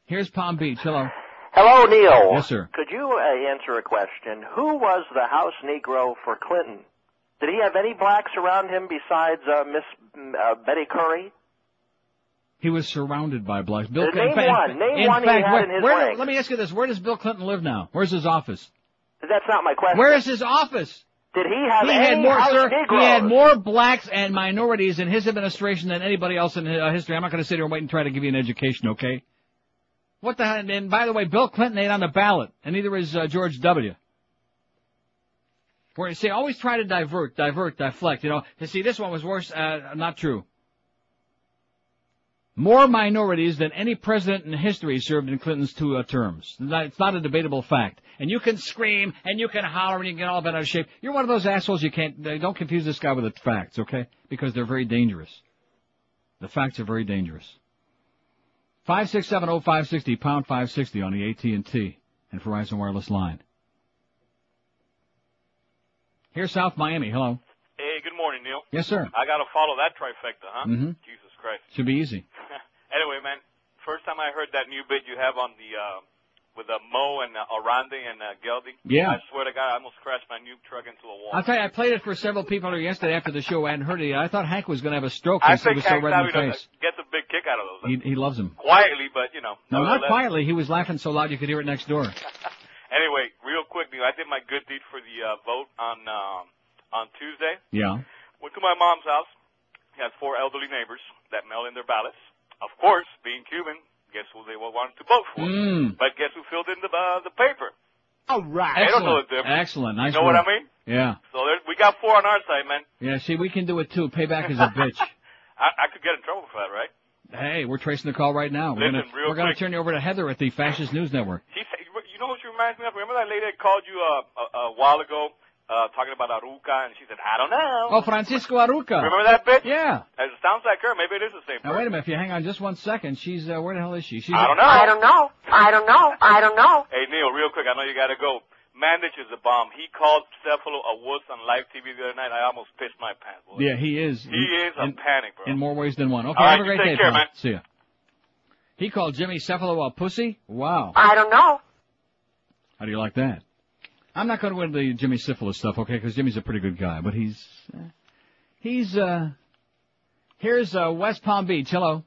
Here's Palm Beach. Hello.
Hello, Neil.
Yes, sir.
Could you uh, answer a question? Who was the House Negro for Clinton? Did he have any blacks around him besides uh, Miss mm, uh, Betty Currie?
He was surrounded by blacks. Bill Clinton-
name
fact-
one. Name one he
fact,
had
where,
in his
where-
ranks.
let me ask you this: Where does Bill Clinton live now? Where's his office?
That's not my question.
Where is his office?
Did he have
he
any
had more, sir.
Negroes?
He had more blacks and minorities in his administration than anybody else in uh, history. I'm not going to sit here and wait and try to give you an education, okay? What the hell? And by the way, Bill Clinton ain't on the ballot, and neither is uh, George W. Where see, always try to divert, divert, deflect. You know, you see, this one was worse. Uh, not true. More minorities than any president in history served in Clinton's two uh, terms. It's not a debatable fact. And you can scream and you can holler and you can get all bent out of shape. You're one of those assholes you can't, uh, don't confuse this guy with the facts, okay? Because they're very dangerous. The facts are very dangerous. 5670560, pound 560 on the AT&T and Verizon Wireless line. Here's South Miami. Hello.
Hey, good morning, Neil.
Yes, sir.
I gotta follow that trifecta, huh?
Mhm.
Jesus Christ.
Should be easy.
anyway, man, first time I heard that new bit you have on the, uh, with uh, Mo and uh, Arande and uh, Geldy.
Yeah.
I swear to God, I almost crashed my new truck into a wall.
I'll tell you, I played it for several people here yesterday after the show. I hadn't heard it yet. I thought Hank was going to have a stroke
I
because he was so red in the face.
gets a big kick out of those.
He, he loves them.
Quietly, but, you know.
No, not quietly. He was laughing so loud you could hear it next door.
Anyway, real quick, Neil, I did my good deed for the uh, vote on um, on Tuesday.
Yeah.
Went to my mom's house. He had four elderly neighbors that mailed in their ballots. Of course, being Cuban, guess who they wanted to vote for?
Mm.
But guess who filled in the uh, the paper?
All right.
They don't know
Excellent.
the difference.
Excellent. Nice
you know what I mean?
Yeah.
So we got four on our side, man.
Yeah, see, we can do it too. Payback is a bitch.
I, I could get in trouble for that, right?
Hey, we're tracing the call right now. We're
Listen,
gonna, we're gonna turn you over to Heather at the Fascist News Network.
She said, you know what she reminds me of? Remember that lady that called you uh, a, a while ago uh, talking about Aruca, and she said, I don't know.
Oh, Francisco Aruca.
Remember that bitch?
Yeah.
It sounds like her. Maybe it is the same
Now
person.
wait a minute. If you hang on just one second, she's uh, where the hell is she? She's
I don't know.
I don't know. I don't know. I don't know.
Hey, Neil, real quick, I know you gotta go. Mandich is a bomb. He called Cefalo a wuss on live TV the other night. I almost pissed my pants. boy.
Yeah, he is.
He is a
in,
panic, bro.
in more ways than one. Okay,
All right,
have a
you
great
take
day,
care,
pal.
man.
See ya. He called Jimmy Cefalo a pussy. Wow.
I don't know.
How do you like that? I'm not going to go into the Jimmy Syphilis stuff, okay? Because Jimmy's a pretty good guy, but he's uh, he's uh. Here's uh, West Palm Beach. Hello.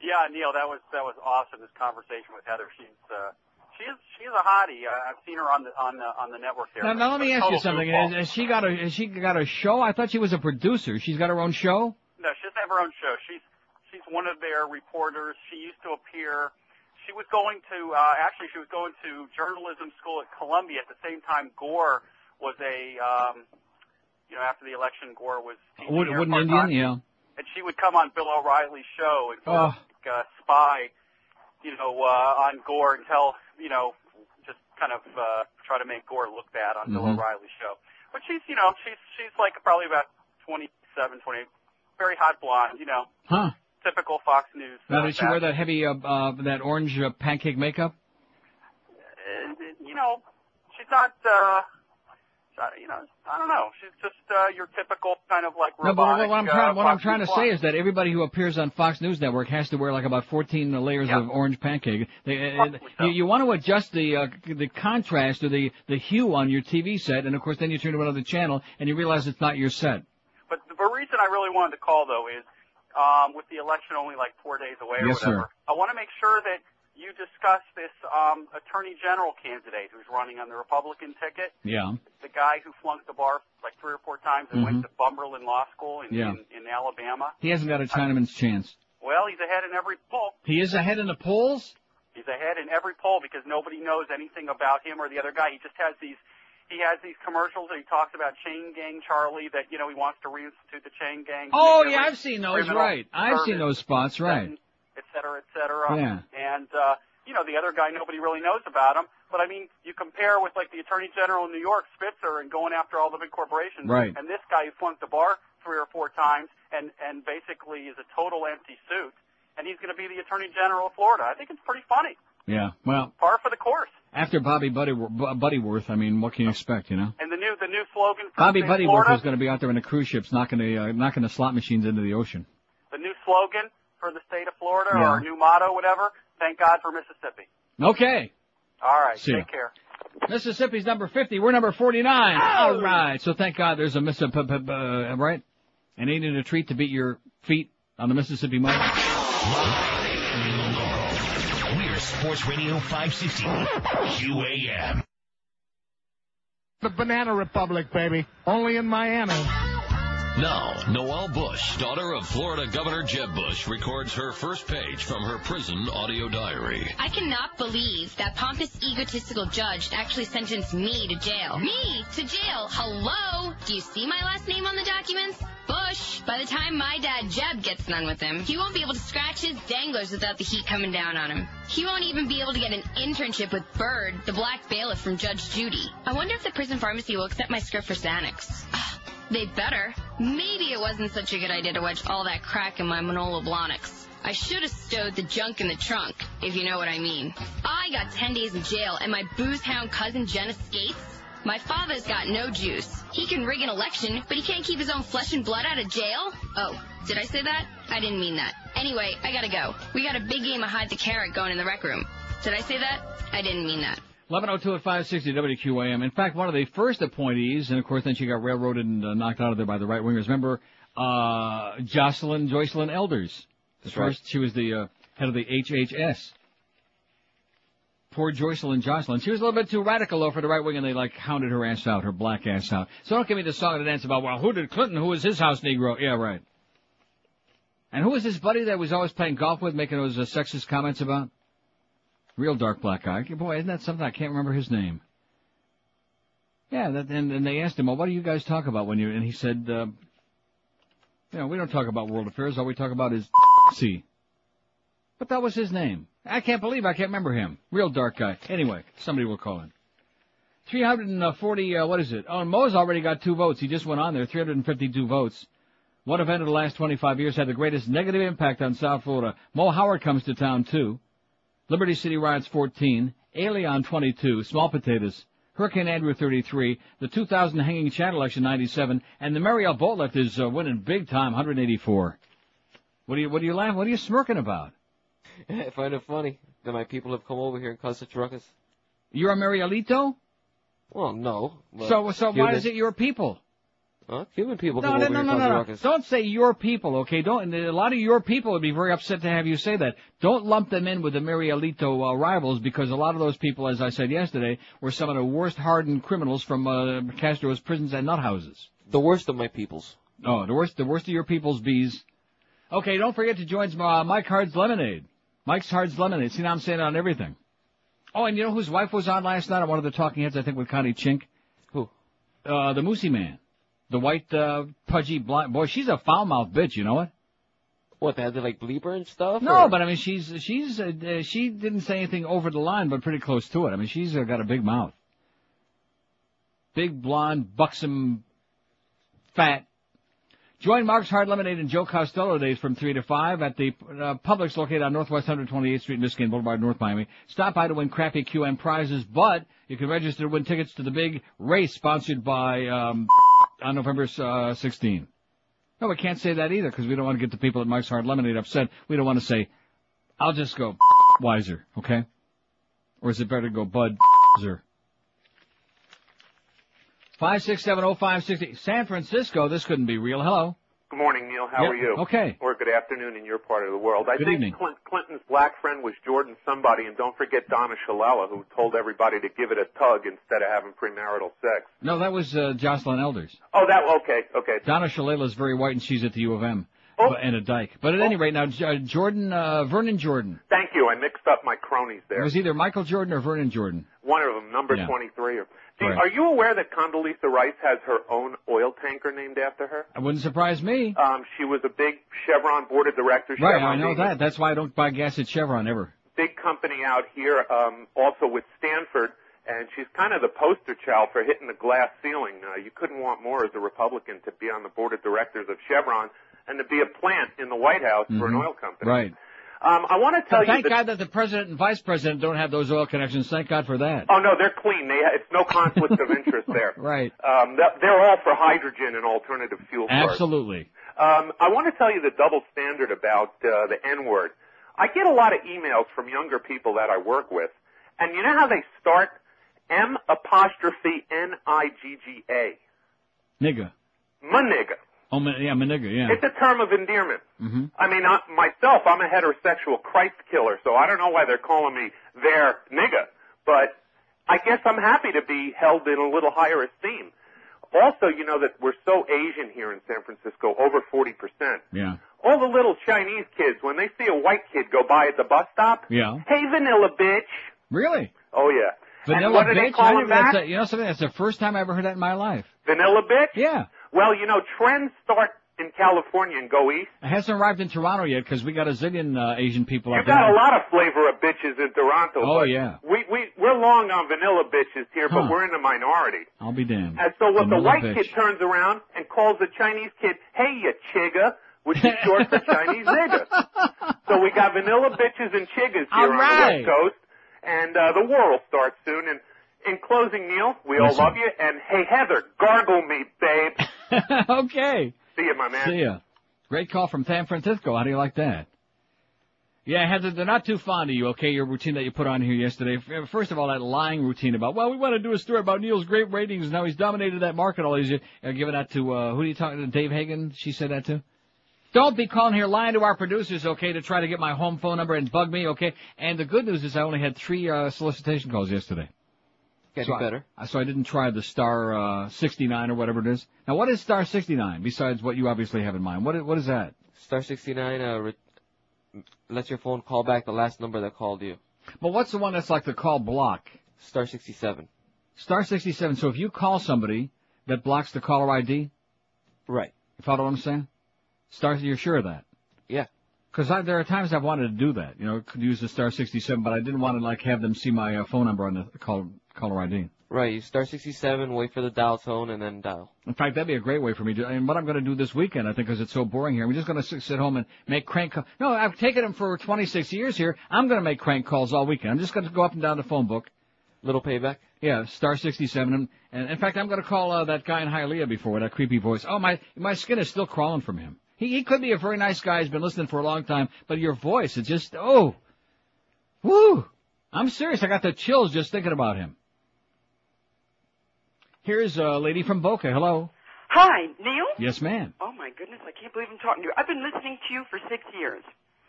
Yeah, Neil, that was that was awesome. This conversation with Heather. She's uh, she's she's a hottie. Uh, I've seen her on the on the on the network there.
Now, now let me ask you something. Has, has she got a has she got a show? I thought she was a producer. She's got her own show.
No, she doesn't have her own show. She's she's one of their reporters. She used to appear. She was going to uh, actually she was going to journalism school at Columbia at the same time Gore was a um, you know after the election Gore was
Wood,
there
Wooden. Indian, yeah.
and she would come on Bill O'Reilly's show and
Oh.
like, uh, spy, you know, uh, on Gore and tell, you know, just kind of uh, try to make Gore look bad on Bill
Mhm.
O'Reilly's show. But she's, you know, she's she's like probably about 27, 28, very hot blonde, you know,
Huh.
Typical Fox News.
Now
uh,
did she wear that heavy uh, uh that orange uh, pancake makeup?
Uh, you know, she's not. uh uh, you know, I don't know. She's just uh, your typical kind of like
No, but what, I'm
uh,
trying what I'm trying to say is that everybody who appears on Fox News Network has to wear like about 14 layers
Yeah.
of orange pancake. They, uh,
so.
you, you want to adjust the uh, the contrast or the the hue on your TV set, and of course then you turn to another channel and you realize it's not your set.
But the reason I really wanted to call though is um, with the election only like four days away or
Yes, sir.
whatever, I want to make sure that you discuss this um, attorney general candidate who's running on the Republican ticket.
Yeah.
The guy who flunked the bar like three or four times and went
Mhm.
to Cumberland Law School in,
Yeah.
in, in Alabama.
He hasn't got a Chinaman's chance.
Well, he's ahead in every poll.
He is ahead in the polls?
He's ahead in every poll because nobody knows anything about him or the other guy. He just has these. He has these commercials that he talks about chain gang Charlie that you know he wants to reinstitute the chain gang.
Oh, yeah, I've seen those, right. I've seen those spots, right.
et cetera, et cetera.
Yeah.
And, uh, you know, the other guy, nobody really knows about him. But I mean, you compare with like the Attorney General in New York, Spitzer, and going after all the big corporations.
Right.
And this guy who flunked the bar three or four times and, and basically is a total empty suit. And he's going to be the Attorney General of Florida. I think it's pretty funny.
Yeah. Well,
Par for the course.
after Bobby Buddy, Butterworth, I mean, what can you expect, you know?
And the new, the new slogan for
Bobby
the
Butterworth
Florida,
is going to be out there in the cruise ships knocking the, uh, knocking the slot machines into the ocean.
the new slogan for the state of Florida
Yeah.
or new motto, whatever. Thank God for Mississippi.
Okay.
All right.
See ya.
take care.
Mississippi's number 50. We're number 49. All right. So thank God there's a Mississippi, uh, right? And ain't it a treat to beat your feet on the Mississippi mud?
Sports Radio 560 QAM.
The Banana Republic, baby. Only in Miami.
Now, Noelle Bush, daughter of Florida Governor Jeb Bush, records her first page from her prison audio diary.
I cannot believe that pompous, egotistical judge actually sentenced me to jail. Me to jail? Hello? Do you see my last name on the documents? Bush. By the time my dad Jeb gets done with him, he won't be able to scratch his danglers without the heat coming down on him. He won't even be able to get an internship with Bird, the black bailiff from Judge Judy. I wonder if the prison pharmacy will accept my script for Xanax. They better. Maybe it wasn't such a good idea to wedge all that crack in my Manolo Blahniks. I should have stowed the junk in the trunk, if you know what I mean. I got 10 days in jail, and my booze hound cousin Jen escapes? My father's got no juice. He can rig an election, but he can't keep his own flesh and blood out of jail? Oh, did I say that? I didn't mean that. Anyway, I gotta go. We got a big game of hide the carrot going in the rec room. Did I say that? I didn't mean that.
1102 at 560 WQAM. In fact, one of the first appointees, and of course then she got railroaded and uh, knocked out of there by the right wingers. Remember, uh, Jocelyn, Joycelyn Elders. The
That's right.
first, she was the, uh, head of the HHS. Poor Joycelyn Jocelyn. She was a little bit too radical though for the right wing and they like hounded her ass out, her black ass out. So don't give me the song and dance about, well, who did Clinton? Who was his house Negro? Yeah, right. And who was this buddy that was always playing golf with, making those uh, sexist comments about? Real dark black guy. Boy, isn't that something? I can't remember his name. Yeah, that, and, and they asked him, well, what do you guys talk about when you, and he said, uh, you know, we don't talk about world affairs. All we talk about is C. But that was his name. I can't believe I can't remember him. Real dark guy. Anyway, somebody will call in. 340, uh, what is it? Oh, Mo's already got two votes. He just went on there, 352 votes. What event of the last 25 years had the greatest negative impact on South Florida? Mo Howard comes to town too. Liberty City riots 14. Elian 22. Small potatoes. Hurricane Andrew 33. The 2000 hanging Chad election 97. And the Mariel boatlift is uh, winning big time 184. What are you, what are you laughing? What are you smirking about?
I find it funny that my people have come over here and caused such ruckus.
You're a Marielito?
Well, no.
So, so why is it your people?
Huh? Cuban people
No,
come
no,
over
no,
here
no, no, no.
ruckus.
Don't say your people, okay? Don't. A lot of your people would be very upset to have you say that. Don't lump them in with the Marielito uh, rivals because a lot of those people, as I said yesterday, were some of the worst hardened criminals from uh, Castro's prisons and nut houses.
The worst of my peoples.
Oh, the worst, the worst of your people's bees. Okay, don't forget to join uh, Mike Hard's Lemonade. Mike's Hard's Lemonade. See, now I'm saying it on everything. Oh, and you know whose wife was on last night on one of the talking heads, I think, with Connie Chink?
Who?
Uh, the Moosey Man. The white, uh, pudgy blonde. Boy, she's a foul mouth bitch, you know what?
What, they had to like bleeper and stuff?
No,
or-
but I mean, she's, she's, uh, uh, she didn't say anything over the line, but pretty close to it. I mean, she's uh, got a big mouth. Big, blonde, buxom, fat. Join Mark's Hard Lemonade and Joe Costello days from 3 to 5 at the uh, Publix located on Northwest 128th Street, in Michigan Boulevard, North Miami. Stop by to win crappy QM prizes, but you can register to win tickets to the big race sponsored by, um, on November uh, 16. No, we can't say that either because we don't want to get the people at Mike's Hard Lemonade upset. We don't want to say, I'll just go wiser, okay? Or is it better to go Bud Zer? 5670560. San Francisco, this couldn't be real. Hello.
Good morning, Neil. How are you?
okay.
Or good afternoon in your part of the world. I
Good
think
evening.
Clint, Clinton's black friend was Jordan somebody, and don't forget Donna Shalala, who told everybody to give it a tug instead of having premarital sex.
No, that was uh, Jocelyn Elders.
Oh, that okay, okay.
Donna Shalala is very white, and she's at the U of M.
Oh.
And a dyke. But at any rate, now J- uh, Jordan, uh, Vernon Jordan.
Thank you. I mixed up my cronies there.
It was either Michael Jordan or Vernon Jordan.
One of them, number
Yeah.
23. Or,
Right.
Are you aware that Condoleezza Rice has her own oil tanker named after her?
It wouldn't surprise me.
Um, she was a big Chevron board of directors.
Right,
Chevron
I know that. That's why I don't buy gas at Chevron ever.
big company out here, um, also with Stanford, and she's kind of the poster child for hitting the glass ceiling. Uh, you couldn't want more as a Republican to be on the board of directors of Chevron and to be a plant in the White House for an
Mhm.
oil company.
Right.
Um, I want to tell
But
you
thank. God that the president and vice president don't have those oil connections. Thank God for that.
Oh no, they're clean. They it's no conflict of interest there.
Right.
Um, they're all for hydrogen and alternative fuel.
Absolutely.
Um, I want to tell you the double standard about uh, the N word. I get a lot of emails from younger people that I work with, and you know how they start M apostrophe N I G G A,
Nigga.
manigga.
Oh, yeah, my nigga, yeah.
It's a term of endearment.
hmm
I mean, I, myself, I'm a heterosexual Christ killer, so I don't know why they're calling me their nigga, but I guess I'm happy to be held in a little higher esteem. Also, you know that we're so Asian here in San Francisco, over 40%.
Yeah.
All the little Chinese kids, when they see a white kid go by at the bus stop,
Yeah.
hey vanilla bitch.
Really?
Oh yeah.
Vanilla
and what do they
bitch?
call
I never- that's a- you know something? That's the first time I ever heard that in my life.
Vanilla bitch?
Yeah.
Well, you know, trends start in California and go east.
It hasn't arrived in Toronto yet because we got a zillion uh, Asian people
You got
there.
a lot of flavor of bitches in Toronto.
Oh, yeah.
We we we're long on vanilla bitches here,
Huh.
but we're in the minority.
I'll be damned.
And so what the white
bitch.
kid turns around and calls the Chinese kid, "Hey, you chigga," which is short for Chinese nigga. So we got vanilla bitches and chiggas here
All
on the West Coast, and uh, the war will start soon. And in closing, Neil, we all love you. And hey, Heather, gargle me, babe.
okay.
See you, my man.
See ya. Great call from San Francisco. How do you like that? Yeah, Heather, they're not too fond of you, okay, your routine that you put on here yesterday. First of all, that lying routine about, well, we want to do a story about Neil's great ratings, now he's dominated that market all these years. Uh, giving that to, uh, who are you talking to, Dave Hagan? She said that to? Don't be calling here lying to our producers, okay, to try to get my home phone number and bug me, okay? And the good news is I only had three, uh, solicitation calls yesterday.
Getting
so I-
better.
I, so I didn't try the star, uh, 69 or whatever it is. Now what is star 69 besides what you obviously have in mind? What is, what is that?
Star 69 uh, re- lets your phone call back the last number that called you.
But what's the one that's like the call block?
Star 67.
Star 67. So if you call somebody that blocks the caller ID,
Right.
you follow what I'm saying? Star, you're sure of that?
Yeah.
Because there are times I've wanted to do that. You know, could use the star 67, but I didn't want to like have them see my uh, phone number on the call, caller ID.
Right. You star 67, wait for the dial tone, and then dial.
In fact, that'd be a great way for me to, and what I'm going to do this weekend, I think, because it's so boring here, I'm just going to sit, home and make crank calls. No, I've taken them for 26 years here. I'm going to make crank calls all weekend. I'm just going to go up and down the phone book.
Little payback?
Yeah, star 67. And, and in fact, I'm going to call uh, that guy in Hialeah before with that creepy voice. Oh, my, my skin is still crawling from him. He, he could be a very nice guy. He's been listening for a long time, but your voice is just, oh, woo. I'm serious. I got the chills just thinking about him. Here's a lady from Boca. Hello.
Hi, Neil?
Yes, ma'am.
Oh my goodness, I can't believe I'm talking to you. I've been listening to you for six years.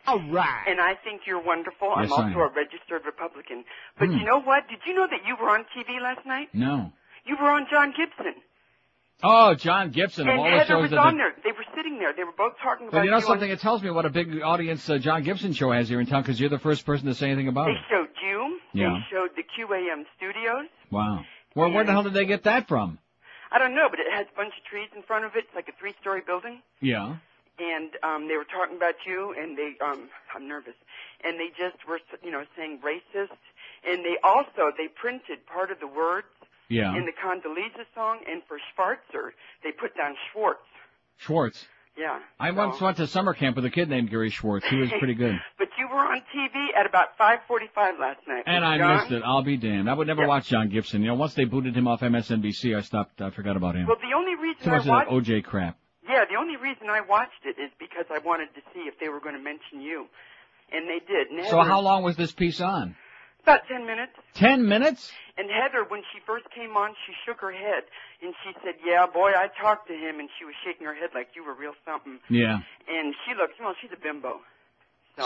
All right.
And I think you're wonderful.
Yes,
I'm also
I am.
a registered Republican. But
Hmm.
you know what? Did you know that you were on TV last night?
No.
You were on John Gibson.
Oh, John Gibson of
and
all the
Heather
shows
was
that
on
they-
there. They were sitting there. They were both talking about
But you know
on-
something? It tells me what a big audience uh, John Gibson show has here in town because you're the first person to say anything about
They
it.
They showed you.
Yeah.
They showed the QAM studios.
Wow. Well, where the hell did they get that from?
I don't know, but it has a bunch of trees in front of it. It's like a three-story building.
Yeah.
and um they were talking about you and they um I'm nervous and they just were you know saying racist and they also they printed part of the words
Yeah.
in the Condoleezza song and for Schwarzer they put down Schwartz
Schwartz.
Yeah
I
so-
once went to summer camp with a kid named Gary Schwartz. He was pretty good.
but you were on TV at about 5:45 last night
And I
John.
missed it. I'll be damned. I would never
Yeah.
watch John Gibson. You know, once they booted him off MSNBC, I stopped. I forgot about him.
well the only reason
Too
I
much of that
watched
OJ crap.
Yeah, the only reason I watched it is because I wanted to see if they were going to mention you, and they did. And
So how long was this piece on?
About ten minutes.
Ten minutes?
And Heather, when she first came on, she shook her head and she said, "Yeah, boy, I talked to him," and she was shaking her head like you were real something.
Yeah.
And she looks, well, she's a bimbo.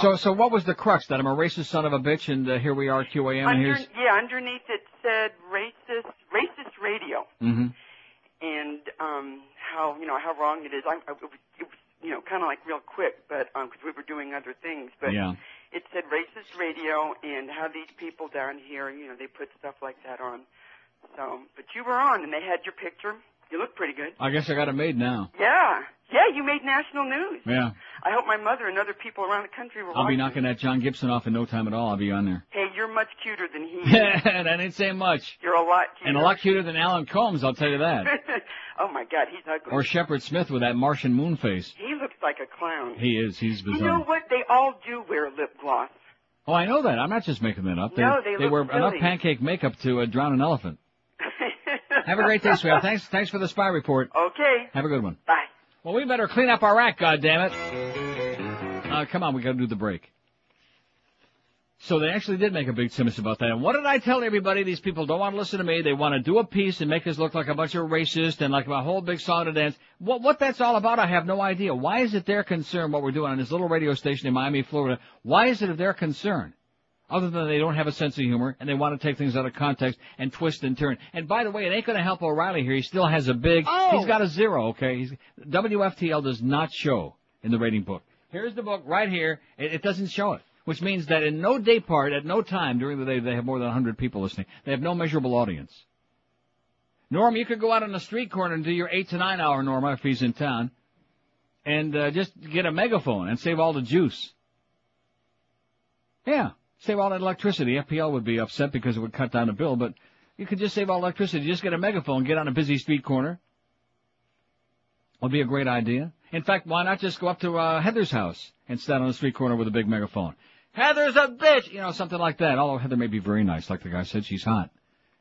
So, so what was the crux? That I'm a racist son of a bitch, and uh, here we are, QAM, and here's.
yeah, underneath it said racist, racist radio,
mm-hmm.
and um, how you know how wrong it is. I, I, it was you know kind of like real quick, but um, because we were doing other things, but
Yeah.
it said racist radio and how these people down here, you know, they put stuff like that on. So, but you were on, and they had your picture. You look pretty good.
I guess I got it made now.
Yeah, yeah, you made national news.
Yeah.
I hope my mother and other people around the country were
I'll be knocking that John Gibson off in no time at all. I'll be on there.
Hey, you're much cuter than he is.
that didn't say much.
You're a lot cuter.
And a lot cuter than Alan Colmes, I'll tell you that.
oh my God, he's ugly.
Or Shepard Smith with that Martian moon face.
he looks like a clown.
He is. He's
You know what? They all do wear lip gloss.
Oh, I know that. I'm not just making that up. They,
No, they look
wear enough pancake makeup to uh, drown an elephant. Have a great day, sweetheart. Thanks, thanks for the spy report.
Okay.
Have a good one.
Bye.
Well, we better clean up our act, goddammit. Uh, come on, we gotta do the break. So they actually did make a big simus about that. And what did I tell everybody? These people don't want to listen to me. They want to do a piece and make us look like a bunch of racists and like a whole big song and dance. What, what that's all about, I have no idea. Why is it their concern what we're doing on this little radio station in Miami, Florida? Why is it of their concern? Other than they don't have a sense of humor and they want to take things out of context and twist and turn. And by the way, it ain't going to help O'Reilly here. He still has a big,
Oh.
he's got a zero, okay? He's, WFTL does not show in the rating book. Here's the book right here. It, it doesn't show it. Which means that in no day part, at no time during the day, they have more than 100 people listening. They have no measurable audience. Norm, you could go out on the street corner and do your 8 to 9 hour, Norma, if he's in town, and uh, just get a megaphone and save all the juice. Yeah, save all that electricity. FPL would be upset because it would cut down the bill, but you could just save all electricity. Just get a megaphone, get on a busy street corner. Would be a great idea. In fact, why not just go up to uh, Heather's house and stand on the street corner with a big megaphone? Heather's a bitch! You know, something like that. Although Heather may be very nice, like the guy said, she's hot.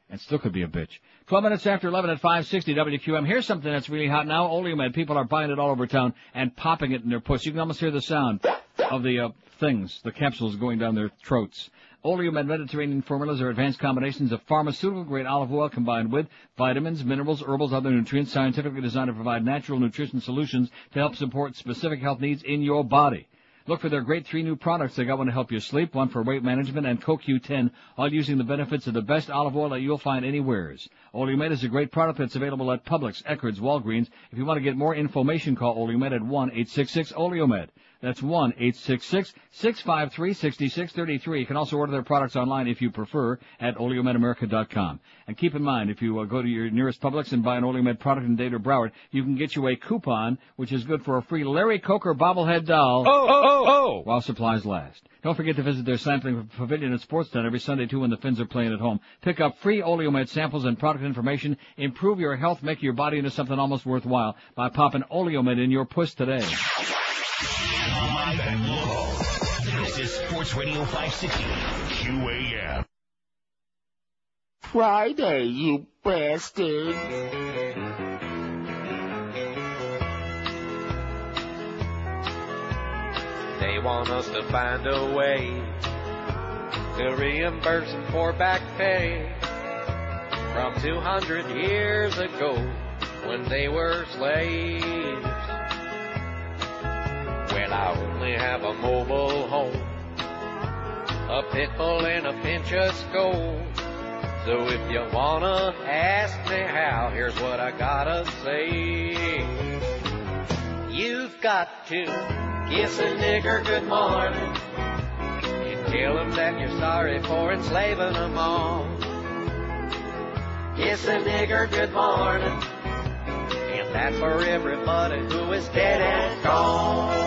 And still could be a bitch. 12 minutes after 11 at 560 WQM. Here's something that's really hot now. Oleomed. People are buying it all over town and popping it in their puss. You can almost hear the sound of the uh, things, the capsules going down their throats. Oleomed Mediterranean formulas are advanced combinations of pharmaceutical grade olive oil combined with vitamins, minerals, herbals, other nutrients, scientifically designed to provide natural nutrition solutions to help support specific health needs in your body. Look for their great three new products. They got one to help you sleep, one for weight management, and CoQ10, all using the benefits of the best olive oil that you'll find anywheres. Oleomed is a great product that's available at Publix, Eckerd's, Walgreens. If you want to get more information, call Oleomed at 1-866-Oleomed. That's 1-866-653-6633. You can also order their products online if you prefer at oleomedamerica.com. And keep in mind, if you uh, go to your nearest Publix and buy an Oleomed product in Dade or Broward, you can get you a coupon, which is good for a free Larry Coker bobblehead doll.
Oh, oh, oh. oh!
While supplies last. Don't forget to visit their sampling pavilion at Sportstown every Sunday too when the Fins are playing at home. Pick up free Oleomed samples and product information. Improve your health, make your body into something almost worthwhile by popping Oleomed in your puss today.
Live and local. This is Sports Radio 560 QAM.
Friday, you bastard.
They want us to find a way to reimburse them for back pay from 200 years ago when they were slaves. Well, I only have a mobile home, a pit bull and a pinch of Skoal. So if you wanna ask me how, here's what I gotta say. You've got to kiss a nigger good morning and tell him that you're sorry for enslaving them all. Kiss a nigger good morning, and that's for everybody who is dead and gone.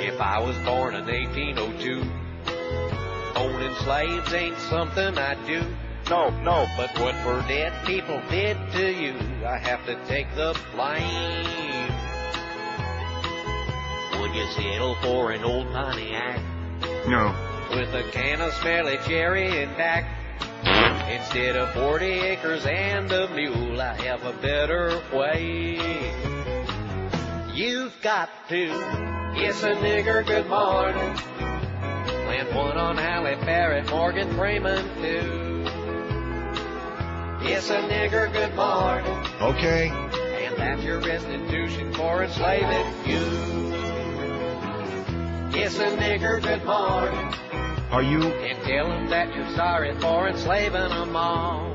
If I was born in 1802, owning slaves ain't something I do. No, no, but what for dead people did to you, I have to take the blame. Would you settle for an old Pontiac
No.
with a can of smelly cherry and back? Instead of 40 acres and a mule, I have a better way. You've got to kiss a nigger good morning and one on Halle Berry, Morgan Freeman too. It's a nigger good morning,
Okay.
and that's your restitution for enslaving you. It's a nigger good morning,
Are you?
and tell 'em that you're sorry for enslaving 'em all.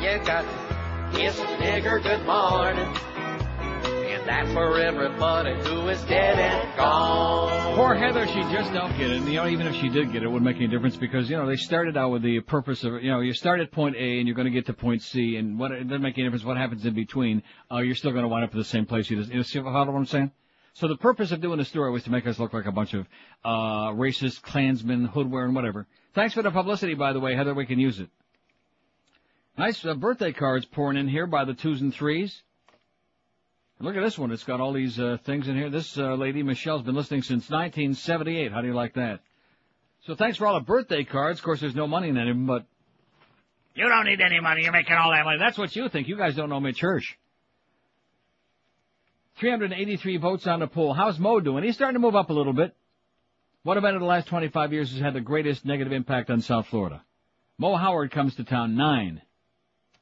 You got to kiss a nigger good morning, and that's for everybody who is dead and gone.
Poor Heather, she just don't get it. And, you know, even if she did get it, it wouldn't make any difference because, you know, they started out with the purpose of, you know, you start at point A and you're going to get to point C and what, it doesn't make any difference what happens in between. Uh, you're still going to wind up at the same place. You just, you see what I'm saying? So the purpose of doing the story was to make us look like a bunch of, uh, racist, Klansmen, hoodwear, whatever. Thanks for the publicity, by the way, Heather. We can use it. Nice uh, birthday cards pouring in here by the twos and threes. And look at this one. It's got all these uh, things in here. This uh, lady, Michelle's been listening since 1978. How do you like that? So thanks for all the birthday cards. Of course, there's no money in any of them, but you don't need any money. You're making all that money. That's what you think. You guys don't know Mitch Hirsch. 383 votes on the poll. How's Mo doing? He's starting to move up a little bit. What event of the last 25 years has had the greatest negative impact on South Florida? Mo Howard comes to town nine.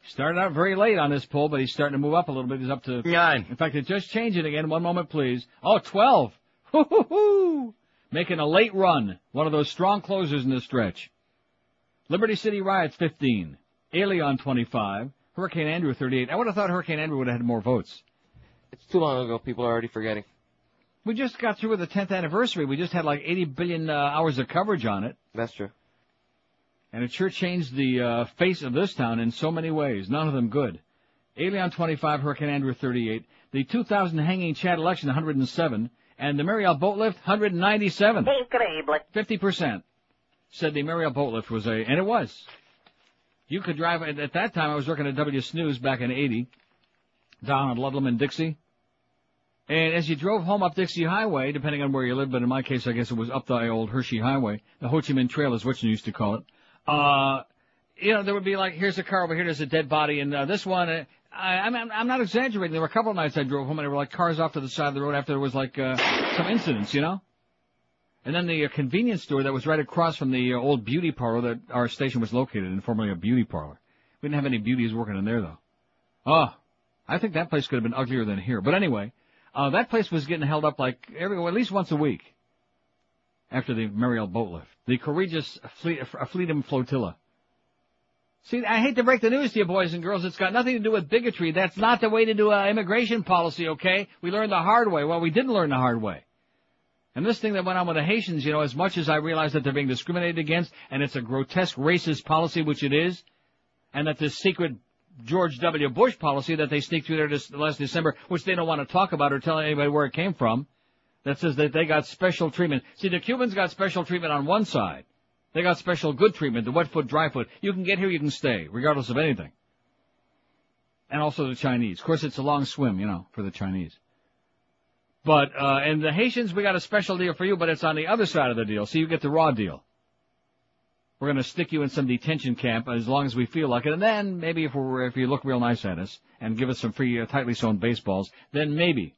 Started out very late on this poll, but he's starting to move up a little bit. He's up to nine. In fact, it just changed it again. One moment, please. Oh, 12. Hoo-hoo-hoo. Making a late run. One of those strong closers in the stretch. Liberty City Riots 15. Elian 25. Hurricane Andrew 38. I would have thought Hurricane Andrew would have had more votes.
It's too long ago. People are already forgetting.
We just got through with the 10th anniversary. We just had like 80 billion uh, hours of coverage on it.
That's true.
And it sure changed the uh, face of this town in so many ways. None of them good. Elian 25, Hurricane Andrew 38. The 2000 hanging Chad election 107. And the Mariel boat lift 197.
Incredible.
50% said the Mariel boat lift was a, and it was. You could drive, at, at that time I was working at W Snooze back in 80, down on Ludlam and Dixie. And as you drove home up Dixie Highway, depending on where you lived, but in my case I guess it was up the old Hershey Highway, the Ho Chi Minh Trail is what you used to call it. Uh, you know, there would be like, here's a car over here, there's a dead body, and uh, this one, uh, I, I'm, I'm not exaggerating. There were a couple of nights I drove home and there were like cars off to the side of the road after there was like, uh, some incidents, you know? And then the uh, convenience store that was right across from the uh, old beauty parlor that our station was located in, formerly a beauty parlor. We didn't have any beauties working in there though. Oh, I think that place could have been uglier than here. But anyway, uh, that place was getting held up like every, well, at least once a week. After the Mariel boat lift. The courageous fleet, Freedom Flotilla. See, I hate to break the news to you boys and girls. It's got nothing to do with bigotry. That's not the way to do immigration policy, okay? We learned the hard way. Well, we didn't learn the hard way. And this thing that went on with the Haitians, you know, as much as I realize that they're being discriminated against, and it's a grotesque racist policy, which it is, and that this secret George W. Bush policy that they sneaked through there this last December, which they don't want to talk about or tell anybody where it came from, that says that they got special treatment. See, the Cubans got special treatment on one side. They got special good treatment, the wet foot, dry foot. You can get here, you can stay, regardless of anything. And also the Chinese. Of course, it's a long swim, you know, for the Chinese. But, uh, and the Haitians, we got a special deal for you, but it's on the other side of the deal, so you get the raw deal. We're gonna stick you in some detention camp as long as we feel like it, and then maybe if we're, if you look real nice at us and give us some free, uh, tightly sewn baseballs, then maybe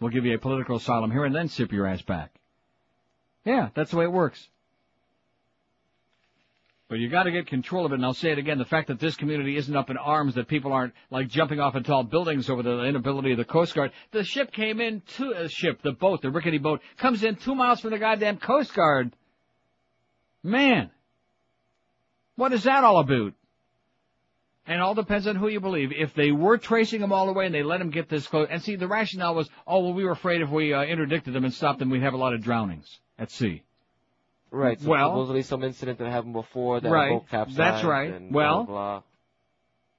we'll give you a political asylum here and then sip your ass back. Yeah, that's the way it works. But you gotta get control of it, and I'll say it again, the fact that this community isn't up in arms, that people aren't, like, jumping off of tall buildings over the inability of the Coast Guard. The ship came in to, uh, ship, the boat, the rickety boat, comes in two miles from the goddamn Coast Guard. Man. What is that all about? And it all depends on who you believe. If they were tracing them all the way and they let them get this close, and see, the rationale was, oh, well, we were afraid if we uh, interdicted them and stopped them, we'd have a lot of drownings at sea.
Right. So
Well-
supposedly some incident that happened before that
Right.
boat capsized.
That's right. Well-
blah, blah, blah.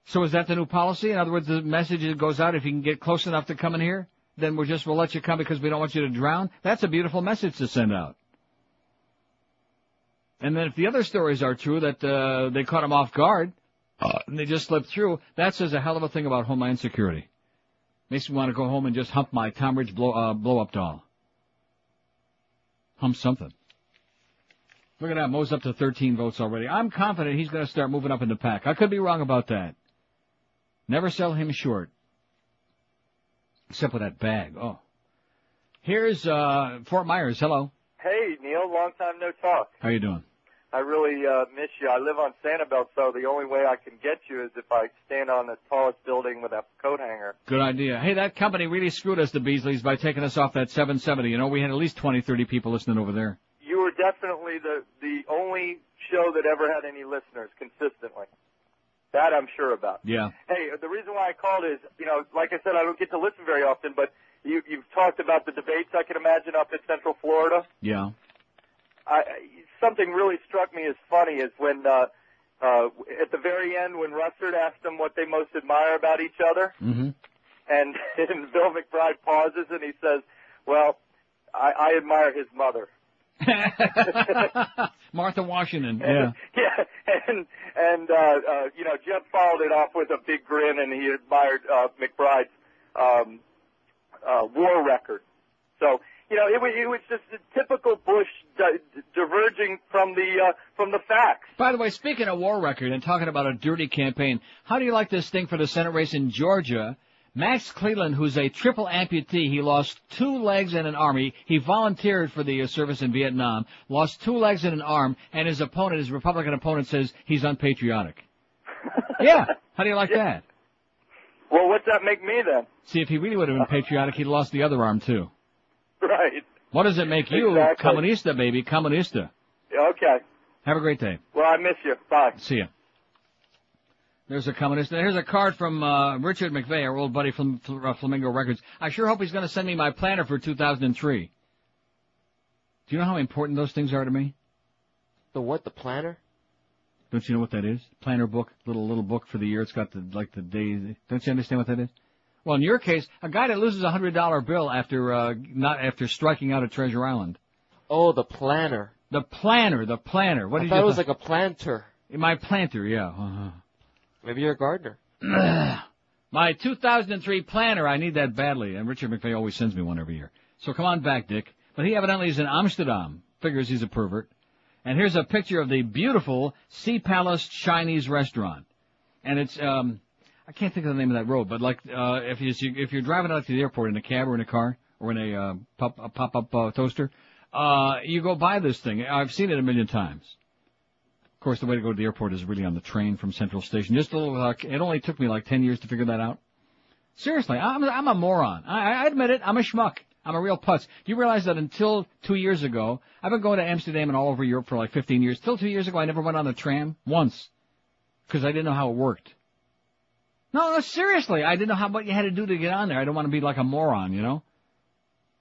So is that the new policy? In other words, the message that goes out, if you can get close enough to come in here, then we'll just, we'll let you come because we don't want you to drown? That's a beautiful message to send out. And then if the other stories are true, that, uh, they caught them off guard, and they just slipped through, that says a hell of a thing about Homeland Security. Makes me want to go home and just hump my Tom Ridge blow, uh, blow up doll. Hump something. Look at that, Mo's up to 13 votes already. I'm confident he's going to start moving up in the pack. I could be wrong about that. Never sell him short. Except with that bag. Oh. Here's, uh, Fort Myers. Hello.
Hey, Neil. Neil. Long time no talk.
How you doing?
I really uh, miss you. I live on Sanibel, so the only way I can get you is if I stand on the tallest building with a coat hanger.
Good idea. Hey, that company really screwed us, the Beasleys, by taking us off that 770. You know, we had at least 20, 30 people listening over there.
You were definitely the the only show that ever had any listeners consistently. That I'm sure about.
Yeah.
Hey, the reason why I called is, you know, like I said, I don't get to listen very often, but you, you've talked about the debates. I can imagine up in Central Florida.
Yeah.
I, something really struck me as funny is when uh, uh, at the very end when Russert asked them what they most admire about each other,
Mm-hmm.
and, and Bill McBride pauses and he says, "Well, I, I admire his mother."
Martha Washington. Yeah.
yeah, and and uh, uh, you know Jeff followed it off with a big grin, and he admired uh, McBride's um, uh, war record. So you know it was it was just a typical Bush di- diverging from the uh, from the facts.
By the way, speaking of war record and talking about a dirty campaign, how do you like this thing for the Senate race in Georgia? Max Cleland, who's a triple amputee, he lost two legs and an arm. He, he volunteered for the uh, service in Vietnam, lost two legs and an arm, and his opponent, his Republican opponent, says he's unpatriotic. yeah. How do you like that?
Well, what's that make me then?
See, if he really would have been patriotic, he'd lost the other arm too.
Right.
What does it make you?
Exactly.
Comunista, baby. Comunista.
Okay.
Have a great day.
Well, I miss you. Bye.
See ya. There's a communist. Here's a card from uh, Richard McVeigh, our old buddy from Fl- uh, Flamingo Records. I sure hope he's going to send me my planner for 2003. Do you know how important those things are to me?
The what? The planner?
Don't you know what that is? Planner book, little little book for the year. It's got the like the days. Don't you understand what that is? Well, in your case, a guy that loses a hundred dollar bill after uh, not after striking out at Treasure Island.
Oh, the planner.
The planner, the planner. What
I
did
thought
you?
it was like a planter.
my planter, yeah. Uh-huh.
Maybe you're a gardener.
My 2003 planner, I need that badly, and Richard McVeigh always sends me one every year. So come on back, Dick. But he evidently is in Amsterdam. Figures he's a pervert. And here's a picture of the beautiful Sea Palace Chinese restaurant. And it's, um, I can't think of the name of that road, but like, uh, if you, if you're driving out to the airport in a cab or in a car, or in a, uh, pop, a pop-up, uh, toaster, uh, you go by this thing. I've seen it a million times. Of course, the way to go to the airport is really on the train from Central Station. Just a little, uh, it only took me like 10 years to figure that out. Seriously, I'm, I'm a moron. I, I admit it. I'm a schmuck. I'm a real putz. Do you realize that until two years ago, I've been going to Amsterdam and all over Europe for like 15 years. Till two years ago, I never went on a tram once because I didn't know how it worked. No, no, seriously, I didn't know how what you had to do to get on there. I don't want to be like a moron, you know.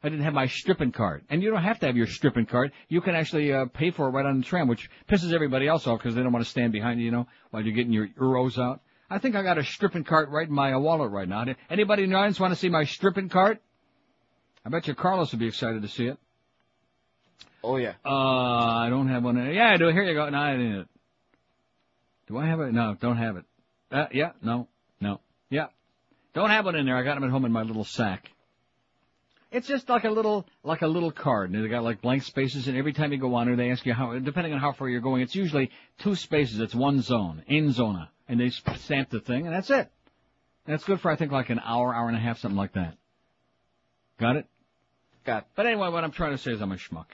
I didn't have my stripping card, and you don't have to have your stripping card. You can actually uh, pay for it right on the tram, which pisses everybody else off because they don't want to stand behind you, you know, while you're getting your euros out. I think I got a stripping cart right in my uh, wallet right now. Anybody in the audience want to see my stripping cart? I bet you Carlos would be excited to see it.
Oh yeah.
Uh, I don't have one. Yeah, I do. Here you go. No, I didn't. Do I have it? No, don't have it. Uh, yeah, no, yeah. Don't have one in there. I got them at home in my little sack. It's just like a little, like a little card. And they got like blank spaces, and every time you go on there, they ask you how, depending on how far you're going, it's usually two spaces. It's one zone, in zona, and they stamp the thing, and that's it. That's good for I think like an hour, hour and a half, something like that. Got it?
Got. It.
But anyway, what I'm trying to say is I'm a schmuck.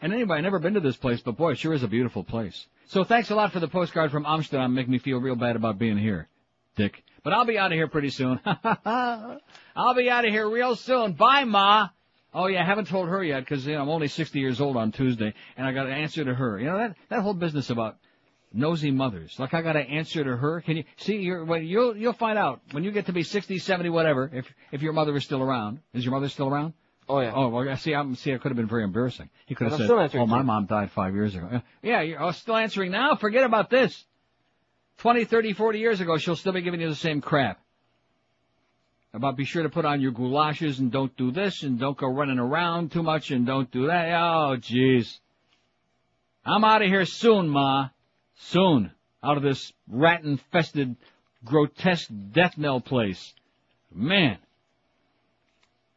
And anyway, I've never been to this place, but boy, it sure is a beautiful place. So thanks a lot for the postcard from Amsterdam. Make me feel real bad about being here, Dick. But I'll be out of here pretty soon. I'll be out of here real soon. Bye, Ma. Oh yeah, I haven't told her yet because you know, I'm only 60 years old on Tuesday, and I got to answer to her. You know that that whole business about nosy mothers. Like I got to answer to her. Can you see? You're, well, you'll you'll find out when you get to be 60, 70, whatever. If if your mother is still around, is your mother still around?
Oh yeah.
Oh well, see, I'm see. It could have been very embarrassing. He could have said, "Oh, my mom died five years ago." Yeah, you're oh, still answering now. Forget about this. 20, 30, 40 years ago, she'll still be giving you the same crap. About be sure to put on your goulashes and don't do this and don't go running around too much and don't do that. Oh, jeez. I'm out of here soon, Ma. Soon. Out of this rat-infested, grotesque death knell place. Man.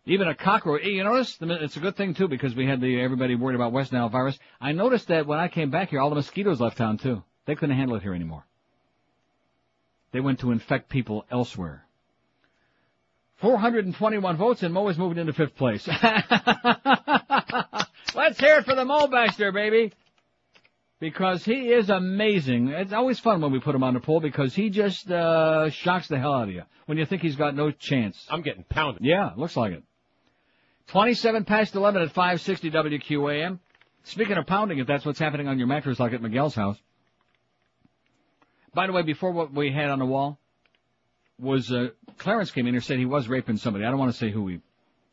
Even a cockroach. You notice? It's a good thing too because we had the everybody worried about West Nile virus. I noticed that when I came back here, all the mosquitoes left town too. They couldn't handle it here anymore. They went to infect people elsewhere. 421 votes and Mo is moving into fifth place. Let's hear it for the Mobaster, baby. Because he is amazing. It's always fun when we put him on the poll because he just uh shocks the hell out of you when you think he's got no chance.
I'm getting pounded.
Yeah, looks like it. 27 past 11 at 560 WQAM. Speaking of pounding, if that's what's happening on your mattress like at Miguel's house. By the way, before what we had on the wall was, uh, Clarence came in and said he was raping somebody. I don't want to say who he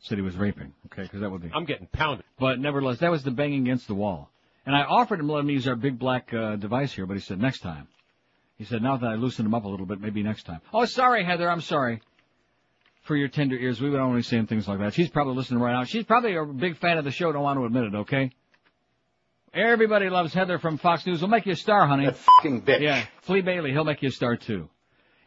said he was raping, okay, because that would be.
I'm getting pounded.
But nevertheless, that was the banging against the wall. And I offered him let him use our big black, uh, device here, but he said next time. He said now that I loosened him up a little bit, maybe next time. Oh, sorry, Heather, I'm sorry. For your tender ears, we would only say things like that. She's probably listening right now. She's probably a big fan of the show, don't want to admit it, okay? Everybody loves Heather from Fox News. We'll make you a star, honey.
That fucking bitch.
Yeah, Flea Bailey, he'll make you a star too.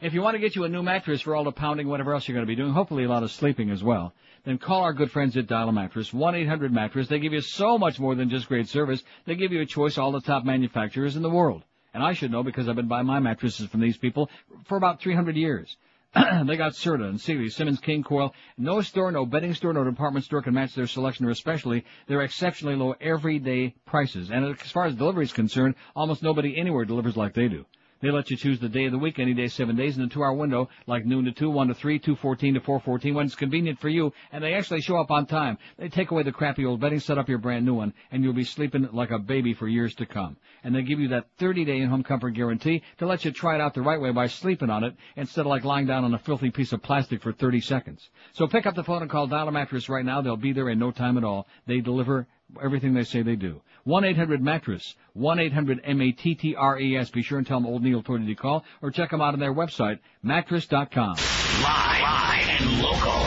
If you want to get you a new mattress for all the pounding, whatever else you're going to be doing, hopefully a lot of sleeping as well, then call our good friends at Dial a Mattress, 1-800-Mattress. They give you so much more than just great service. They give you a choice all the top manufacturers in the world. And I should know because I've been buying my mattresses from these people for about 300 years. they got Serta and Sealy, Simmons, King Coil. No store, no bedding store, no department store can match their selection or especially their exceptionally low everyday prices. And as far as delivery is concerned, almost nobody anywhere delivers like they do. They let you choose the day of the week, any day, seven days, in a two-hour window, like noon to two, one to three, two fourteen to four fourteen, when it's convenient for you, and they actually show up on time. They take away the crappy old bedding, set up your brand new one, and you'll be sleeping like a baby for years to come. And they give you that 30-day in-home comfort guarantee to let you try it out the right way by sleeping on it, instead of like lying down on a filthy piece of plastic for 30 seconds. So pick up the phone and call Dial a Mattress right now. They'll be there in no time at all. They deliver everything they say they do. 1-800-MATTRESS. 1-800-M-A-T-T-R-E-S. Be sure and tell them Old Neil told you to call, or check them out on their website, mattress.com.
Live, live and local.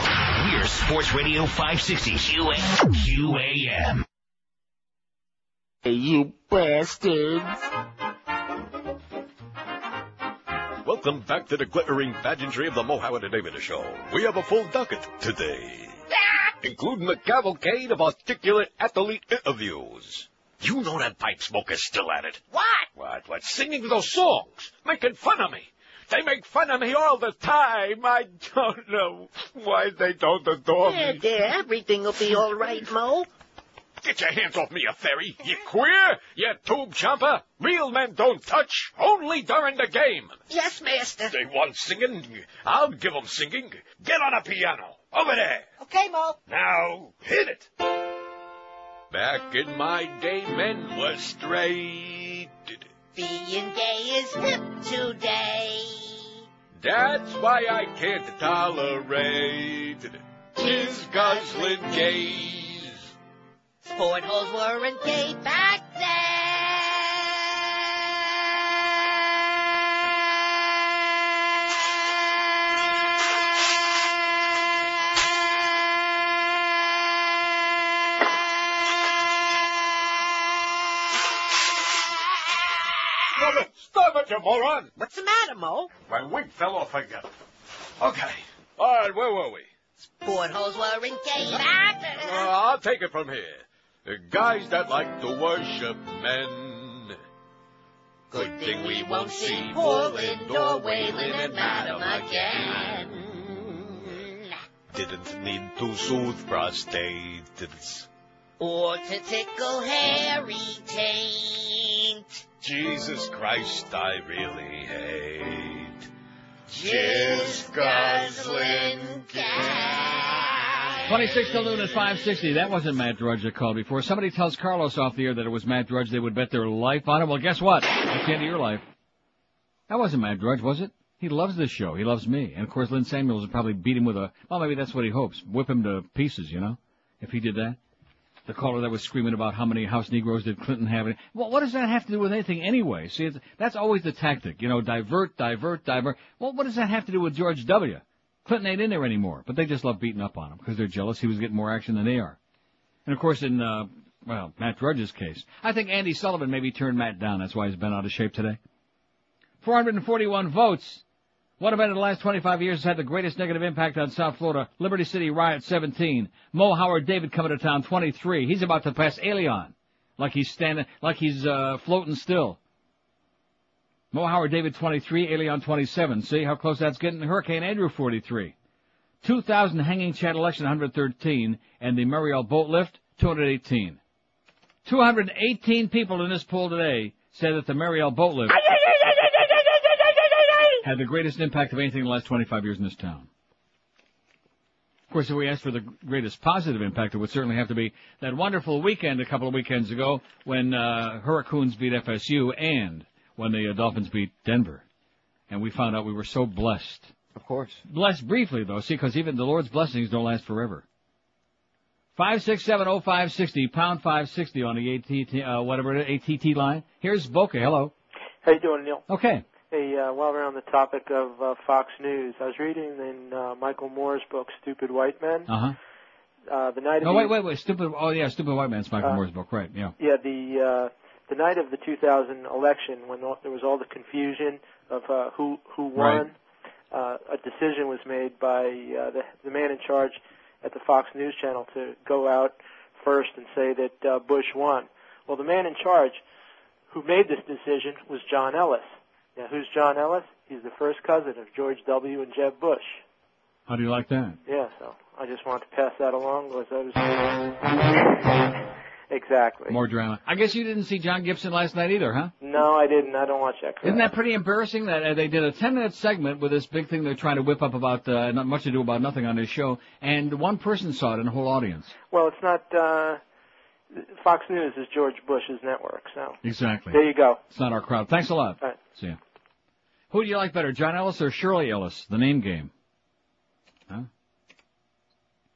We're Sports Radio 560 QA, QAM.
Hey, you bastards.
Welcome back to the glittering pageantry of the Mo Howard and David Show. We have a full docket today, including the cavalcade of articulate athlete interviews. You know that pipe smoker's still at it.
What?
What? What? Singing those songs, making fun of me. They make fun of me all the time. I don't know why they don't adore
There,
me.
there, everything will be all right, Mo.
Get your hands off me, you fairy. You queer? You tube chomper? Real men don't touch, only during the game.
Yes, master.
They want singing? I'll give 'em singing. Get on a piano. Over there.
Okay, Mo.
Now, hit it. Back in my day, men were straight.
Being gay is hip today.
That's why I can't tolerate his guzzling gaze.
Sport holes weren't gay back
Stop you moron!
What's the matter, Mo?
My wig fell off again. Okay. All right, where were we?
Sport holes weren't gay back
Uh, I'll take it from here. The guys that like to worship men. Good thing we won't see Portland or Wayland and Madam again. Didn't need to soothe prostates.
Or to tickle hairy taint.
Jesus Christ, I really hate.
Jizz guzzling cat.
26 to noon at 560. That wasn't Matt Drudge that called before. Somebody tells Carlos off the air that it was Matt Drudge. They would bet their life on it. Well, guess what? That's the end of your life. That wasn't Matt Drudge, was it? He loves this show. He loves me. And of course, Lynn Samuels would probably beat him with a, well, maybe that's what he hopes. Whip him to pieces, you know? If he did that. The caller that was screaming about how many House Negroes did Clinton have. Well, what does that have to do with anything anyway? See, that's always the tactic. You know, divert, divert, divert. Well, what does that have to do with George W.? Clinton ain't in there anymore, but they just love beating up on him because they're jealous he was getting more action than they are. And of course, in, uh, well, Matt Drudge's case, I think Andy Sullivan maybe turned Matt down. That's why he's been out of shape today. 441 votes. What event in the last 25 years has had the greatest negative impact on South Florida? Liberty City riot 17. Mo Howard David coming to town 23. He's about to pass Elian. Like he's standing, like he's, uh, floating still. Mo Howard David 23, Elian 27. See how close that's getting? Hurricane Andrew 43. 2000 Hanging Chad election 113 and the Mariel boat lift 218. 218 people in this poll today said that the Mariel boat lift had the greatest impact of anything in the last 25 years in this town. Of course, if we ask for the greatest positive impact, it would certainly have to be that wonderful weekend a couple of weekends ago when uh, Hurricanes beat FSU and when the uh, Dolphins beat Denver. And we found out we were so blessed.
Of course.
Blessed briefly, though, see, because even the Lord's blessings don't last forever. Five six seven oh five sixty pound five sixty on the ATT uh, whatever it is, ATT line. Here's Boca. Hello.
How you doing, Neil?
Okay.
Hey, uh, while we're on the topic of uh, Fox News, I was reading in uh, Michael Moore's book, Stupid White Men.
Uh huh.
Uh, the night of
No,
the,
wait, wait, wait. Stupid. Oh yeah, stupid white man's Michael
Uh,
Moore's book, right? Yeah.
Yeah, the uh, the night of the 2000 election, when all, there was all the confusion of uh, who who won,
Right.
uh, a decision was made by uh, the the man in charge at the Fox News channel to go out first and say that uh, Bush won. Well, the man in charge who made this decision was John Ellis. Now, who's John Ellis? He's the first cousin of George W. and Jeb Bush.
How do you like that?
Yeah, so I just wanted to pass that along because I was exactly.
More drama. I guess you didn't see John Gibson last night either, huh?
No, I didn't. I don't watch that. crap.
Isn't that pretty embarrassing that uh, they did a 10 minute segment with this big thing they're trying to whip up about uh, not much to do about nothing on this show, and one person saw it in the whole audience.
Well, it's not. uh Fox News is George Bush's network, so
Exactly.
there you go.
It's not our crowd. Thanks a lot.
All right.
See ya. Who do you like better, John Ellis or Shirley Ellis? The name game. Huh?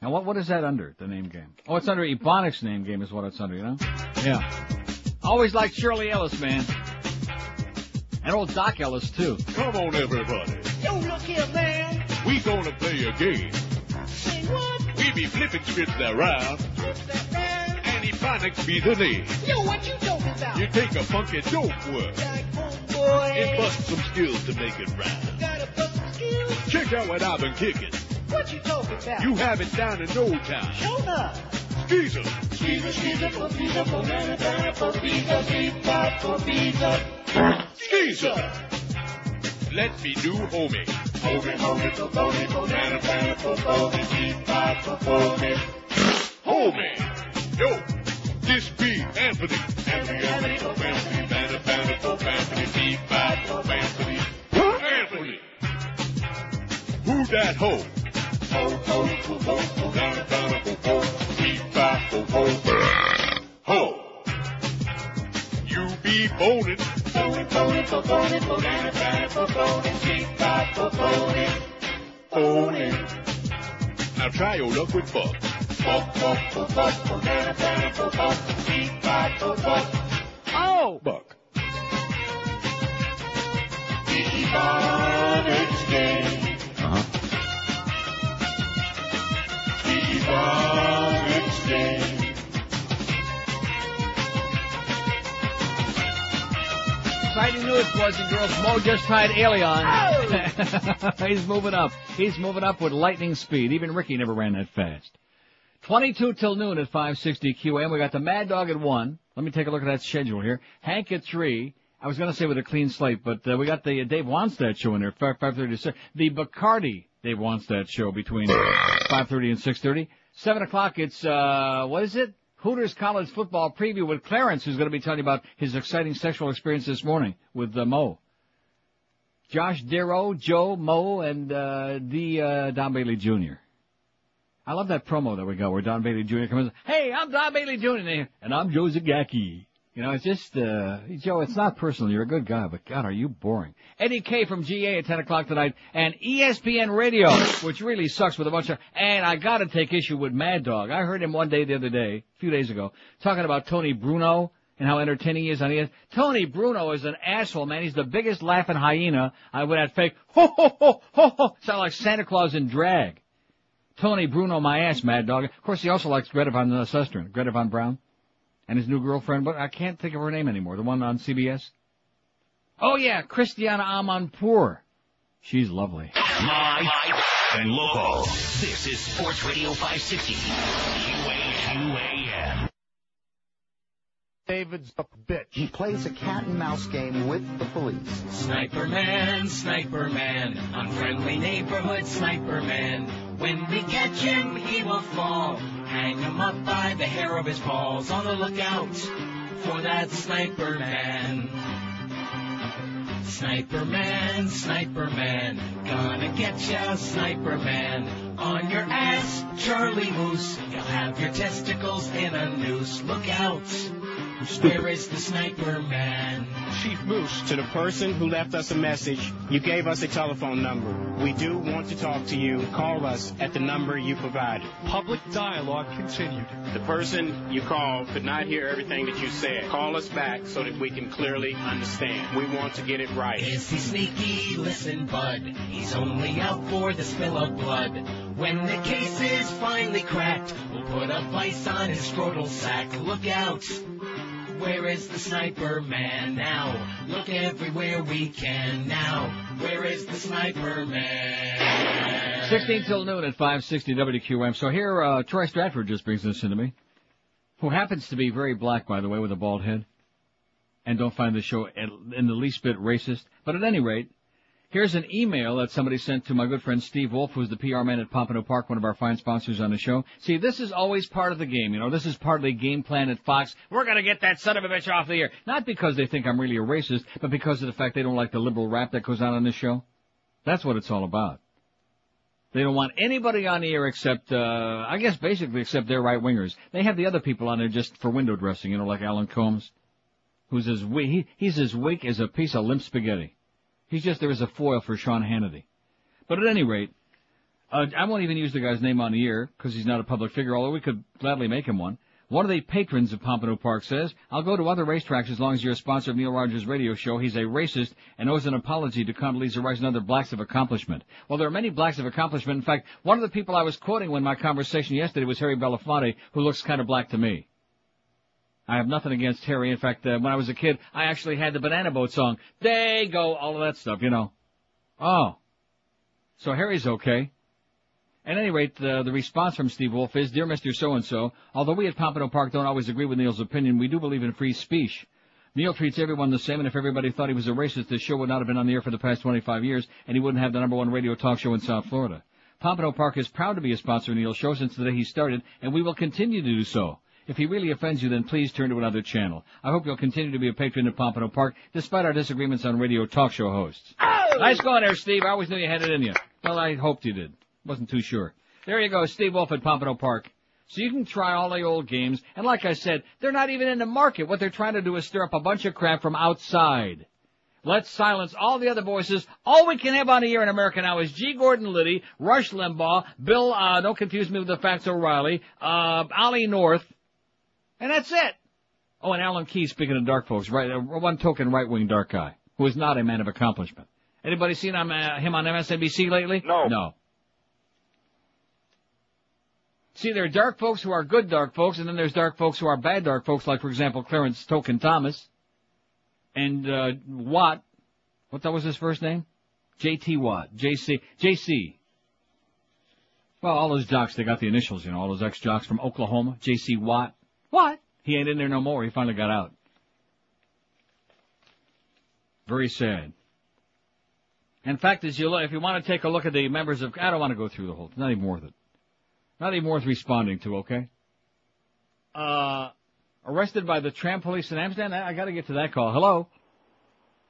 Now what what is that under? The name game. Oh, it's under Ebonics name game is what it's under. You know? Yeah. Always liked Shirley Ellis, man. And old Doc Ellis too.
Come on, everybody.
Yo, look here, man.
We gonna play a game.
Say what?
We be flipping scripts around, Ebonics be the name.
Yo, what you talking about?
You take a funky dope word
Boy,
and bust some skills to make it rhyme.
gotta bust some skills.
Check out what I've been kicking.
What you talking about?
You have it down in no time.
Show up.
Skeezer.
Skeezer, skeezer, for pizza, for banana, for pizza, pizza, for pizza.
Skeezer. Let me do homie.
Homie, homie, for homie, for banana, banana, for homie, pizza, for homie.
Homie. Yo, this be Anthony. Anthony,
Anthony, for
Anthony, Banner, Banner, for Anthony, Beat, Bad, for Anthony. Anthony. Who that hoe?
Ho, ho, for ho, for
Banner, Banner, for ho. Beat, Bad, for ho. Ho. You be boning.
Boning, boning, for boning, for banana, banana, for boning, pizza, for boning.
Boning. Now try your luck with Buck.
Buck, buck, for buck, for banana, banana, for buck, pizza, for buck.
Oh!
Buck.
Uh-huh. Exciting news, boys and girls. Mo just tied Elian. He's moving up. He's moving up with lightning speed. Even Ricky never ran that fast. 22 till noon at 560 QM. We got the Mad Dog at 1. Let me take a look at that schedule here. Hank at 3. I was going to say with a clean slate, but uh, we got the uh, Dave Wannstedt show in there, 5, 5.30 to 6. The Bacardi Dave Wannstedt show between 5.30 and 6.30. 7 o'clock, it's, uh, what is it? Hooters College Football Preview with Clarence, who's going to be telling you about his exciting sexual experience this morning with uh, Mo. Josh Darrow, Joe, Mo, and uh, the uh, Don Bailey Jr. I love that promo that we got where Don Bailey Jr. comes in, hey, I'm Don Bailey Jr. and I'm Joe Zagacki. You know, it's just, uh, Joe, it's not personal. You're a good guy, but God, are you boring. Eddie K from GA at 10 o'clock tonight, and ESPN Radio, which really sucks with a bunch of, and I gotta take issue with Mad Dog. I heard him one day the other day, a few days ago, talking about Tony Bruno and how entertaining he is on ES. Tony Bruno is an asshole, man. He's the biggest laughing hyena. I would have fake, ho ho ho ho ho, sound like Santa Claus in drag. Tony Bruno, my ass, Mad Dog. Of course, he also likes Greta Von uh, Susteren, Greta Von Brown, and his new girlfriend, but I can't think of her name anymore. The one on CBS. Oh yeah, Christiana Amanpour. She's lovely.
Live and local. This is Sports Radio 560. QAQAM.
David's a bitch.
He plays a cat and mouse game with the police.
Sniper man, sniper man, unfriendly neighborhood sniper man. When we catch him, he will fall.
hang him up by the hair of his paws on the lookout for that sniper man. Sniper man, sniper man, gonna get ya, sniper man. On your ass, Charlie Moose, you'll have your testicles in a noose. Look out, where is the sniper man?
Chief Moose, to the person who left us a message, you gave us a telephone number. We do want to talk to you. Call us at the number you provided.
Public dialogue continued.
The person you called could not hear everything that you said. Call us back so that we can clearly understand. We want to get it right.
Is he sneaky? Listen, bud. He's only out for the spill of blood. When the case is finally cracked, we'll put a vice on his scrotal sack. Look out! Where is the sniper man now? Look everywhere we can now. Where is the sniper man?
16 till noon at 560 WQM. So here, uh, Troy Stratford just brings this into me, who happens to be very black, by the way, with a bald head, and don't find the show in the least bit racist. But at any rate, here's an email that somebody sent to my good friend Steve Wolf, who's the PR man at Pompano Park, one of our fine sponsors on the show. See, this is always part of the game, you know. This is part of the game plan at Fox. We're gonna get that son of a bitch off the air. Not because they think I'm really a racist, but because of the fact they don't like the liberal rap that goes on on this show. That's what it's all about. They don't want anybody on the air except, uh, I guess basically except their right wingers. They have the other people on there just for window dressing, you know, like Alan Colmes, who's as weak, he, he's as weak as a piece of limp spaghetti. He's just there as a foil for Sean Hannity. But at any rate, uh, I won't even use the guy's name on the air because he's not a public figure, although we could gladly make him one. One of the patrons of Pompano Park says, I'll go to other racetracks as long as you're a sponsor of Neil Rogers' radio show. He's a racist and owes an apology to Condoleezza Rice and other blacks of accomplishment. Well, there are many blacks of accomplishment. In fact, one of the people I was quoting when my conversation yesterday was Harry Belafonte, who looks kind of black to me. I have nothing against Harry. In fact, uh, when I was a kid, I actually had the Banana Boat song. They go, all of that stuff, you know. Oh. So Harry's okay. At any rate, uh, the response from Steve Wolf is, Dear Mr. So-and-so, although we at Pompano Park don't always agree with Neil's opinion, we do believe in free speech. Neil treats everyone the same, and if everybody thought he was a racist, this show would not have been on the air for the past 25 years, and he wouldn't have the number one radio talk show in South Florida. Pompano Park is proud to be a sponsor of Neil's show since the day he started, and we will continue to do so. If he really offends you, then please turn to another channel. I hope you'll continue to be a patron of Pompano Park, despite our disagreements on radio talk show hosts.
Oh!
Nice going there, Steve. I always knew you had it in you. Well, I hoped you did. Wasn't too sure. There you go, Steve Wolf at Pompano Park. So you can try all the old games, and like I said, they're not even in the market. What they're trying to do is stir up a bunch of crap from outside. Let's silence all the other voices. All we can have on the air in America now is G. Gordon Liddy, Rush Limbaugh, Bill, uh, don't confuse me with the facts O'Reilly, uh, Ollie North, and that's it. Oh, and Alan Keyes, speaking of dark folks, right, uh, one token right-wing dark guy, who is not a man of accomplishment. Anybody seen him, uh, him on MSNBC lately?
No.
No. See, there are dark folks who are good dark folks, and then there's dark folks who are bad dark folks, like, for example, Clarence Token Thomas, and, uh, Watt. What that was his first name? J.T. Watt. J.C. J.C. Well, all those jocks, they got the initials, you know, all those ex-jocks from Oklahoma. J.C. Watt. What? He ain't in there no more. He finally got out. Very sad. In fact, as you look, if you want to take a look at the members of, I don't want to go through the whole, thing not even worth it. Not even worth responding to, okay? Uh, arrested by the tram police in Amsterdam? I, I gotta get to that call. Hello?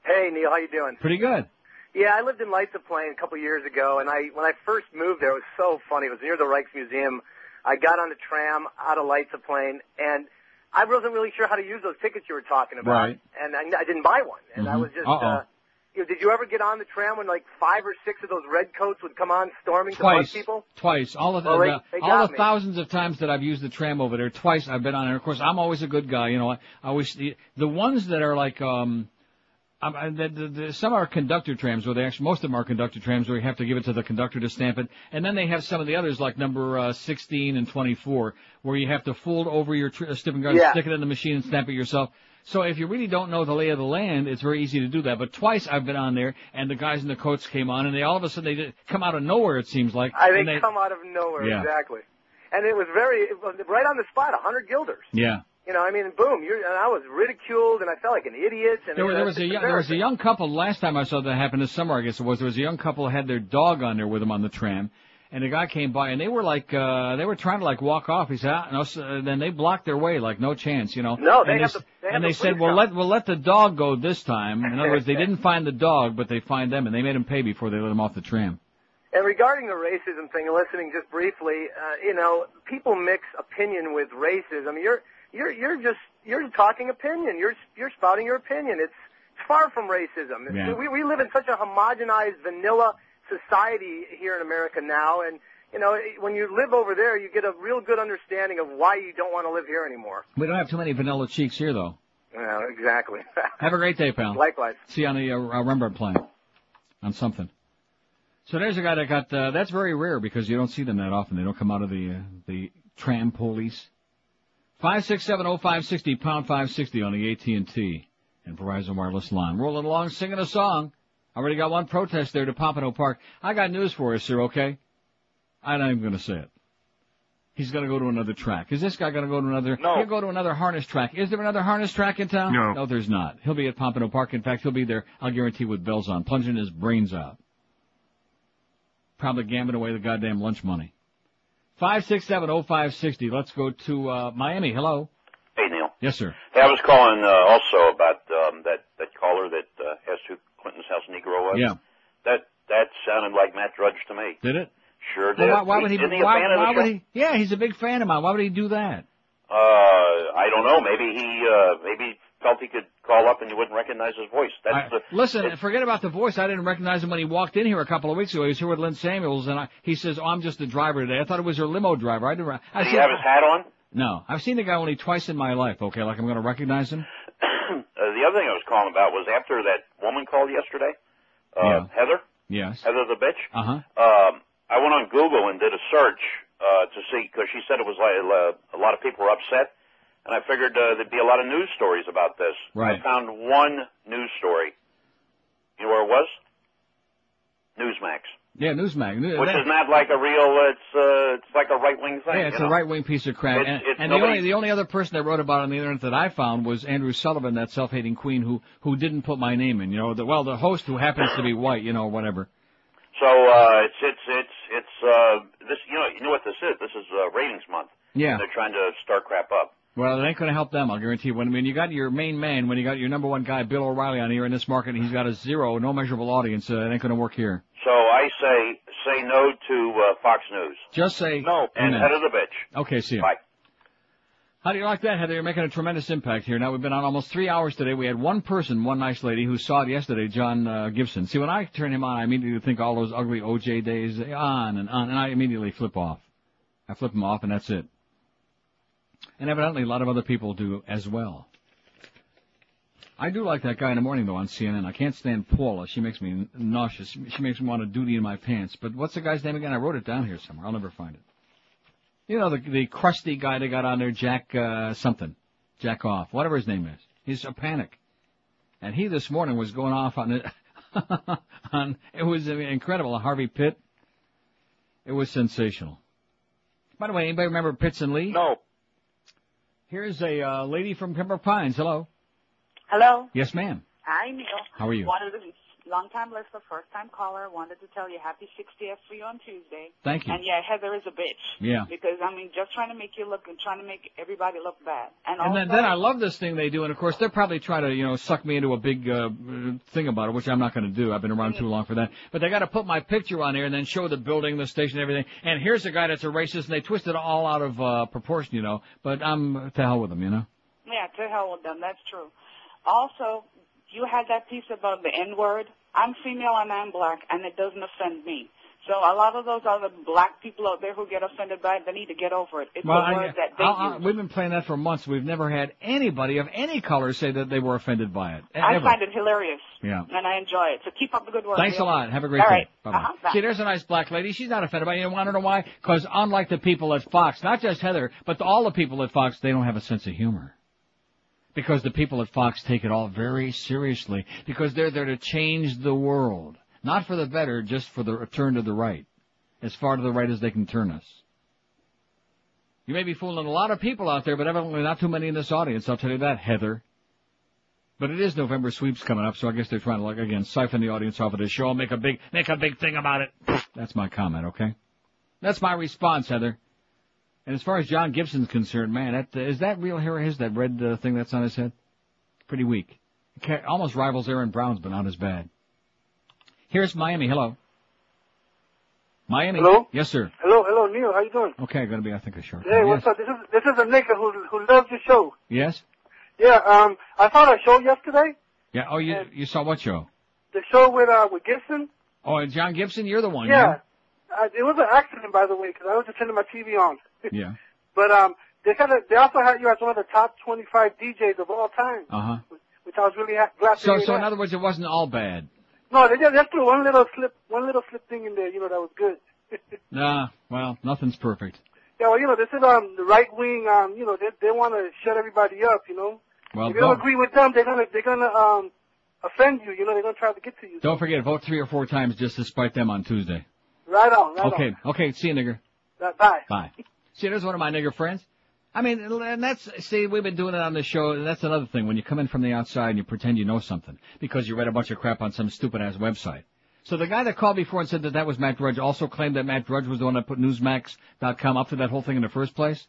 Hey Neil, how you doing?
Pretty good.
Yeah, I lived in Leidseplein a couple years ago, and I when I first moved there, it was so funny. It was near the Rijksmuseum. I got on the tram out of Leidseplein, and I wasn't really sure how to use those tickets you were talking about,
Right.
and I, I didn't buy one. And I
Mhm.
was just,
Uh-oh.
uh, you know, did you ever get on the tram when like five or six of those red coats would come on storming to
Twice.
people?
Twice. All of the,
Well, they-
the-
they
all the
me.
thousands of times that I've used the tram over there, twice I've been on it. Of course, I'm always a good guy, you know. I, I always the, the ones that are like um um, I- the, the, the, some are conductor trams where they actually, most of them are conductor trams where you have to give it to the conductor to stamp it. And then they have some of the others like number uh, 16 and 24 where you have to fold over your tr- uh, stiffing guard,
Yeah.
stick it in the machine and stamp it yourself. So if you really don't know the lay of the land, it's very easy to do that. But twice I've been on there and the guys in the coats came on and they all of a sudden they just come out of nowhere it seems like.
I they
they,
come out of nowhere,
Yeah.
exactly. And it was very it was right on the spot, a hundred guilders.
Yeah.
You know, I mean, boom! You're, and I was ridiculed, and I felt like an idiot. And
There,
know,
there was a young, there was a young couple last time I saw that happen this summer. I guess it was. There was a young couple had their dog on there with them on the tram, and a guy came by, and they were like, uh, they were trying to like walk off. He said, ah, no, so, then they blocked their way, like no chance, you know.
No, they
and
have to- they have
and
to
they said, well, let we'll let the dog go this time. In other words, they didn't find the dog, but they find them, and they made him pay before they let him off the tram.
And regarding the racism thing, listening just briefly, uh, you know, people mix opinion with racism. You're you're you're just you're talking opinion. You're you're spouting your opinion. It's it's far from racism.
Yeah.
We we live in such a homogenized vanilla society here in America now, and you know, when you live over there, you get a real good understanding of why you don't want to live here anymore.
We don't have too many vanilla cheeks here, though.
Yeah, exactly.
Have a great day, pal.
Likewise.
See you on the uh, uh, Rembrandtplein. On something. So there's a guy that got, uh, that's very rare because you don't see them that often. They don't come out of the, uh, the tram police. 5670560, pound 560 on the AT&T and Verizon Wireless line. Rolling along singing a song. I already got one protest there to Pompano Park. I got news for you, sir, okay? I'm not even gonna say it. He's gonna go to another track. Is this guy gonna go to another?
No.
He'll go to another harness track. Is there another harness track in town?
No.
No, there's not. He'll be at Pompano Park. In fact, he'll be there, I'll guarantee, with bells on, plunging his brains out. Probably gambling away the goddamn lunch money. Five six seven oh five sixty. Let's go to uh, Miami. Hello.
Hey, Neil.
Yes, sir.
Hey, I was calling uh, also about um, that that caller that uh, asked who Clinton's house Negro was.
Yeah.
That that sounded like Matt Drudge to me.
Did it?
Sure did.
Well, why, why would he?
Isn't he
why,
fan of the
why would he? Yeah, he's a big fan of mine. Why would he do that?
Uh, I don't know. Maybe he uh, maybe felt he could call up and you wouldn't recognize his voice. That's
I-
the
listen, forget about the voice. I didn't recognize him when he walked in here a couple of weeks ago. He was here with Lynn Samuels, and I, he says, "Oh, I'm just the driver today." I thought it was your limo driver. I didn't. re- I
Did he have his hat on?
No, I've seen the guy only twice in my life. Okay, like I'm going to recognize him.
uh, the other thing I was calling about was after that woman called yesterday, uh,
Yeah.
Heather,
Yes.
Heather the bitch.
Uh huh.
Um, I went on Google and did a search uh, to see because she said it was like uh, a lot of people were upset, and I figured uh, there'd be a lot of news stories about this.
Right.
I found one news story. You know where it was? Newsmax,
Yeah, Newsmag. New-
which
that-
is not like a real. It's uh, it's like a right wing thing.
Yeah, it's a right wing piece of crap.
It's-
and
it's
and the only the only other person that wrote about it on the internet that I found was Andrew Sullivan, that self hating queen who who didn't put my name in. You know, the, well, the host who happens to be white. You know, whatever.
So uh, it's it's it's it's uh, this. You know you know what this is? This is uh, ratings month.
Yeah.
They're trying to start crap up.
Well, it ain't going to help them. I'll guarantee you. When when you got your main man, when you got your number one guy, Bill O'Reilly, on here in this market, and he's got a zero, no measurable audience. Uh, it ain't going to work here.
So I say say no to uh, Fox News.
Just say
no and Heather the bitch.
Okay, see you.
Bye.
How do you like that, Heather? You're making a tremendous impact here. Now we've been on almost three hours today. We had one person, one nice lady, who saw it yesterday, John uh, Gibson. See, when I turn him on, I immediately think all those ugly OJ days on and on, and I immediately flip off. I flip him off, and that's it. And evidently, a lot of other people do as well. I do like that guy in the morning though on CNN. I can't stand Paula. She makes me nauseous. She makes me want to duty in my pants. But what's the guy's name again? I wrote it down here somewhere. I'll never find it. You know the the crusty guy they got on there, Jack uh, something, Jack off, whatever his name is. He's a panic, and he this morning was going off on it. on it was incredible. Harvey Pitt. It was sensational. By the way, anybody remember Pitts and Lee?
No.
Here's a uh, lady from Pembroke Pines. Hello.
Hello.
Yes, ma'am.
Hi, Neil.
How are you?
Wanted to, long time listener, first time caller. Wanted to tell you happy 60th for you on Tuesday.
Thank you.
And yeah, Heather is a bitch.
Yeah.
Because I mean, just trying to make you look and trying to make everybody look bad. And,
And
also,
then, then I love this thing they do, and of course they're probably trying to, you know, suck me into a big uh, thing about it, which I'm not going to do. I've been around too long for that. But they got to put my picture on here and then show the building, the station, everything. And here's a guy that's a racist, and they twist it all out of uh, proportion, you know. But I'm to hell with them, you know.
yeah, to hell with them. That's true. Also, you had that piece about the N word. I'm female and I'm black, and it doesn't offend me. So a lot of those other black people out there who get offended by it, they need to get over it. It's
Well,
a
I-
word that they
I- I-
use.
we've been playing that for months. We've never had anybody of any color say that they were offended by it.
I
ever.
find it hilarious.
Yeah.
And I enjoy it. So keep up the good work.
Thanks a lot. Have a great
All
day.
right. Uh-huh.
See, there's a nice black lady. She's not offended by it. You want to know why? Because unlike the people at Fox, not just Heather, but all the people at Fox, they don't have a sense of humor. Because the people at Fox take it all very seriously. Because they're there to change the world. Not for the better, just for the turn to the right. As far to the right as they can turn us. You may be fooling a lot of people out there, but evidently not too many in this audience. I'll tell you that, Heather. But it is November sweeps coming up, so I guess they're trying to like again siphon the audience off of this show, and make a big make a big thing about it. That's my comment, okay? That's my response, Heather. And as far as John Gibson's concerned, man, that, is that real hair of his, that red uh, thing that's on his head? Pretty weak. Almost rivals Aaron Brown's, but not as bad. Here's Miami. Hello. Miami.
Hello?
Yes, sir.
Hello, hello, Neil. How you doing?
Okay, gonna be, I think, a short.
Hey, what's up? This is this is a nigga who who loves your show.
Yes?
Yeah, um, I saw that show yesterday.
Yeah. Oh, you you saw what show?
The show with uh with Gibson.
Oh, and John Gibson, you're the one.
yeah. Uh, it was an accident, by the way, because I was just turning my TV on.
Yeah.
But um, they kind of they also had you as one of the top 25 DJs of all time,
Uh huh.
which I was really ha- glad to
So,
hear.
so in other words, it wasn't all bad.
no, they just, just threw one little slip, one little slip thing in there, you know, that was good.
Nah. Well, nothing's perfect.
Yeah, well, you know, this is um the right wing. Um, you know, they they want to shut everybody up. You know,
Well,
if you don't agree with them, they're gonna they're gonna um offend you. You know, they're gonna try to get to you.
don't forget, vote three or four times just to spite them on Tuesday.
Right on. Right
Okay. Okay. See you, nigger.
Bye.
Bye. See, there's one of my nigger friends. I mean, and that's, see, we've been doing it on the show, and that's another thing. When you come in from the outside and you pretend you know something because you read a bunch of crap on some stupid ass website. So the guy that called before and said that that was Matt Drudge also claimed that Matt Drudge was the one that put Newsmax.com up to that whole thing in the first place?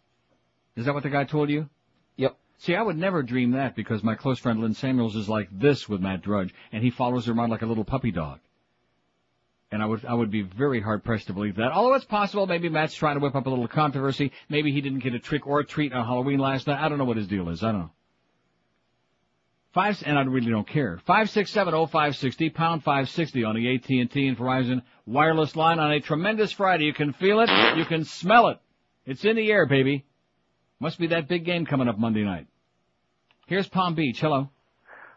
Is that what the guy told you?
Yep.
See, I would never dream that because my close friend Lynn Samuels is like this with Matt Drudge, and he follows her around like a little puppy dog. And I would, I would be very hard pressed to believe that. Although it's possible, maybe Matt's trying to whip up a little controversy. Maybe he didn't get a trick or a treat on Halloween last night. I don't know what his deal is. I don't know. Five, and I really don't care. Five six seven oh five sixty pound five sixty on the AT and T and Verizon wireless line on a tremendous Friday. You can feel it, you can smell it. It's in the air, baby. Must be that big game coming up Monday night. Here's Palm Beach. Hello.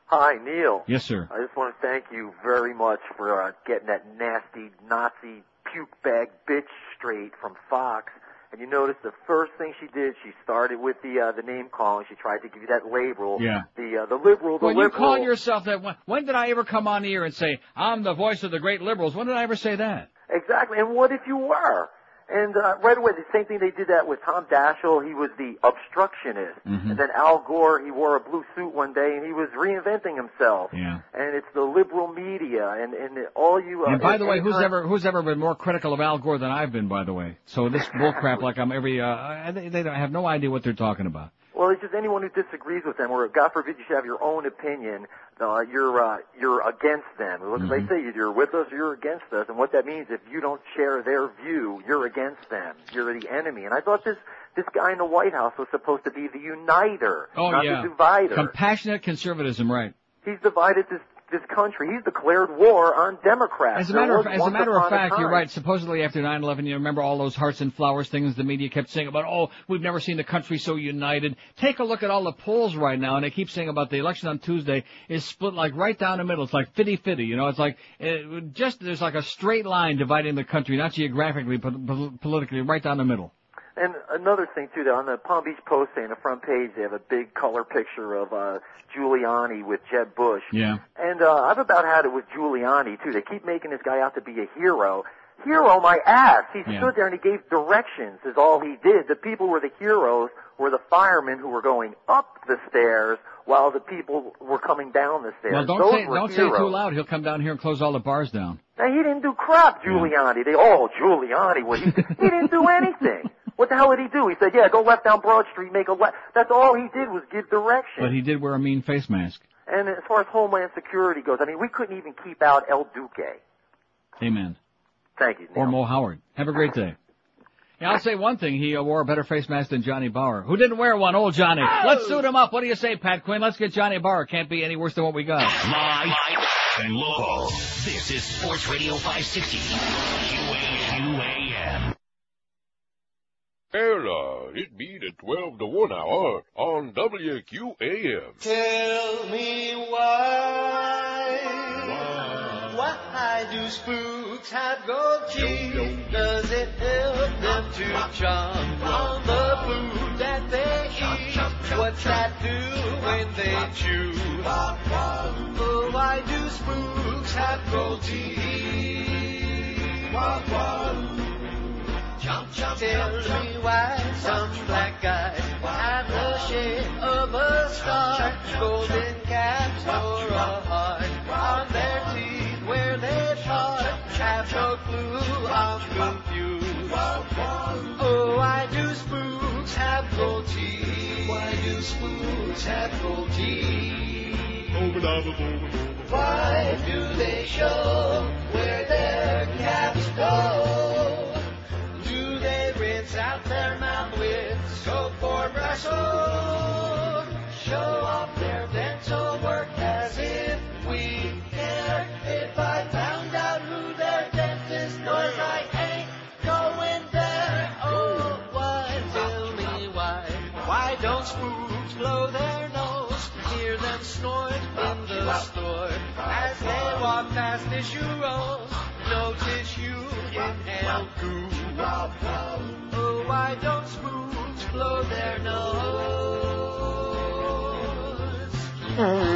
Hi, Neil.
Yes, sir.
I just want to thank you very much for uh, getting that nasty Nazi puke bag bitch straight from Fox. And you notice the first thing she did, she started with the uh, the name calling. She tried to give you that label.
Yeah.
The uh, the liberal, the
When you
liberal.
call yourself that, when, when did I ever come on here and say I'm the voice of the great liberals? When did I ever say that?
Exactly. And what if you were? And uh, right away, the same thing they did that with Tom Daschle. He was the obstructionist.
Mhm.
And then Al Gore, he wore a blue suit one day and he was reinventing himself.
Yeah.
And it's the liberal media and and all you. Uh,
And by the way, who's ever who's ever been more critical of Al Gore than I've been? By the way, so this bullcrap, like I'm every, uh, they, they don't have no idea what they're talking about.
Well, it's just anyone who disagrees with them, or God forbid you should have your own opinion. Uh, you're uh, you're against them. Look,
Mm-hmm.
they say you're with us or you're against us, and what that means if you don't share their view, you're against them. You're the enemy. And I thought this this guy in the White House was supposed to be the uniter,
Oh
not
yeah,
the divider.
compassionate conservatism, right?
He's divided this this country. He's declared war on Democrats.
As a matter of, as a matter of fact, you're right. Supposedly after 9/11, you remember all those hearts and flowers things the media kept saying about, oh, we've never seen the country so united. Take a look at all the polls right now, and they keep saying about the election on Tuesday is split like right down the middle. It's like fitty-fitty, you know. It's like it, just there's like a straight line dividing the country, not geographically, but pol- politically, right down the middle.
And another thing too, that on the Palm Beach Post, on the front page, they have a big color picture of uh, Giuliani with Jeb Bush.
Yeah.
And uh, I've about had it with Giuliani too. They keep making this guy out to be a hero. Hero, my ass! He
Yeah.
stood there and he gave directions. Is all he did. The people were the heroes. Were the firemen who were going up the stairs while the people were coming down the stairs.
Well, don't
Those
say don't say
heroes.
it too loud. He'll come down here and close all the bars down.
Now he didn't do crap, Giuliani. They oh Giuliani, what he he didn't do anything. What the hell did he do? He said, yeah, go left down Broad Street, make a left. That's all he did was give direction.
But he did wear a mean face mask.
And as far as Homeland Security goes, I mean, we couldn't even keep out El Duque.
Amen.
Thank you.
Or Mo Howard. Have a great day. Yeah, I'll say one thing. He uh, wore a better face mask than Johnny Bauer. Who didn't wear one? Old Johnny. Let's suit him up. What do you say, Pat Quinn? Let's get Johnny Bauer. Can't be any worse than what we got.
Live and local. This is Sports Radio 560. QAM.
Well, uh, it be the 12 to 1 hour on WQAM.
Tell me why. Why do spooks have gold teeth? Does it help them to chomp on the food that they eat? What's that do when they chew? Oh, why do spooks have gold teeth? jump, jump, Tell jump, me why some black guy had the shape of a star, golden caps or a heart on their teeth where they part. Have no clue, I'm confused. Oh, why do spooks have gold teeth? Why do spooks have gold teeth? Why do they show where their caps go? Or show off their dental work as if we care? If I found out who their dentist was, I ain't going there. Oh, why, tell me why? Why don't spooks blow their nose? Hear them snort in the store as they walk past tissue rolls. No tissue, inhale goo. Oh, why don't spooks blow their nose?
Oh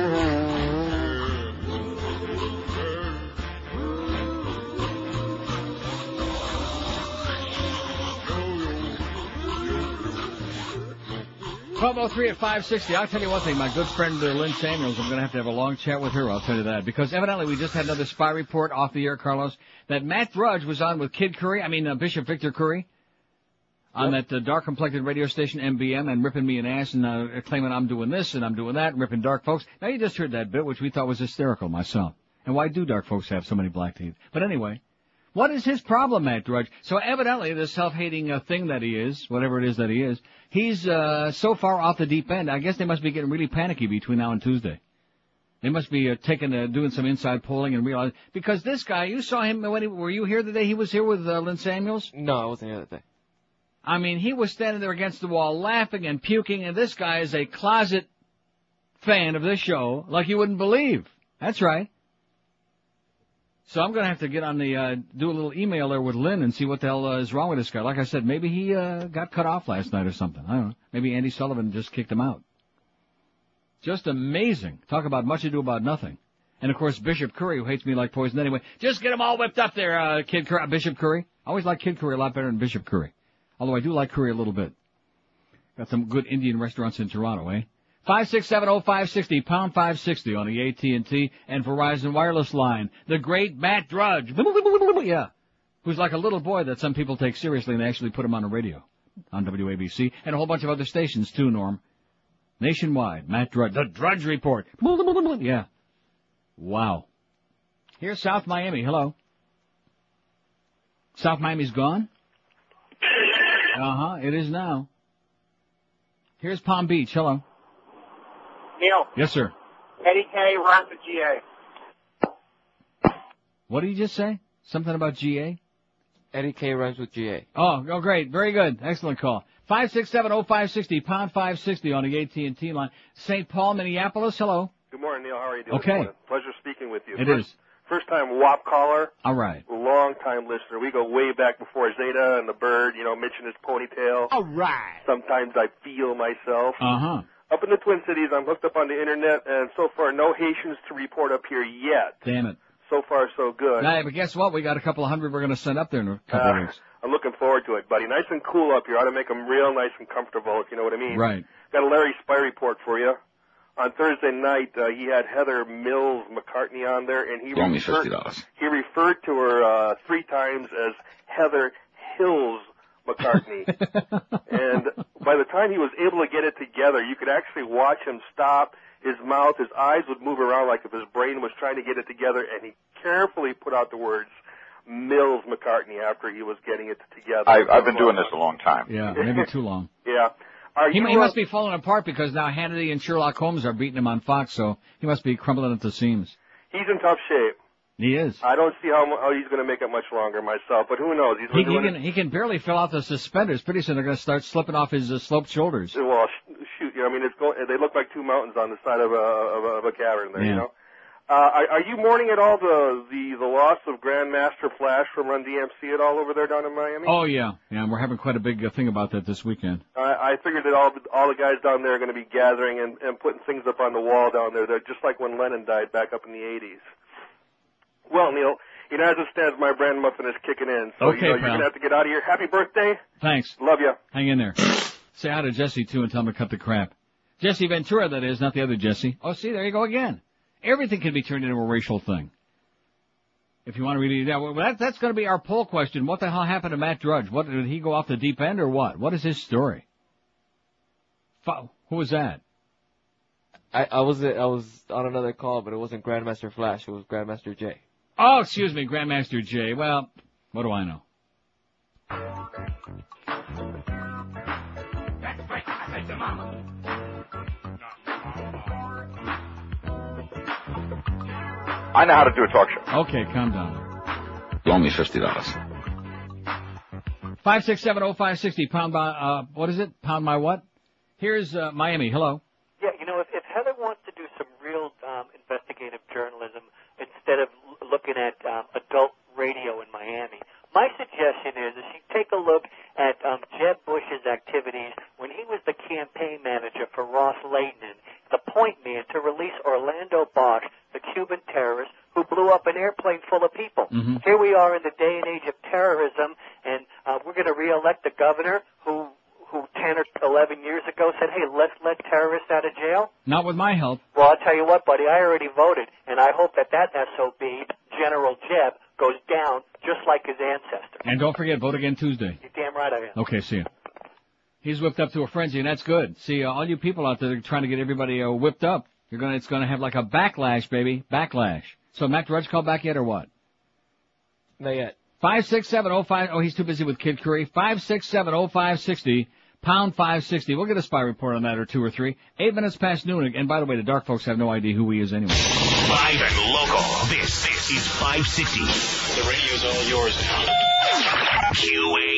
at five sixty. I'll tell you one thing. My good friend Lynn Samuels. I'm going to have to have a long chat with her. I'll tell you that because evidently we just had another spy report off the air, Carlos, that Matt Drudge was on with Kid Curry. I mean uh, Bishop Victor Curry. On that uh, dark complected radio station MBM and ripping me an ass and uh, claiming I'm doing this and I'm doing that and ripping dark folks. Now you just heard that bit, which we thought was hysterical myself. And why do dark folks have so many black teeth? But anyway, what is his problem, Matt Drudge? So evidently, the self-hating uh, thing that he is, whatever it is that he is, he's uh, so far off the deep end. I guess they must be getting really panicky between now and Tuesday. They must be uh, taking, uh, doing some inside polling and realizing because this guy, you saw him when he, were you here the day he was here with uh, Lynn Samuels?
No, I wasn't here that day.
I mean, he was standing there against the wall laughing and puking, and this guy is a closet fan of this show like you wouldn't believe. That's right. So I'm gonna have to get on the uh, do a little email there with Lynn and see what the hell uh, is wrong with this guy. Like I said, maybe he uh, got cut off last night or something. I don't know. Maybe Andy Sullivan just kicked him out. Just amazing. Talk about much ado about nothing. And of course Bishop Curry, who hates me like poison anyway. Just get him all whipped up there, uh, Kid Curry, Bishop Curry. I always like Kid Curry a lot better than Bishop Curry. Although I do like Curry a little bit. Got some good Indian restaurants in Toronto, eh? Five six seven oh five sixty pound five sixty on the AT and T and Verizon wireless line. The great Matt Drudge, yeah, who's like a little boy that some people take seriously and they actually put him on the radio on WABC and a whole bunch of other stations too. Norm, nationwide, Matt Drudge, the Drudge Report. Yeah, wow. Here's South Miami. Hello. South Miami's gone. Uh huh. It is now. Here's Palm Beach. Hello.
Neil,
Yes, sir.
Eddie K runs the GA.
What did he just say? Something about GA?
Eddie K rhymes with GA.
Oh, oh, great. Very good. Excellent call. Five six seven oh five sixty pound five sixty on the AT and T line. St. Paul, Minneapolis. Hello.
Good morning, Neil. How are you doing?
Okay.
Pleasure speaking with you.
It
first,
is.
First time WAP caller,
All right.
long time listener. We go way back before Zeta and the Bird, you know, Mitch and his ponytail.
All right.
Sometimes I feel myself.
Uh huh.
Up in the Twin Cities, I'm hooked up on the internet, and so far, no Haitians to report up here yet.
Damn it.
So far, so good.
Hey, but guess what? We got a couple of hundred we're going to send up there in a couple of
Uh,
weeks.
I'm looking forward to it, buddy. Nice and cool up here. Ought to make them real nice and comfortable, if you know what I mean.
Right.
Got a Larry Spy report for you. On Thursday night, uh, he had Heather Mills McCartney on there, and he
Give me
referred,
$50.
he referred to her uh, three times as Heather Hills McCartney. and by the time he was able to get it together, you could actually watch him stop. His mouth, his eyes would move around like if his brain was trying to get it together, and he carefully put out the words Mills McCartney after he was getting it together.
I, I've been doing this a long time.
Yeah, maybe too long.
Yeah. Are
He,
you,
he must be falling apart because now Hannity and Sherlock Holmes are beating him on Fox, so he must be crumbling at the seams.
He's in tough shape.
He is.
I don't see how, how he's going to make it much longer myself, but who knows? He's
He, he can he can barely fill out the suspenders. Pretty soon they're going to start slipping off his uh, sloped shoulders.
Well, shoot, you know, I mean, it's going, they look like two mountains on the side of a of a, of a cavern there.
Yeah.
You know. Uh, are, are you mourning at all the the the loss of Grandmaster Flash from Run DMC at all over there down in Miami?
Oh yeah, yeah. We're having quite a big uh, thing about that this weekend.
I, I figured that all the, all the guys down there are going to be gathering and, and putting things up on the wall down there. They're just like when Lennon died back up in the 80s. Well, Neil, you know, as it stands, my brand muffin is kicking in. So,
Okay,
you know, you're going to have to get out of here. Happy birthday.
Thanks.
Love you.
Hang in there. Say hi to Jesse too and tell him to cut the crap. Jesse Ventura, that is, not the other Jesse. Oh, see, there you go again. Everything can be turned into a racial thing. If you want to really, yeah, well, that, that's going to be our poll question. What the hell happened to Matt Drudge? What did he go off the deep end or what? What is his story? Fi- Who was that?
I, I was I was on another call, but it wasn't Grandmaster Flash. It was Grandmaster J.
Oh, excuse me, Grandmaster J. Well, what do I know?
I know how to do a talk show.
Okay, calm down.
Loan me fifty dollars.
Five six seven oh five sixty pound by uh what is it? Pound my what? Here's uh, Miami. Hello.
Yeah, you know, if, if Heather wants to do some real um, investigative journalism instead of l- looking at um, adult radio in Miami, my suggestion is that she take a look at um, Jeb Bush's activities when he was the campaign manager for Ros-Lehtinen, the point man to release Orlando Bosch, the Cuban terrorist who blew up an airplane full of people.
Mm-hmm.
Here we are in the day and age of terrorism, and uh, we're going to reelect the governor who who 10 or 11 years ago said, hey, let's let terrorists out of jail?
Not with my help.
Well, I'll tell you what, buddy, I already voted, and I hope that that SOB, General Jeb, goes down just like his ancestor.
And don't forget, vote again Tuesday.
You're damn right I am.
Okay, see ya. He's whipped up to a frenzy, and that's good. See, uh, all you people out there are trying to get everybody uh, whipped up, you're gonna, it's gonna have like a backlash, baby, backlash. So Matt Drudge called back yet or what?
Not yet.
Five six seven oh five. Oh, he's too busy with Kid Curry. Five six seven oh five sixty. Pound five sixty. We'll get a spy report on that or two or three. Eight minutes past noon. And by the way, the dark folks have no idea who he is anyway.
Live and local. This, this is 560. The radio's all yours now. QAM.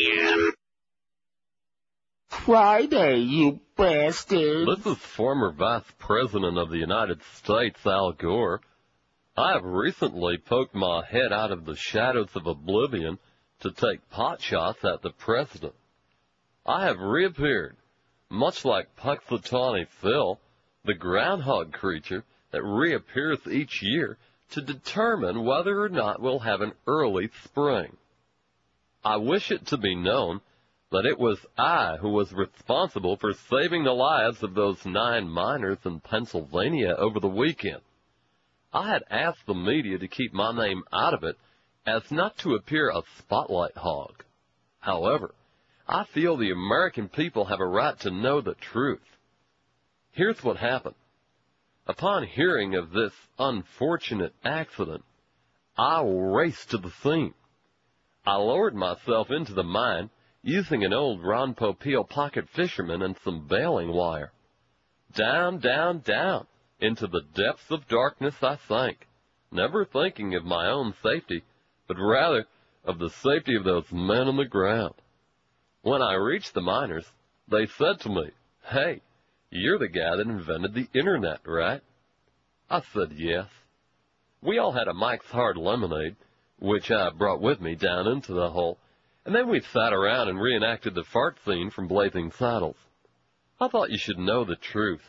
Friday, you bastard.
This is former Vice President of the United States, Al Gore. I have recently poked my head out of the shadows of oblivion to take pot shots at the President. I have reappeared, much like Punxsutawney Phil, the groundhog creature that reappears each year to determine whether or not we'll have an early spring. I wish it to be known that it was I who was responsible for saving the lives of those nine miners in Pennsylvania over the weekend. I had asked the media to keep my name out of it as not to appear a spotlight hog. However, I feel the American people have a right to know the truth. Here's what happened. Upon hearing of this unfortunate accident, I raced to the scene. I lowered myself into the mine using an old Ron Popeil pocket fisherman and some baling wire. Down, down, down into the depths of darkness I sank, never thinking of my own safety, but rather of the safety of those men on the ground. When I reached the miners, they said to me, Hey, you're the guy that invented the internet, right? I said yes. We all had a Mike's Hard Lemonade, which I brought with me down into the hole, and then we sat around and reenacted the fart scene from Blazing Saddles. I thought you should know the truth.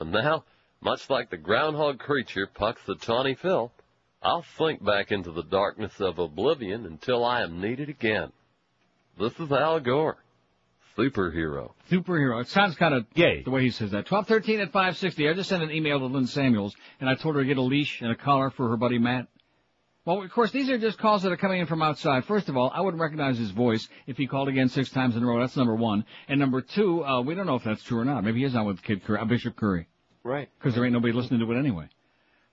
And now, much like the groundhog creature Pucks the Tawny Phil, I'll sink back into the darkness of oblivion until I am needed again. This is Al Gore, superhero.
Superhero. It sounds kind of gay the way he says that. Twelve thirteen at five sixty. I just sent an email to Lynn Samuels and I told her to get a leash and a collar for her buddy Matt. Well, of course, these are just calls that are coming in from outside. First of all, I wouldn't recognize his voice if he called again six times in a row. That's number one. And number two, uh, we don't know if that's true or not. Maybe he is on with Kid Curry, uh, Bishop Curry.
Right.
Because there ain't nobody listening to it anyway.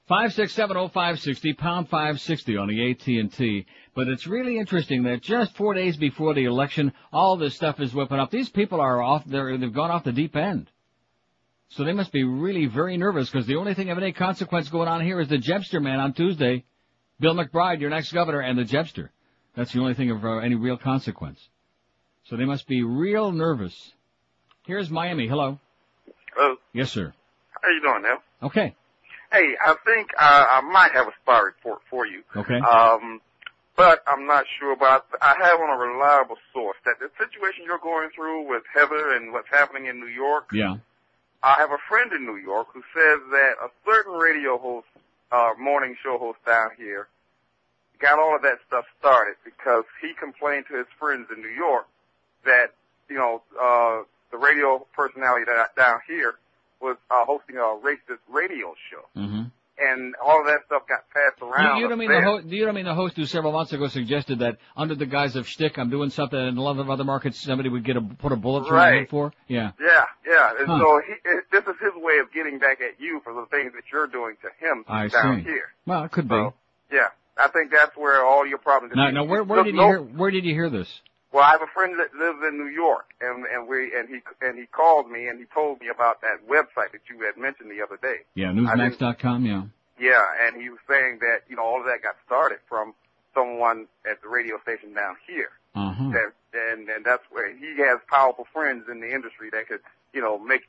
Five six seven oh five sixty pound five sixty on the AT and T. But it's really interesting that just four days before the election, all this stuff is whipping up. These people are off. They're, they've gone off the deep end. So they must be really very nervous because the only thing of any consequence going on here is the Jebster man on Tuesday. Bill McBride, your next governor, and the Jebster. That's the only thing of uh, any real consequence. So they must be real nervous. Here's Miami. Hello.
Hello.
Yes, sir.
How you doing now?
Okay.
Hey, I think uh, I might have a spy report for you.
Okay.
Um, but I'm not sure. But I have on a reliable source that the situation you're going through with Heather and what's happening in New York.
Yeah.
I have a friend in New York who says that a certain radio host, uh, morning show host down here, got all of that stuff started because he complained to his friends in New York that you know uh, the radio personality that down here was uh, hosting a racist radio show.
Mm-hmm.
And all of that stuff got passed around.
You, you don't mean
there.
the host? You don't mean the host who several months ago suggested that under the guise of shtick, I'm doing something in a lot of other markets somebody would get a put a bullet through
Right.
head for? Yeah.
Yeah, yeah. And
Huh.
so he, it, this is his way of getting back at you for the things that you're doing to him
I
down
see.
here.
Well, it could be.
Yeah, I think that's where all your problems.
Now, now, where, where
Look,
did you
no-
hear? Where did you hear this?
Well, I have a friend that lives in New York, and and we and he and he called me and he told me about that website that you had mentioned the other day.
Yeah, Newsmax.com. Yeah.
Yeah, and he was saying that you know all of that got started from someone at the radio station down here.
Uh huh.
That, and and that's where he has powerful friends in the industry that could you know make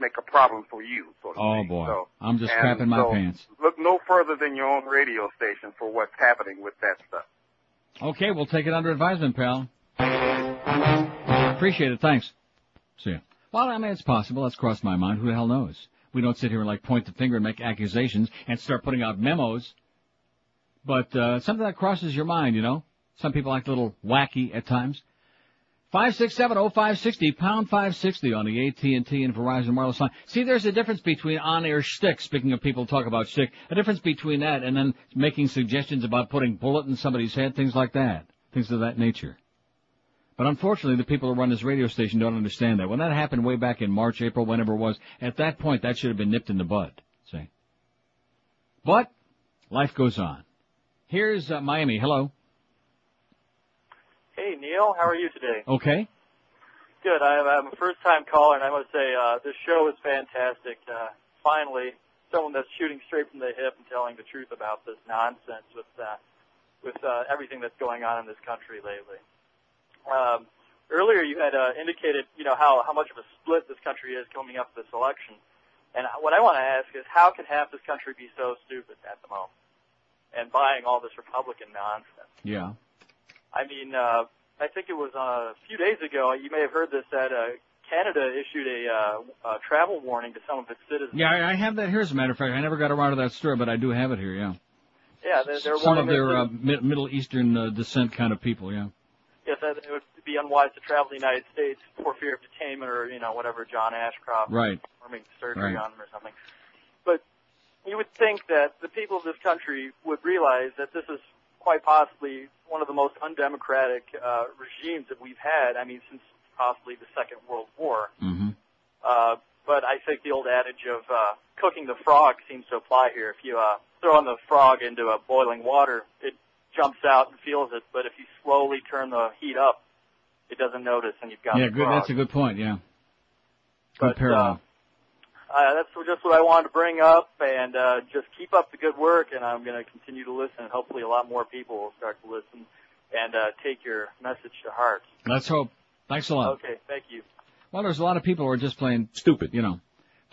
make a problem for you. So to
Oh
speak.
boy,
So,
I'm just crapping my
so
pants.
Look no further than your own radio station for what's happening with that stuff.
Okay, we'll take it under advisement, pal. Appreciate it. Thanks. See ya. Well, I mean, it's possible. That's crossed my mind. Who the hell knows? We don't sit here and like point the finger and make accusations and start putting out memos. But uh, something that crosses your mind, you know. Some people act a little wacky at times. Five six seven oh five sixty pound five sixty on the AT and T and Verizon wireless line. See, there's a difference between on-air shtick. Speaking of people talk about shtick, a difference between that and then making suggestions about putting bullet in somebody's head, things like that, things of that nature. But unfortunately, the people who run this radio station don't understand that. When that happened way back in March, April, whenever it was, at that point, that should have been nipped in the bud. See. But life goes on. Here's uh, Miami. Hello.
Hey Neil, how are you today?
Okay.
Good. I'm, I'm a first-time caller, and I must say uh, this show is fantastic. Uh, finally, someone that's shooting straight from the hip and telling the truth about this nonsense with uh, with uh, everything that's going on in this country lately. Um, earlier, you had uh, indicated, you know, how how much of a split this country is coming up this election, and what I want to ask is, how can half this country be so stupid at the moment and buying all this Republican nonsense?
Yeah.
I mean, uh, I think it was uh, a few days ago. You may have heard this that uh, Canada issued a, uh, a travel warning to some of its citizens.
Yeah, I I have that here as a matter of fact. I never got around to that story, but I do have it here, yeah.
Yeah, they're, they're
Some of their
their
uh, Middle Eastern uh, descent kind of people, yeah.
Yes, that it would be unwise to travel to the United States for fear of detainment or you know whatever John Ashcroft
Right.
performing surgery
Right.
on them or something. But you would think that the people of this country would realize that this is quite possibly one of the most undemocratic uh, regimes that we've had. I mean, since possibly the Second World War.
Mm-hmm.
Uh, but I think the old adage of uh, cooking the frog seems to apply here. If you uh, throw on the frog into a boiling water, it jumps out and feels it. But if you slowly turn the heat up, it doesn't notice, and you've got
Yeah, good. That's a good point, yeah. Good
But,
parallel.
Uh, that's just what I wanted to bring up, and uh, just keep up the good work. And I'm going to continue to listen, and hopefully, a lot more people will start to listen and uh, take your message to heart.
Let's hope. Thanks a lot.
Okay, thank you.
Well, there's a lot of people who are just plain stupid, you know.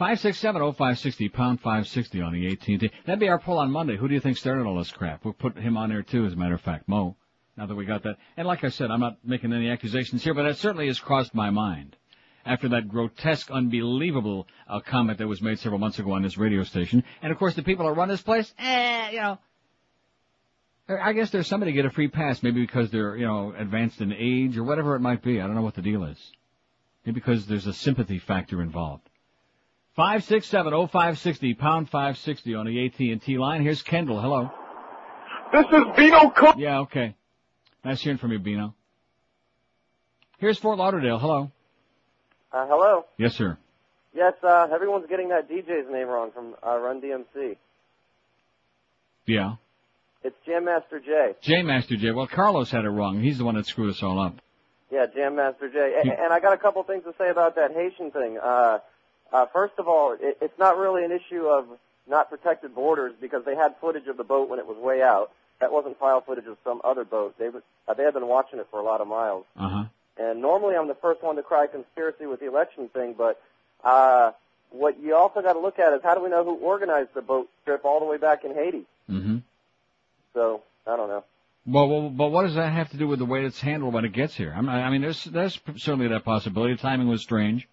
Five six seven oh five sixty pound five sixty on the AT&T. That'd be our poll on Monday. Who do you think started all this crap? We'll put him on there too, as a matter of fact, Mo. Now that we got that, and like I said, I'm not making any accusations here, but that certainly has crossed my mind after that grotesque, unbelievable uh, comment that was made several months ago on this radio station. And of course, the people that run this place, eh, you know. I guess there's somebody get a free pass, maybe because they're, you know, advanced in age or whatever it might be. I don't know what the deal is. Maybe because there's a sympathy factor involved. Five six seven oh five sixty pound five sixty on the AT and T line. Here's Kendall. Hello.
This is Bino Cook.
Yeah. Okay. Nice hearing from you, Bino. Here's Fort Lauderdale. Hello.
Uh, hello.
Yes, sir.
Yes, uh, everyone's getting that DJ's name wrong from uh, Run DMC.
Yeah.
It's Jam Master Jay.
J Master J. Well, Carlos had it wrong. He's the one that screwed us all up.
Yeah, Jam Master Jay.
He-
and I got a couple things to say about that Haitian thing. Uh, uh, first of all, it, it's not really an issue of not protected borders because they had footage of the boat when it was way out. That wasn't file footage of some other boat. They was, uh, they had been watching it for a lot of miles.
Uh huh.
And normally I'm the first one to cry conspiracy with the election thing, but uh, what you also got to look at is how do we know who organized the boat trip all the way back in Haiti?
Mm-hmm.
So I don't know.
Well, well, but what does that have to do with the way it's handled when it gets here? I mean, I mean, there's there's certainly that possibility. Timing was strange.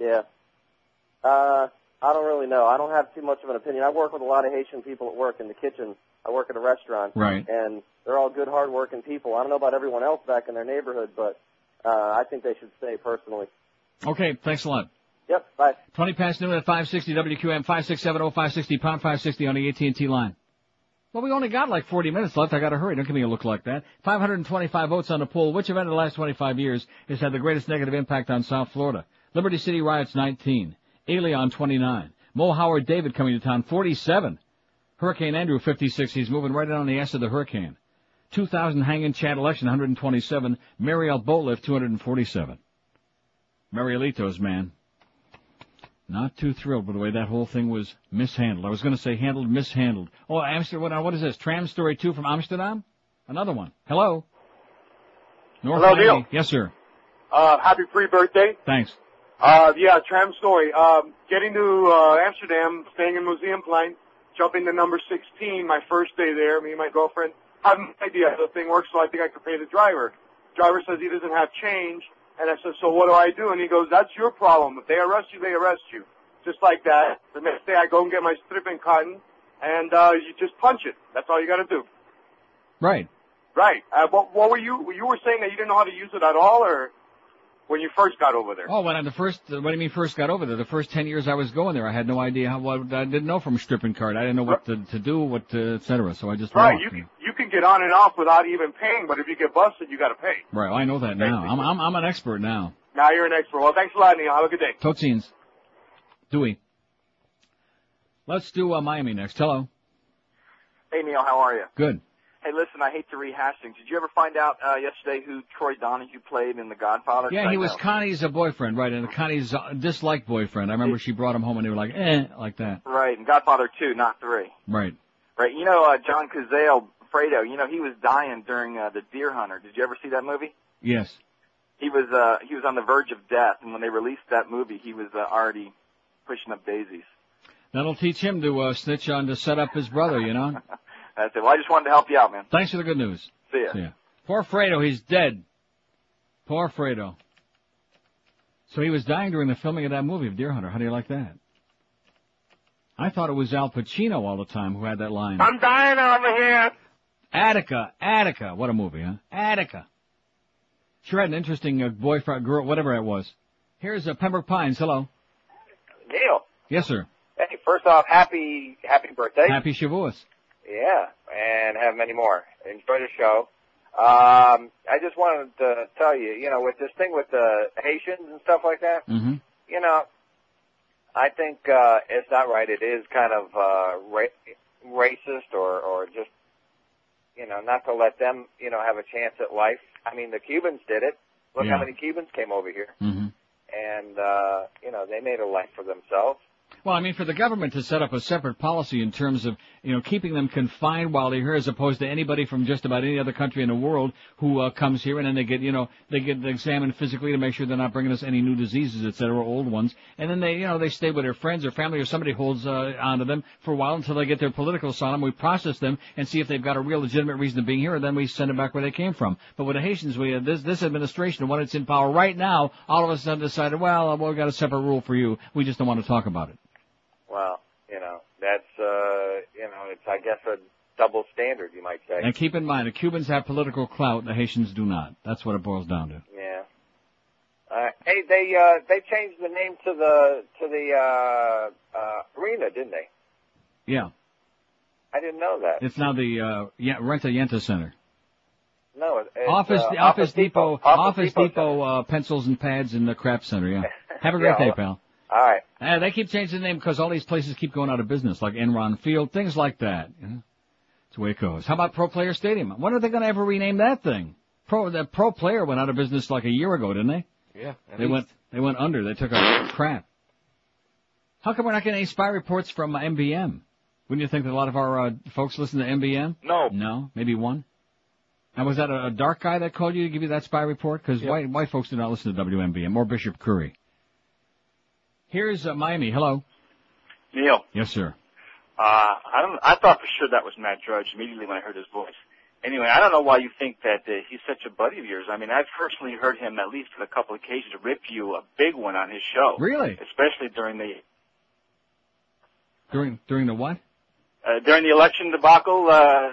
Yeah. Uh, I don't really know. I don't have too much of an opinion. I work with a lot of Haitian people at work in the kitchen. I work at a restaurant.
Right.
And they're all good, hard-working people. I don't know about everyone else back in their neighborhood, but uh, I think they should stay personally.
Okay, thanks a lot.
Yep, bye.
20 past noon at 560 WQM, 5670 560 pound 560 on the AT&T line. Well, we only got like 40 minutes left. I gotta hurry. Don't give me a look like that. 525 votes on the poll. Which event in the last 25 years has had the greatest negative impact on South Florida? Liberty City riots 19. Elian 29. Mo Howard David coming to town 47. Hurricane Andrew 56. He's moving right in on the ass of the hurricane. 2000 hanging Chad election 127. Mariel Boatlift 247. Marielitos, man. Not too thrilled with the way that whole thing was mishandled. I was going to say handled, mishandled. Oh, Amsterdam. What, what is this? Tram story two from Amsterdam? Another one. Hello. North
Hello,
Miami.
Neil.
Yes, sir.
Uh, happy free birthday.
Thanks.
Uh, yeah, tram story. Um, getting to uh, Amsterdam, staying in Museumplein, jumping to number 16, my first day there, me and my girlfriend, I have no idea how the thing works, so I think I could pay the driver. Driver says he doesn't have change, and I said, so what do I do? And he goes, that's your problem. If they arrest you, they arrest you. Just like that. The next day I go and get my strippenkaart, and uh, you just punch it. That's all you got to do.
Right.
Right. Uh, what, what were you? You were saying that you didn't know how to use it at all, or when you first got over there?
Oh, when I the first, what do you mean first got over there? The first 10 years I was going there, I had no idea how, what, I didn't know from stripping card. I didn't know what to, to do, what to, et cetera. So I just
Right.
walked.
You can you can get on and off without even paying, but if you get busted, you got to pay.
Right. Well, I know that now. I'm, I'm, I'm an expert now.
Now you're an expert. Well, thanks a lot, Neil. Have a good day.
Tot ziens. Dewey. Let's do uh, Miami next. Hello.
Hey Neil, how are you?
Good.
Hey, listen, I hate to rehash things. Did you ever find out uh, yesterday who Troy Donahue played in The Godfather?
Yeah, he was
know.
Connie's uh, boyfriend, right, and Connie's uh, disliked boyfriend. I remember she brought him home and they were like, eh, like that.
right, and Godfather two, not three.
Right.
Right, you know uh, John Cazale, Fredo. You know he was dying during uh, The Deer Hunter. Did you ever see that movie?
Yes.
He was uh, he was on the verge of death, and when they released that movie, he was uh, already pushing up daisies.
That'll teach him to uh, snitch on to set up his brother, you know?
That's it. Well, I just wanted to help you out, man.
Thanks for the good news.
See ya.
See ya. Poor Fredo, he's dead. Poor Fredo. So he was dying during the filming of that movie of Deer Hunter. How do you like that? I thought it was Al Pacino all the time who had that line.
I'm dying over here.
Attica, Attica. What a movie, huh? Attica. Sure had an interesting uh, boyfriend, girl, whatever it was. Here's uh, Pembroke Pines. Hello.
Neil,
Yes, sir.
hey, first off, happy happy birthday.
Happy Shavuos.
Yeah, and have many more. Enjoy the show. Um, I just wanted to tell you, you know, with this thing with the Haitians and stuff like that,
Mm-hmm.
you know, I think uh, it's not right. It is kind of uh, ra- racist or or just, you know, not to let them, you know, have a chance at life. I mean, the Cubans did it. Look
Yeah.
how many Cubans came over here,
Mm-hmm.
and uh, you know, they made a life for themselves.
Well, I mean, for the government to set up a separate policy in terms of, you know, keeping them confined while they're here as opposed to anybody from just about any other country in the world who uh, comes here and then they get, you know, they get examined physically to make sure they're not bringing us any new diseases, et cetera, old ones. And then they, you know, they stay with their friends or family or somebody holds uh, onto them for a while until they get their political asylum. We process them and see if they've got a real legitimate reason to being here and then we send them back where they came from. But with the Haitians, we, uh, this, this administration, when it's in power right now, all of a sudden decided, well, we've got a separate rule for you. We just don't want to talk about it.
Well, you know, that's uh, it's I guess a double standard, you might say.
And keep in mind, the Cubans have political clout, the Haitians do not. That's what it boils down to.
Yeah. Uh, hey, they uh, they changed the name to the to the uh, uh, arena, didn't they?
Yeah.
I didn't know that.
It's now the, uh, Ye- Renta Yenta Center.
No, it's,
Office,
uh,
Office Depot, Office
Depot.
Depot, uh, pencils and pads in the crap center, yeah. Have a great
Yeah,
day, pal.
All right.
Uh, they keep changing the name because all these places keep going out of business, like Enron Field, things like that. You know? That's the way it goes. How about Pro Player Stadium? When are they going to ever rename that thing? Pro, the Pro Player went out of business like a year ago, didn't they?
Yeah.
They
least.
went, they went under. They took a crap. How come we're not getting any spy reports from uh, MBM? Wouldn't you think that a lot of our uh, folks listen to MBM?
No.
No, maybe one. Now was that a, a dark guy that called you to give you that spy report? Because white white folks do not listen to WMBM or Bishop Curry. Here's uh, Miami. Hello.
Neil,
Yes, sir.
uh, I don't. I thought for sure that was Matt Drudge immediately when I heard his voice. Anyway, I don't know why you think that uh, he's such a buddy of yours. I mean, I've personally heard him at least on a couple of occasions rip you a big one on his show.
Really?
Especially during the
During during the what?
uh, during the election debacle. Uh,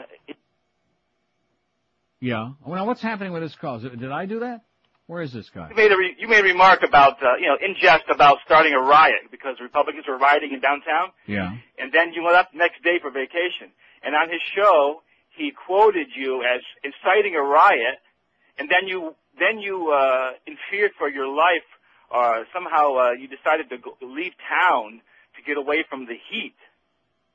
Yeah. Well, now what's happening with this call? Did I do that? Where is this guy?
You made a re- you made a remark about uh, you know in jest about starting a riot because Republicans were rioting in downtown,
Yeah.
and then you left the next day for vacation. And on his show, he quoted you as inciting a riot, and then you then you uh, in fear for your life, uh, somehow uh, you decided to go, leave town to get away from the heat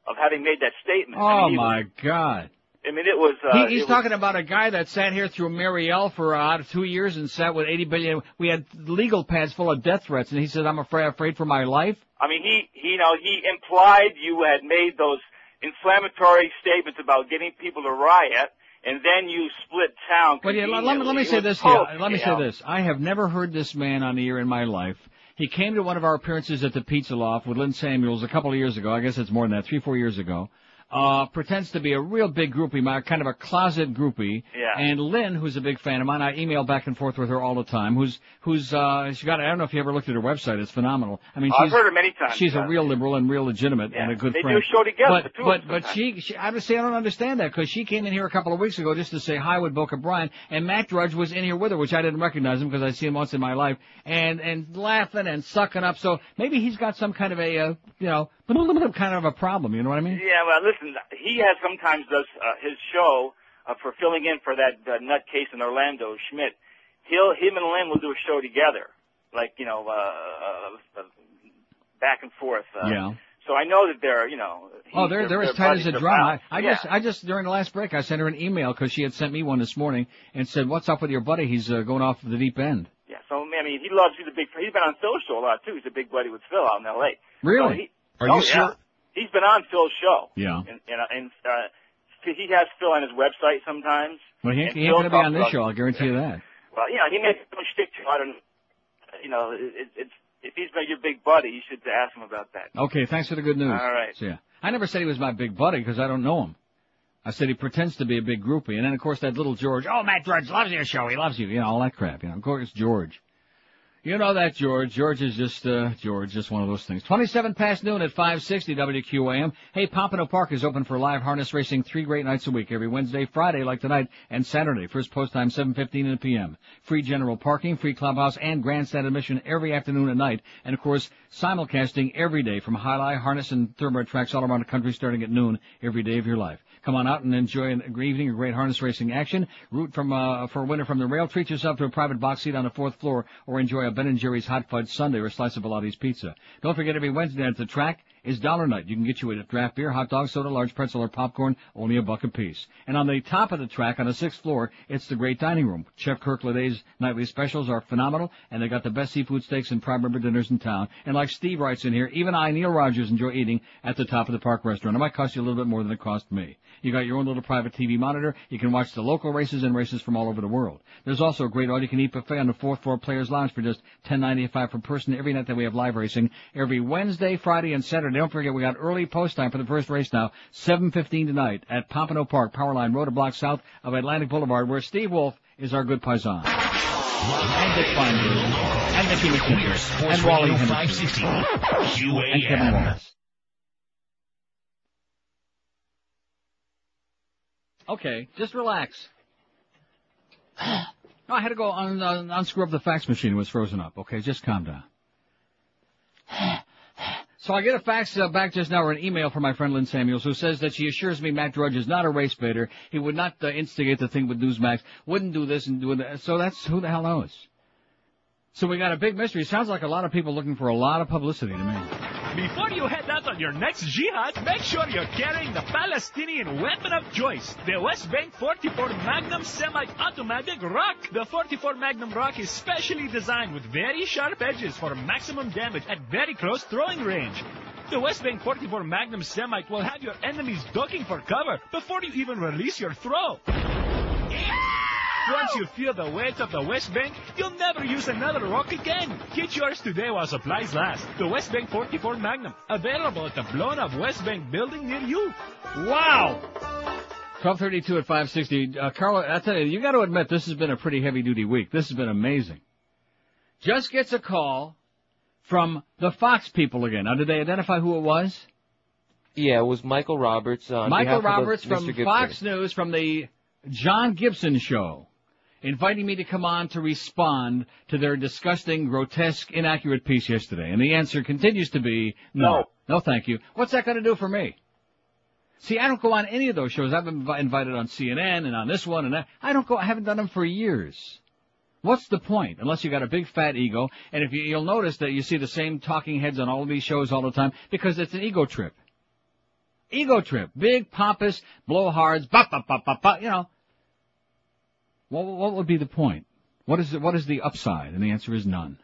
of having made that statement. I
Oh
mean, he
my God.
I mean, it was. Uh,
he, he's
it was-
talking about a guy that sat here through Mariel for uh, two years and sat with 80 billion. We had legal pads full of death threats, and he said, "I'm afraid, afraid for my life."
I mean, he, he, you know, he implied you had made those inflammatory statements about getting people to riot, and then you split town.
But yeah, let, let me let me say this here. Let me say
know.
this. I have never heard this man on the air in my life. He came to one of our appearances at the Pizza Loft with Lynn Samuels a couple of years ago. I guess it's more than that, three, four years ago. Uh, pretends to be a real big groupie, my kind of a closet groupie.
Yeah.
And Lynn, who's a big fan of mine, I email back and forth with her all the time. Who's who's uh, she got? I don't know if you ever looked at her website. It's phenomenal. I mean,
I've
she's,
heard her many times,
She's a real liberal and real legitimate and a good friend.
They do a show together,
But but but she, she I would say I don't understand that because she came in here a couple of weeks ago just to say hi with Boca Brian, and Matt Drudge was in here with her, which I didn't recognize him because I see him once in my life, and and laughing and sucking up. So maybe he's got some kind of a uh, you know kind of a problem. You know what I mean?
Yeah, well, listen, he has sometimes does uh, his show uh, for filling in for that uh, nutcase in Orlando, Schmidt. He'll him and Lynn will do a show together, like you know, uh, uh, uh, back and forth. Uh,
Yeah.
So I know that they're, you know.
Oh,
he-
they're they're as tight as a drum. I. I
yeah.
just I just during the last break I sent her an email because she had sent me one this morning and said, "What's up with your buddy? He's uh, going off the deep end."
Yeah, so I mean, he loves. He's a big. He's been on Phil's show a lot too. He's a big buddy with Phil out in L.A.
Really?
So he,
Are you
oh,
sure?
Yeah. He's been on Phil's show.
Yeah.
And and, and uh, he has Phil on his website sometimes.
Well, he ain't, he ain't going to be on this show. I'll guarantee you that.
Well, you know, he makes some shtick to. I don't. You know, it, it, it's if he's been your big buddy, you should ask him about that.
Okay, thanks for the good news.
All right.
So, yeah. I never said he was my big buddy because I don't know him. I said he pretends to be a big groupie. And then, of course, that little George, oh, Matt Drudge loves your show. He loves you. You know, all that crap. You know, of course, George. You know that, George. George is just, uh, George, just one of those things. 27 past noon at 560 WQAM. Hey, Pompano Park is open for live harness racing three great nights a week. Every Wednesday, Friday like tonight, and Saturday. First post time 7.15 in the p.m. Free general parking, free clubhouse, and grandstand admission every afternoon and night. And of course, simulcasting every day from Highlight, Harness, and Thoroughbred tracks all around the country starting at noon every day of your life. Come on out and enjoy an evening of great harness racing action. Root from uh, for a winner from the rail. Treat yourself to a private box seat on the fourth floor, or enjoy a Ben and Jerry's hot fudge sundae or a slice of Pilates pizza. Don't forget every Wednesday at the track is Dollar Night. You can get you a draft beer, hot dog, soda, large pretzel, or popcorn, only a buck a piece. And on the top of the track, on the sixth floor, it's the great dining room. Chef Kirk Leday's nightly specials are phenomenal, and they got the best seafood steaks and prime rib dinners in town. And like Steve writes in here, even I, Neil Rogers, enjoy eating at the top of the park restaurant. It might cost you a little bit more than it cost me. You got your own little private TV monitor. You can watch the local races and races from all over the world. There's also a great all-you-can-eat buffet on the fourth floor Players Lounge for just $10.95 per person every night that we have live racing. Every Wednesday, Friday, and Saturday. Don't forget, we got early post time for the first race now, 7.15 tonight at Pompano Park, Powerline Road, a block south of Atlantic Boulevard, where Steve Wolf is our good paisan. And Dick Feinberg. And Nicky McKinnon. And Wally Henderson. And Kevin Wallace. Okay, just relax. No, I had to go un- un- unscrew up the fax machine. It was frozen up. Okay, just calm down. So I get a fax uh, back just now or an email from my friend Lynn Samuels who says that she assures me Matt Drudge is not a race baiter. He would not uh, instigate the thing with Newsmax. Wouldn't do this and do that. So that's who the hell knows. So we got a big mystery. Sounds like a lot of people looking for a lot of publicity to me.
Before you head out on your next jihad, make sure you're carrying the Palestinian weapon of choice, the West Bank 44 Magnum Semi-Automatic Rock. The 44 Magnum Rock is specially designed with very sharp edges for maximum damage at very close throwing range. The West Bank 44 Magnum Semite will have your enemies ducking for cover before you even release your throw. Once you feel the weight of the West Bank, you'll never use another rock again. Get yours today while supplies last. The West Bank 44 Magnum, available at the blown up West Bank building near you.
Wow! 1232 at 560. Uh, Carla, I tell you, you got to admit this has been a pretty heavy duty week. This has been amazing. Just gets a call from the Fox people again. Now, did they identify who it was?
Yeah, it was Michael Roberts. Uh,
Michael
behalf of the-
Roberts from Fox News from the John Gibson show. Inviting me to come on to respond to their disgusting, grotesque, inaccurate piece yesterday. And the answer continues to be no. No, thank you. What's that going to do for me? See, I don't go on any of those shows. I've been invi- invited on CNN and on this one and that. I don't go, I haven't done them for years. What's the point? Unless you got a big fat ego, and if you, you'll notice that you see the same talking heads on all of these shows all the time, because it's an ego trip. Ego trip. Big, pompous, blowhards, ba ba ba ba ba, you know. What, what would be the point? What is the, what is the upside? And the answer is none.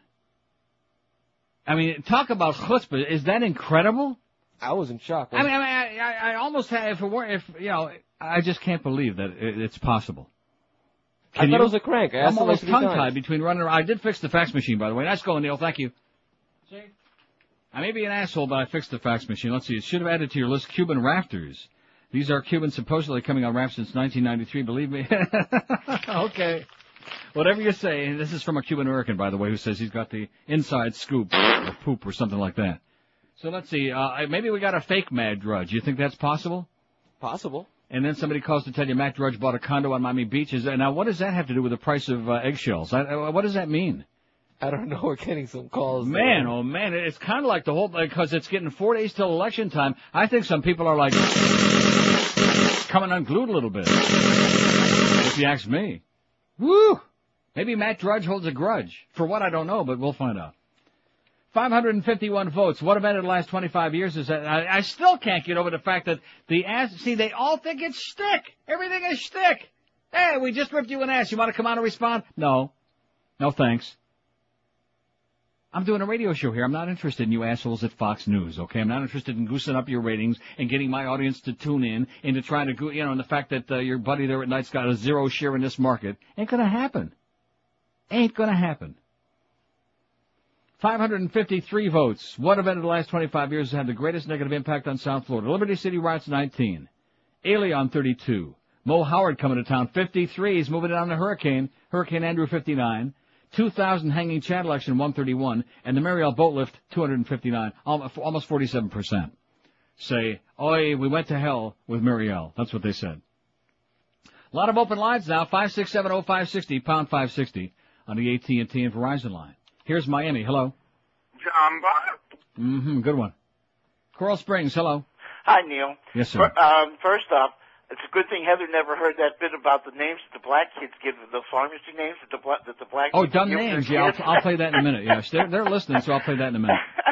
I mean, talk about chutzpah. Is that incredible?
I was in shock.
I mean, I, mean, I, I, I almost had, if it weren't, if, you know, I just can't believe that it, it's possible.
I thought
you?
it was a crank. I
I'm almost tongue-tied between running around. I did fix the fax machine, by the way. Nice going, Neil. Thank you. I may be an asshole, but I fixed the fax machine. Let's see. It should have added to your list Cuban rafters. These are Cubans supposedly coming on rap since 1993. Believe me. okay. Whatever you say. This is from a Cuban American, by the way, who says he's got the inside scoop or poop or something like that. So let's see. Uh, maybe we got a fake Mad Drudge. You think that's possible?
Possible.
And then somebody calls to tell you Matt Drudge bought a condo on Miami Beach. Is that, now what does that have to do with the price of uh, eggshells? I, I, what does that mean?
I don't know. We're getting some calls.
Man, oh man, it's kind of like the whole because it's getting four days till election time. I think some people are like coming unglued a little bit. If you ask me, woo. Maybe Matt Drudge holds a grudge for what I don't know, but we'll find out. 551 votes. What event in the last 25 years is that? I, I still can't get over the fact that the ass. See, they all think it's shtick. Everything is shtick. Hey, we just ripped you an ass. You want to come on and respond? No, no thanks. I'm doing a radio show here. I'm not interested in you assholes at Fox News, okay? I'm not interested in goosing up your ratings and getting my audience to tune in and to try to, go, you know, and the fact that uh, your buddy there at night's got a zero share in this market. Ain't gonna happen. Ain't gonna happen. 553 votes. What event in the last 25 years has had the greatest negative impact on South Florida? Liberty City riots 19. Elian 32. Mo Howard coming to town 53. He's moving on to Hurricane. Hurricane Andrew 59. 2,000 hanging Chad election 131. And the Mariel boat lift 259. Almost 47%. Say, oi, we went to hell with Mariel. That's what they said. A lot of open lines now. 5670560, pound 560 on the AT&T and Verizon line. Here's Miami. Hello.
John Bott.
Mm-hmm. Good one. Coral Springs. Hello.
Hi, Neil.
Yes, sir.
Fir- Um, first off, it's a good thing Heather never heard that bit about the names that the black kids give, the pharmacy names that the black, that the black
Oh,
kids
dumb
give
names. Yeah. I'll, I'll play that in a minute. Yes, they're, they're listening, so I'll play that in a minute.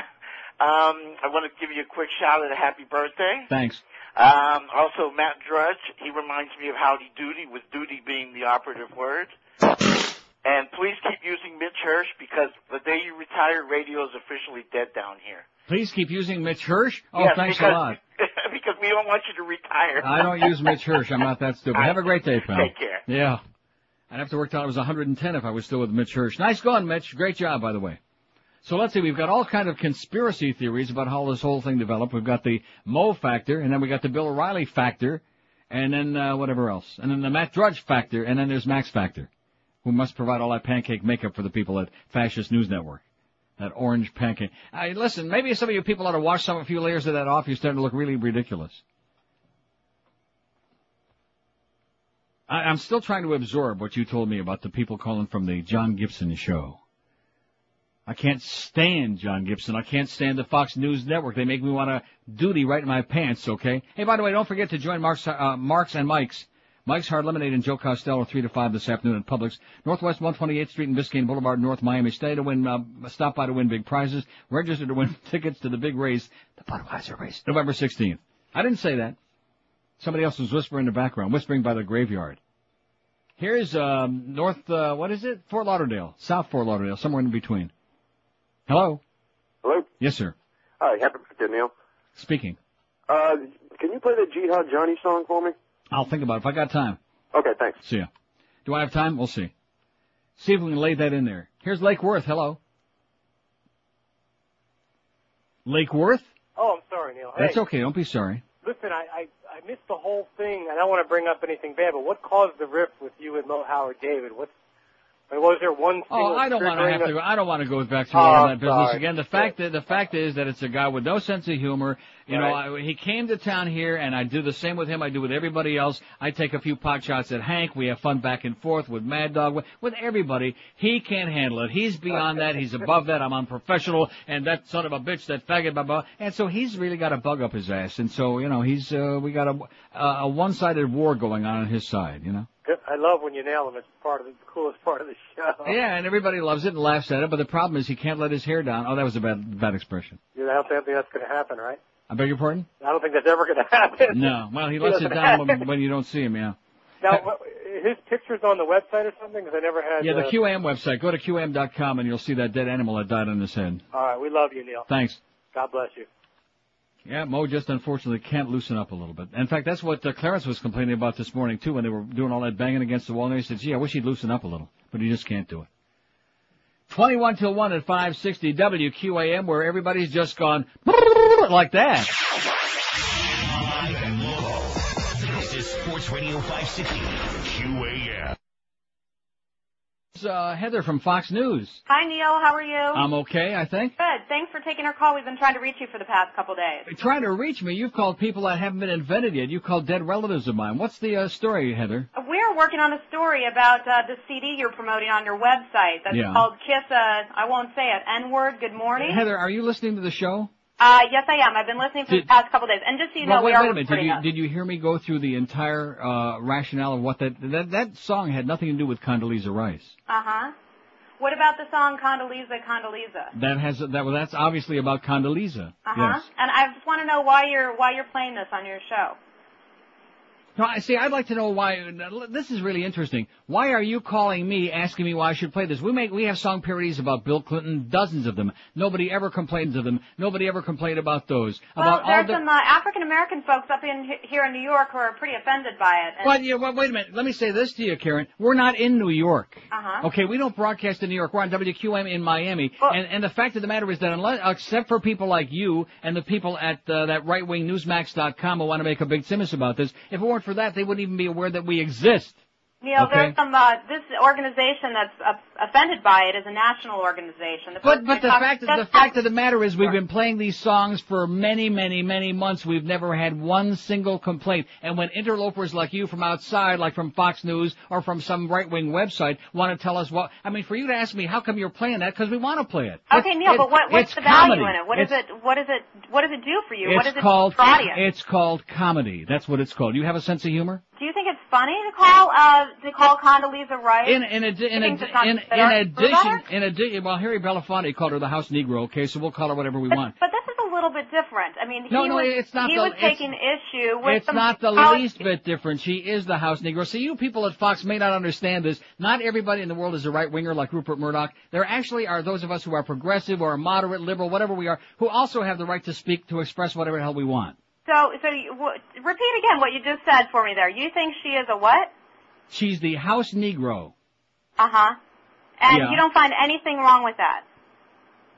um, I want to give you a quick shout out, a happy birthday.
Thanks.
Um, also, Matt Drudge, he reminds me of Howdy Doody, with Doody being the operative word. And please keep using Mitch Hirsch because the day you retire, radio is officially dead down here.
Please keep using Mitch Hirsch. Oh,
Yes,
thanks
because,
a lot.
because we don't want you to retire.
I don't use Mitch Hirsch. I'm not that stupid. Have a great day, pal.
Take care.
Yeah. I'd have to work till I was 110 if I was still with Mitch Hirsch. Nice going, Mitch. Great job, by the way. So let's see, we've got all kind of conspiracy theories about how this whole thing developed. We've got the Mo factor, and then we got the Bill O'Reilly factor, and then uh, whatever else. And then the Matt Drudge factor, and then there's Max factor, who must provide all that pancake makeup for the people at Fascist News Network. That orange pancake. I listen, maybe some of you people ought to wash some a few layers of that off. You're starting to look really ridiculous. I, I'm still trying to absorb what you told me about the people calling from the John Gibson show. I can't stand John Gibson. I can't stand the Fox News Network. They make me want to duty right in my pants, okay? Hey, by the way, don't forget to join Mark's, uh, Mark's and Mike's. Mike's Hard Lemonade and Joe Costello, 3 to 5 this afternoon at Publix. Northwest 128th Street and Biscayne Boulevard, North Miami. Stay to win, uh, stop by to win big prizes. Register to win tickets to the big race, the Budweiser race, November 16th. I didn't say that. Somebody else was whispering in the background, whispering by the graveyard. Here's, um, North, uh, what is it? Fort Lauderdale. South Fort Lauderdale, somewhere in between. Hello?
Hello?
Yes, sir.
Hi, happy birthday, Neil.
Speaking.
Uh, can you play the Jihad Johnny song for me?
I'll think about it if I got time.
Okay, thanks.
See ya. Do I have time? We'll see. See if we can lay that in there. Here's Lake Worth. Hello. Lake Worth?
Oh, I'm sorry, Neil.
That's okay. Don't be sorry.
listen, I, I I missed the whole thing. I don't want to bring up anything bad, but what caused the rift with you and Mo Howard David? What's I mean, was there one single
Oh, I don't want to have to. Go, I don't want to go back through
Oh,
all that business
sorry.
again. The fact that the fact is that it's a guy with no sense of humor. You know, I, he came to town here, and I do the same with him. I do with everybody else. I take a few pot shots at Hank. We have fun back and forth with Mad Dog, with, with everybody. He can't handle it. He's beyond that. He's above that. I'm unprofessional, and that son of a bitch, that faggot, blah blah. And so he's really got a bug up his ass. And so you know, he's uh, we got a a, a one-sided war going on on his side. You know.
I love when you nail them. It's part of the, coolest part of the show.
Yeah, and everybody loves it and laughs at it, but the problem is he can't let his hair down. Oh, that was a bad bad expression.
You don't think that's going to happen, right?
I beg your pardon?
I don't think that's ever going to happen.
No. Well, he
He
lets it down when, when you don't see him, yeah.
Now, his picture's on the website or something? Because I never had.
Yeah, the
uh,
QAM website. Go to QAM.com and you'll see that dead animal that died on his head.
All right, we love you, Neil.
Thanks.
God bless you.
Yeah, Mo just unfortunately can't loosen up a little bit. In fact, that's what uh, Clarence was complaining about this morning too when they were doing all that banging against the wall. And he said, "Gee, I wish he'd loosen up a little," but he just can't do it. 21 till 1 at 560 WQAM where everybody's just gone like that.
This is Sports Radio 560. QAM.
It's uh, Heather from Fox News.
Hi, Neil. How are you?
I'm okay, I think.
Good. Thanks for taking our call. We've been trying to reach you for the past couple days.
Trying to reach me, you've called people that haven't been invented yet. You called dead relatives of mine. What's the uh, story, Heather?
We're working on a story about uh, the CD you're promoting on your website that's
Yeah.
called Kiss. Uh, I won't say it. N-word. Good morning.
Heather, are you listening to the show?
Uh, yes, I am. I've been listening for
Did-
the past couple days. And just so you know,
well, wait,
we are
wait a minute. Did you
us.
did you hear me go through the entire uh, rationale of what that that that song had nothing to do with Condoleezza Rice?
Uh huh. What about the song Condoleezza, Condoleezza?
That has that well, that's obviously about Condoleezza.
Uh huh.
Yes.
And I just want to know why you're why you're playing this on your show.
No, I see. I'd like to know why. This is really interesting. Why are you calling me, asking me why I should play this? We make we have song parodies about Bill Clinton, dozens of them. Nobody ever complains of them. Nobody ever complained about those.
Well,
about all
there's
the.
some uh, African American folks up in here in New York who are pretty offended by it. And,
But yeah, well, wait a minute. Let me say this to you, Karen. We're not in New York.
Uh-huh.
Okay, we don't broadcast in New York. We're on WQM in Miami. and, and the fact of the matter is that unless, except for people like you and the people at uh, that right-wing newsmax.com who want to make a big simus about this, if it weren't for that, they wouldn't even be aware that we exist.
Neil,
Okay.
there's some uh, this organization that's uh, offended by it is a national organization. The
But but the fact of, the fact of the matter is we've been playing these songs for many many many months. We've never had one single complaint. And when interlopers like you from outside, like from Fox News or from some right wing website, want to tell us what I mean, for you to ask me how come you're playing that because we want to play it.
Okay,
It's-
Neil,
it-
but what, what's the value
comedy.
in it? What is it? What is it? What does it do for you? what
It's
does it
called
do for audience?
it's called comedy. That's what it's called. You have a sense of humor?
Do you think it's funny to call uh to call Condoleezza Rice?
In in addi- in,
You think
addi-
it's not-
in, in addition in addition well Harry Belafonte called her the house negro, okay, so we'll call her whatever we want.
But this is a little bit different. I mean,
No,
he
no,
was
it's not
he
the-
was taking issue with
It's not the
how-
least bit different. She is the house negro. See, you people at Fox may not understand this. Not everybody in the world is a right winger like Rupert Murdoch. There actually are those of us who are progressive or moderate, liberal, whatever we are, who also have the right to speak, to express whatever the hell we want.
So, so you, w- repeat again what you just said for me there. You think she is a what?
She's the house negro.
Uh huh. And
Yeah.
you don't find anything wrong with that.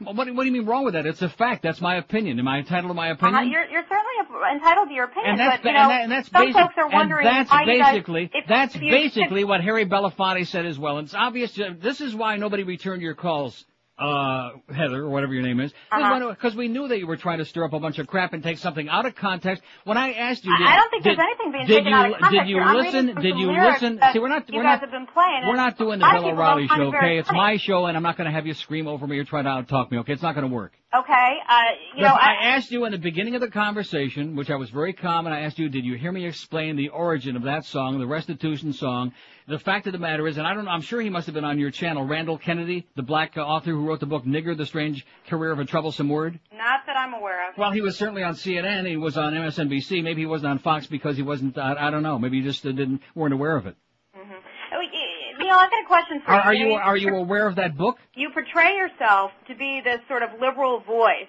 Well, What, what do you mean wrong with that? It's a fact. That's my opinion. Am I entitled to my opinion?
Uh-huh. You're, you're certainly entitled to your opinion,
and that's
but you know,
and, that, and that's
some
basic,
folks are wondering
and that's
why you guys-
basically
if-
that's
if you-
basically what Harry Belafonte said as well. And it's obvious. uh, This is why nobody returned your calls, uh, Heather or whatever your name is,
Uh-huh.
because we knew that you were trying to stir up a bunch of crap and take something out of context. When I asked you,
I-
did,
I don't think
did,
there's anything being
did
taken
you,
out of context
Did you.
I'm
listen? Did you listen? See, we're not.
you
we're
guys
not.
have been playing,
We're not doing the
a lot of
Bill O'Reilly show, okay? It's
funny.
my show, and I'm not going to have you scream over me or try to out talk me, okay? It's not going to work.
Okay, uh, you know,
I
I,
asked you in the beginning of the conversation, which I was very calm, and I asked you, did you hear me explain the origin of that song, the restitution song? The fact of the matter is, and I don't know, I'm sure he must have been on your channel, Randall Kennedy, the black uh, author who wrote the book Nigger, The Strange Career of a Troublesome Word.
not that I'm aware of.
Well, he was certainly on CNN, he was on MSNBC, maybe he wasn't on Fox because he wasn't, I, I don't know, maybe you just uh, didn't, weren't aware of it.
Oh, y- Neil, I've got a question for
Are, are
you.
you, are you aware of that book?
you portray yourself to be this sort of liberal voice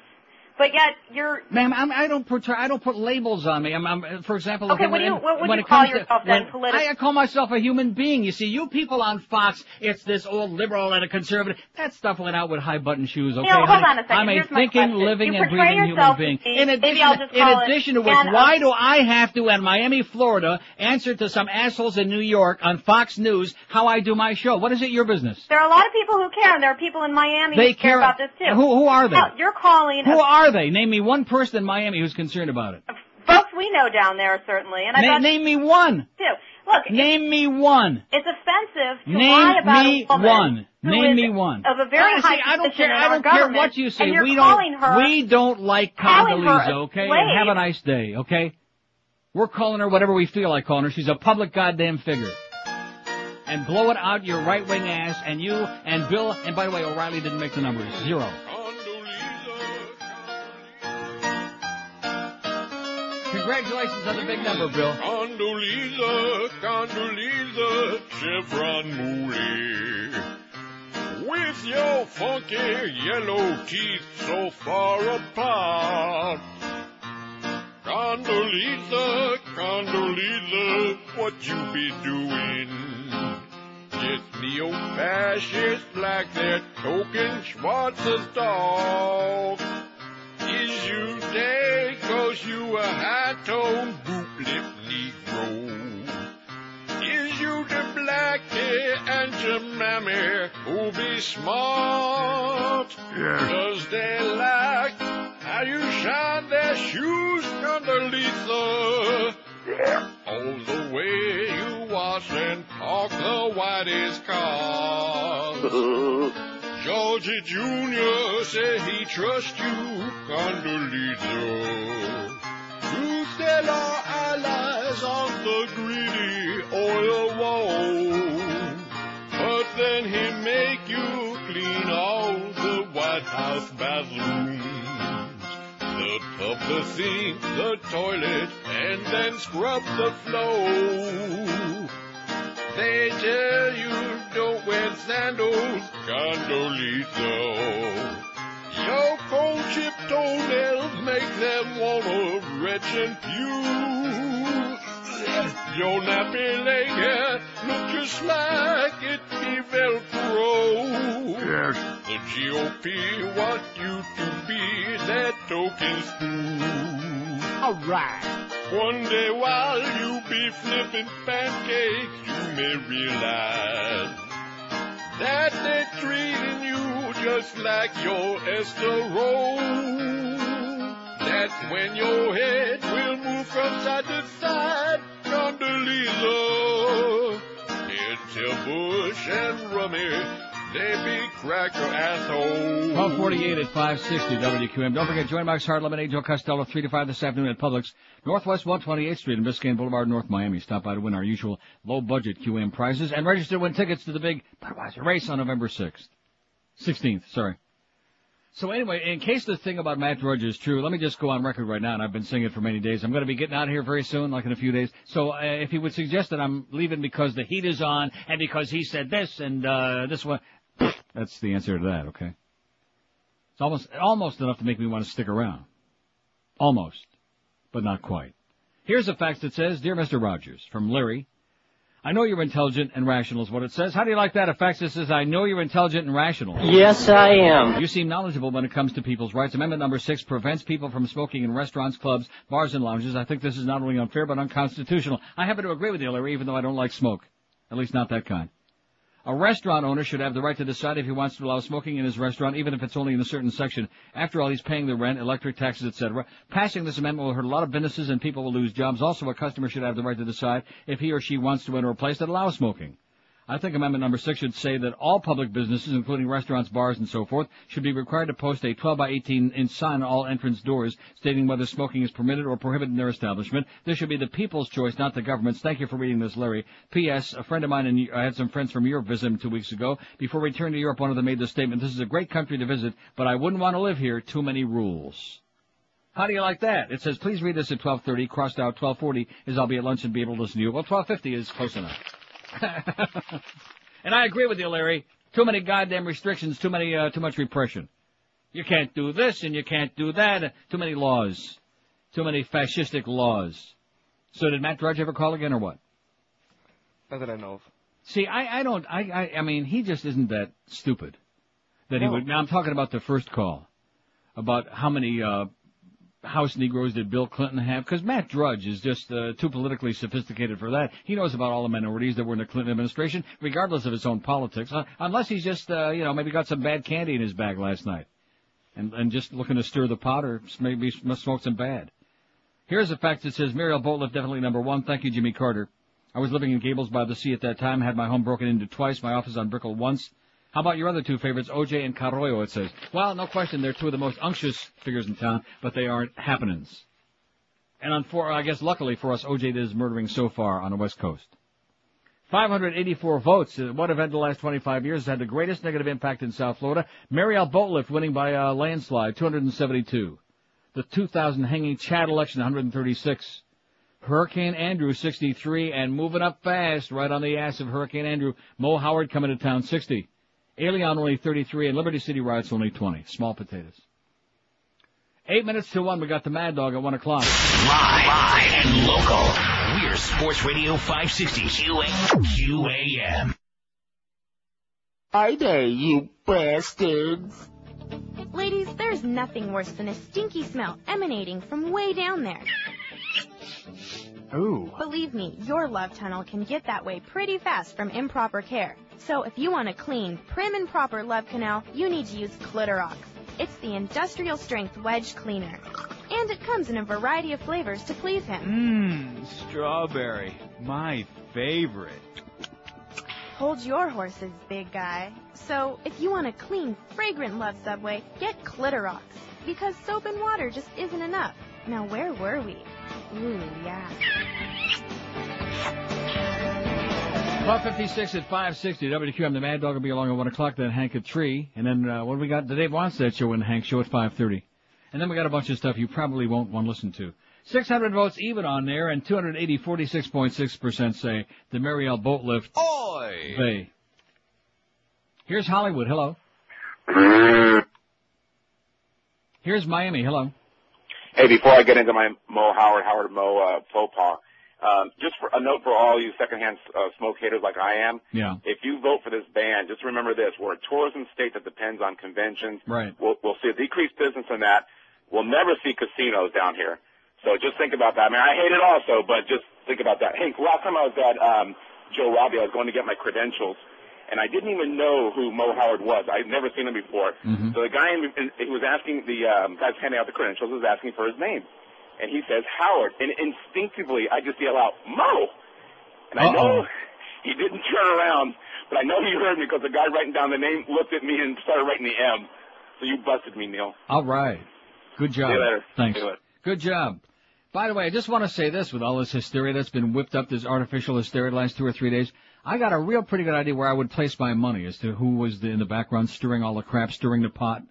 but yet you're
Ma'am, I'm, I don't put I don't put labels on me. I'm, I'm for example.
Okay, what do you- what would you call
comes to-
yourself then,
when-
politi-
I, I call myself a human being. You see, you people on Fox, it's this old liberal and a conservative. That stuff went out with high button shoes. Okay,
Neil, hold on a second.
I'm a
Here's my
thinking, living,
You
and breathing human
yourself
being.
be-
In
maybe
addition,
I'll just
in addition to which, why do I have to, in Miami, Florida, answer to some assholes in New York on Fox News how I do my show? What is it your business?
There are a lot of people who care, and there are people in Miami
They
who care
care-
about this too.
Who- who are they?
You're calling
Who are they? Name me one person in Miami who's concerned about it.
folks we know down there certainly, and I
Na-
thought
name me one.
Two. Look,
Name me one.
it's offensive to
Name
lie about
me
a woman
one. Name me one.
of a very
I,
high
I don't care. I don't care what you say. we don't. we don't like Condoleezza. Okay, and have a nice day. Okay. We're calling her whatever we feel like calling her. She's a public goddamn figure. And blow it out your right wing ass, and you and Bill. And by the way, O'Reilly didn't make the numbers. Zero. Congratulations on the big number, Bill.
Condoleezza, Condoleezza, Chevron Mooley. With your funky yellow teeth so far apart. Condoleezza, Condoleezza, what you be doing? This neo-fascist like that token Schwarz's dog. Is you dead cause you a high-toned boot-lip Negro? Is you the blackie and your mammy who be smart? Does they like how you shine their shoes, Condoleezza? All the way you wash and talk the whitest cars. Georgie Jr. say he trusts you, Condoleezza. To sell our allies on the greedy oil wall. But then he make you clean all the White House bathrooms. The sink, the toilet, and then scrub the floor. They tell you don't wear sandals, Condoleezza. Your cold chip toenails make them wanna retch and pew. Your nappy leg hair look just like it be Velcro. The GOP want you to be their token stew. Alright. One day while you be flipping pancakes, you may realize that they're treating you just like your Esther Rolle. That's when your head will move from side to side, Condoleezza. Until Bush and Rummy, they be cracker asshole.
1248 at 560 WQAM. Don't forget, join Max Hard Lemonade, Joe Costello, 3 to 5 this afternoon at Publix, Northwest 128th Street and Biscayne Boulevard, North Miami. Stop by to win our usual low-budget QM prizes and register to win tickets to the big Budweiser race on November 6th. 16th, sorry. So anyway, in case the thing about Matt Drudge is true, let me just go on record right now, and I've been saying it for many days. I'm going to be getting out of here very soon, like in a few days. So uh, if he would suggest that I'm leaving because the heat is on, and because he said this and uh, this one, that's the answer to that. Okay. It's almost almost enough to make me want to stick around. Almost, but not quite. Here's a fax that says, "Dear Mr. Rogers, from Larry." I know you're intelligent and rational is what it says. How do you like that? A fax that says, I know you're intelligent and rational.
Yes, I am.
You seem knowledgeable when it comes to people's rights. Amendment number six prevents people from smoking in restaurants, clubs, bars, and lounges. I think this is not only unfair but unconstitutional. I happen to agree with you, Larry, even though I don't like smoke. At least not that kind. A restaurant owner should have the right to decide if he wants to allow smoking in his restaurant, even if it's only in a certain section. After all, he's paying the rent, electric taxes, etc. Passing this amendment will hurt a lot of businesses and people will lose jobs. Also, a customer should have the right to decide if he or she wants to enter a place that allows smoking. I think amendment number six should say that all public businesses, including restaurants, bars, and so forth, should be required to post a 12 by 18 inch sign on all entrance doors stating whether smoking is permitted or prohibited in their establishment. This should be the people's choice, not the government's. Thank you for reading this, Larry. P.S. A friend of mine, and I had some friends from Europe visit two weeks ago. Before returning to Europe, one of them made the statement, this is a great country to visit, but I wouldn't want to live here. Too many rules. How do you like that? It says, please read this at 12.30, crossed out 12.40, as I'll be at lunch and be able to listen to you. Well, 12.50 is close enough. and I agree with you, Larry. Too many goddamn restrictions, too many, uh, too much repression. You can't do this and you can't do that. Too many laws. Too many fascistic laws. So did Matt Drudge ever call again or what?
Not that I know of.
See, I, I don't, I, I, I mean, he just isn't that stupid that he would. Now I'm talking about the first call, about how many uh, House Negroes did Bill Clinton have? Because Matt Drudge is just uh, too politically sophisticated for that. He knows about all the minorities that were in the Clinton administration, regardless of his own politics, uh, unless he's just, uh, you know, maybe got some bad candy in his bag last night, and and just looking to stir the pot or maybe smoke some bad. Here's a fact that says Mariel Boatlift definitely number one. Thank you, Jimmy Carter. I was living in Gables by the Sea at that time, had my home broken into twice, my office on Brickell once. How about your other two favorites, OJ and Carollo, it says. Well, no question, they're two of the most unctuous figures in town, but they aren't happenings. And on for, I guess luckily for us, OJ is murdering so far on the West Coast. 584 votes. Uh, What event in the last 25 years has had the greatest negative impact in South Florida? Mariel Boatlift winning by a landslide, 272. The 2000 hanging Chad election, 136. Hurricane Andrew, 63, and moving up fast, right on the ass of Hurricane Andrew. Mo Howard coming to town, 60. Elian only 33, and Liberty City riots only 20. Small potatoes. Eight minutes to one, we got the Mad Dog at one o'clock.
Live and local. We're Sports Radio 560 QA, QAM.
Hi there, you bastards.
Ladies, there's nothing worse than a stinky smell emanating from way down there.
Ooh.
Believe me, your love tunnel can get that way pretty fast from improper care. So if you want a clean, prim and proper love canal, you need to use Clitorox. It's the industrial strength wedge cleaner. And it comes in a variety of flavors to please him.
Mmm, strawberry. My favorite.
Hold your horses, big guy. So if you want a clean, fragrant love subway, get Clitorox. Because soap and water just isn't enough. Now where were we? Ooh, yeah.
1256 at 560 WQAM. The Mad Dog will be along at 1 o'clock, then Hank at 3. And then, uh, what do we got? The Dave Wannstedt show and Hank show at 530. And then we got a bunch of stuff you probably won't want to listen to. 600 votes even on there, and 280, 46.6% say the Mariel Boatlift.
Oi!
Bay. Here's Hollywood. Hello. Here's Miami. Hello.
Hey, before I get into my Mo Howard, Howard Mo uh, faux pas, um, just for a note for all you secondhand uh, smoke haters like I am.
Yeah.
If you vote for this ban, just remember this: we're a tourism state that depends on conventions.
Right.
We'll, we'll see a decreased business in that. We'll never see casinos down here. So just think about that. I mean, I hate it also, but just think about that. Hey, last time I was at um, Joe Robbie, I was going to get my credentials, and I didn't even know who Mo Howard was. I'd never seen him before.
Mm-hmm.
So the guy, in, he was asking the um, guy handing out the credentials was asking for his name, and he says Howard, and instinctively I just yell out Mo, and I know he didn't turn around, but I know he heard me because the guy writing down the name looked at me and started writing the M. So you busted me, Neil.
All right. Good job.
See you later.
Thanks.
You later.
Good job. By the way, I just want to say this with all this hysteria that's been whipped up, this artificial hysteria the last two or three days. I got a real pretty good idea where I would place my money as to who was the, in the background stirring all the crap, stirring the pot.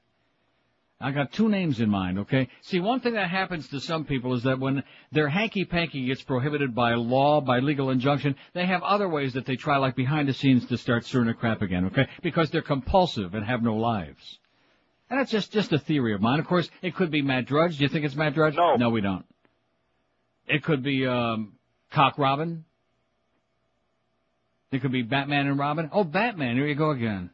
I got two names in mind, okay? See, one thing that happens to some people is that when their hanky-panky gets prohibited by law, by legal injunction, they have other ways that they try, like behind the scenes, to start stirring the crap again, okay? Because they're compulsive and have no lives. And that's just, just a theory of mine. Of course, it could be Matt Drudge. Do you think it's Matt Drudge? No. No, we don't. It could be, um, Cock Robin. It could be Batman and Robin. Oh, Batman, here you go again.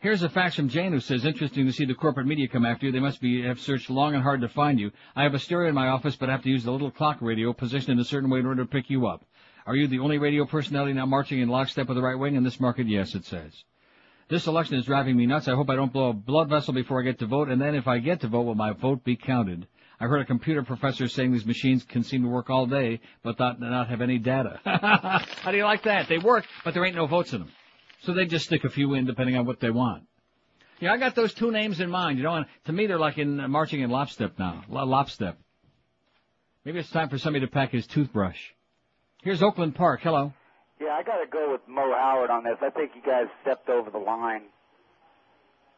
Here's a fax from Jane who says, interesting to see the corporate media come after you. They must be, have searched long and hard to find you. I have a stereo in my office, but I have to use the little clock radio positioned in a certain way in order to pick you up. Are you the only radio personality now marching in lockstep with the right wing in this market? Yes, it says. This election is driving me nuts. I hope I don't blow a blood vessel before I get to vote, and then if I get to vote, will my vote be counted? I heard a computer professor saying these machines can seem to work all day, but not, not have any data. How do you like that? They work, but there ain't no votes in them. So they just stick a few in depending on what they want. Yeah, I got those two names in mind, you know, and to me they're like in uh, marching in lopstep now. Lo- Lopstep. Maybe it's time for somebody to pack his toothbrush. Here's Oakland Park. Hello.
Yeah, I got to go with Mo Howard on this. I think you guys stepped over the line.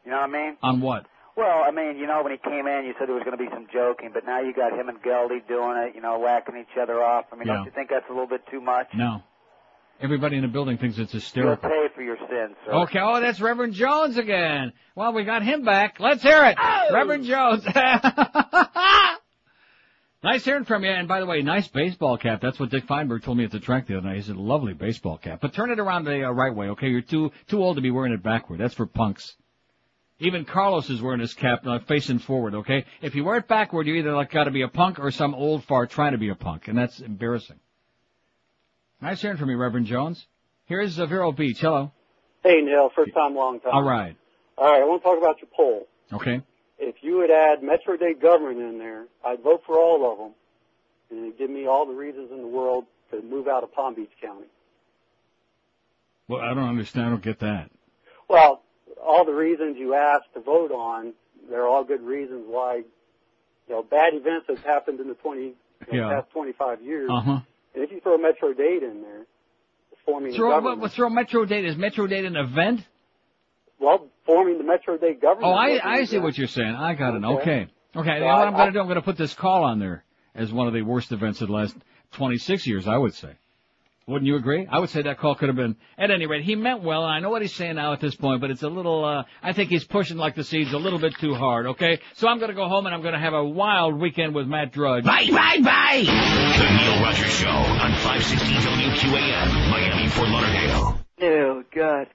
You know what I mean?
On what?
Well, I mean, you know, when he came in, you said there was going to be some joking, but now you got him and Geldy doing it, you know, whacking each other off. I mean,
Yeah.
don't you think that's a little bit too much?
No. Everybody in the building thinks it's
You'll
hysterical.
pay for your sins, sir.
Okay, oh, that's Reverend Jones again. Well, we got him back. Let's hear it. Reverend Jones. nice hearing from you. And by the way, nice baseball cap. That's what Dick Feinberg told me at the track the other night. He said, lovely baseball cap. But turn it around the uh, right way, okay? You're too, too old to be wearing it backward. That's for punks. Even Carlos is wearing his cap uh, facing forward, okay? If you wear it backward, you either like got to be a punk or some old fart trying to be a punk, and that's embarrassing. Nice hearing from you, Reverend Jones. Here's uh, Vero Beach. Hello.
Hey, Neil. First time, long time.
All right.
All right. I want to talk about your poll.
Okay.
If you would add Metro Dade government in there, I'd vote for all of them, and it'd give me all the reasons in the world to move out of Palm Beach County.
Well, I don't understand. I don't get that.
Well, all the reasons you asked to vote on, they're all good reasons why, you know, bad events have happened in the 20, you know,
Yeah.
past 25 years.
Uh huh.
And if you throw Metro Dade in there, forming the
Throw,
government,
what, throw Metro Dade. Is Metro Dade an event?
well, forming the Metro Dade government.
Oh, I, I see what you're saying. I got it.
Okay.
Okay. Okay. you
So
know what
I-
I'm going to do? I'm going to put this call on there as one of the worst events of the last 26 years, I would say. Wouldn't you agree? I would say that call could have been, at any rate, he meant well, and I know what he's saying now at this point, but it's a little, uh, I think he's pushing like the seeds a little bit too hard, okay? So I'm gonna go home and I'm gonna have a wild weekend with Matt Drudge.
Bye, bye, bye! The Neil Rogers Show on 560 WQAM, Miami, Fort Lauderdale.
Oh, God.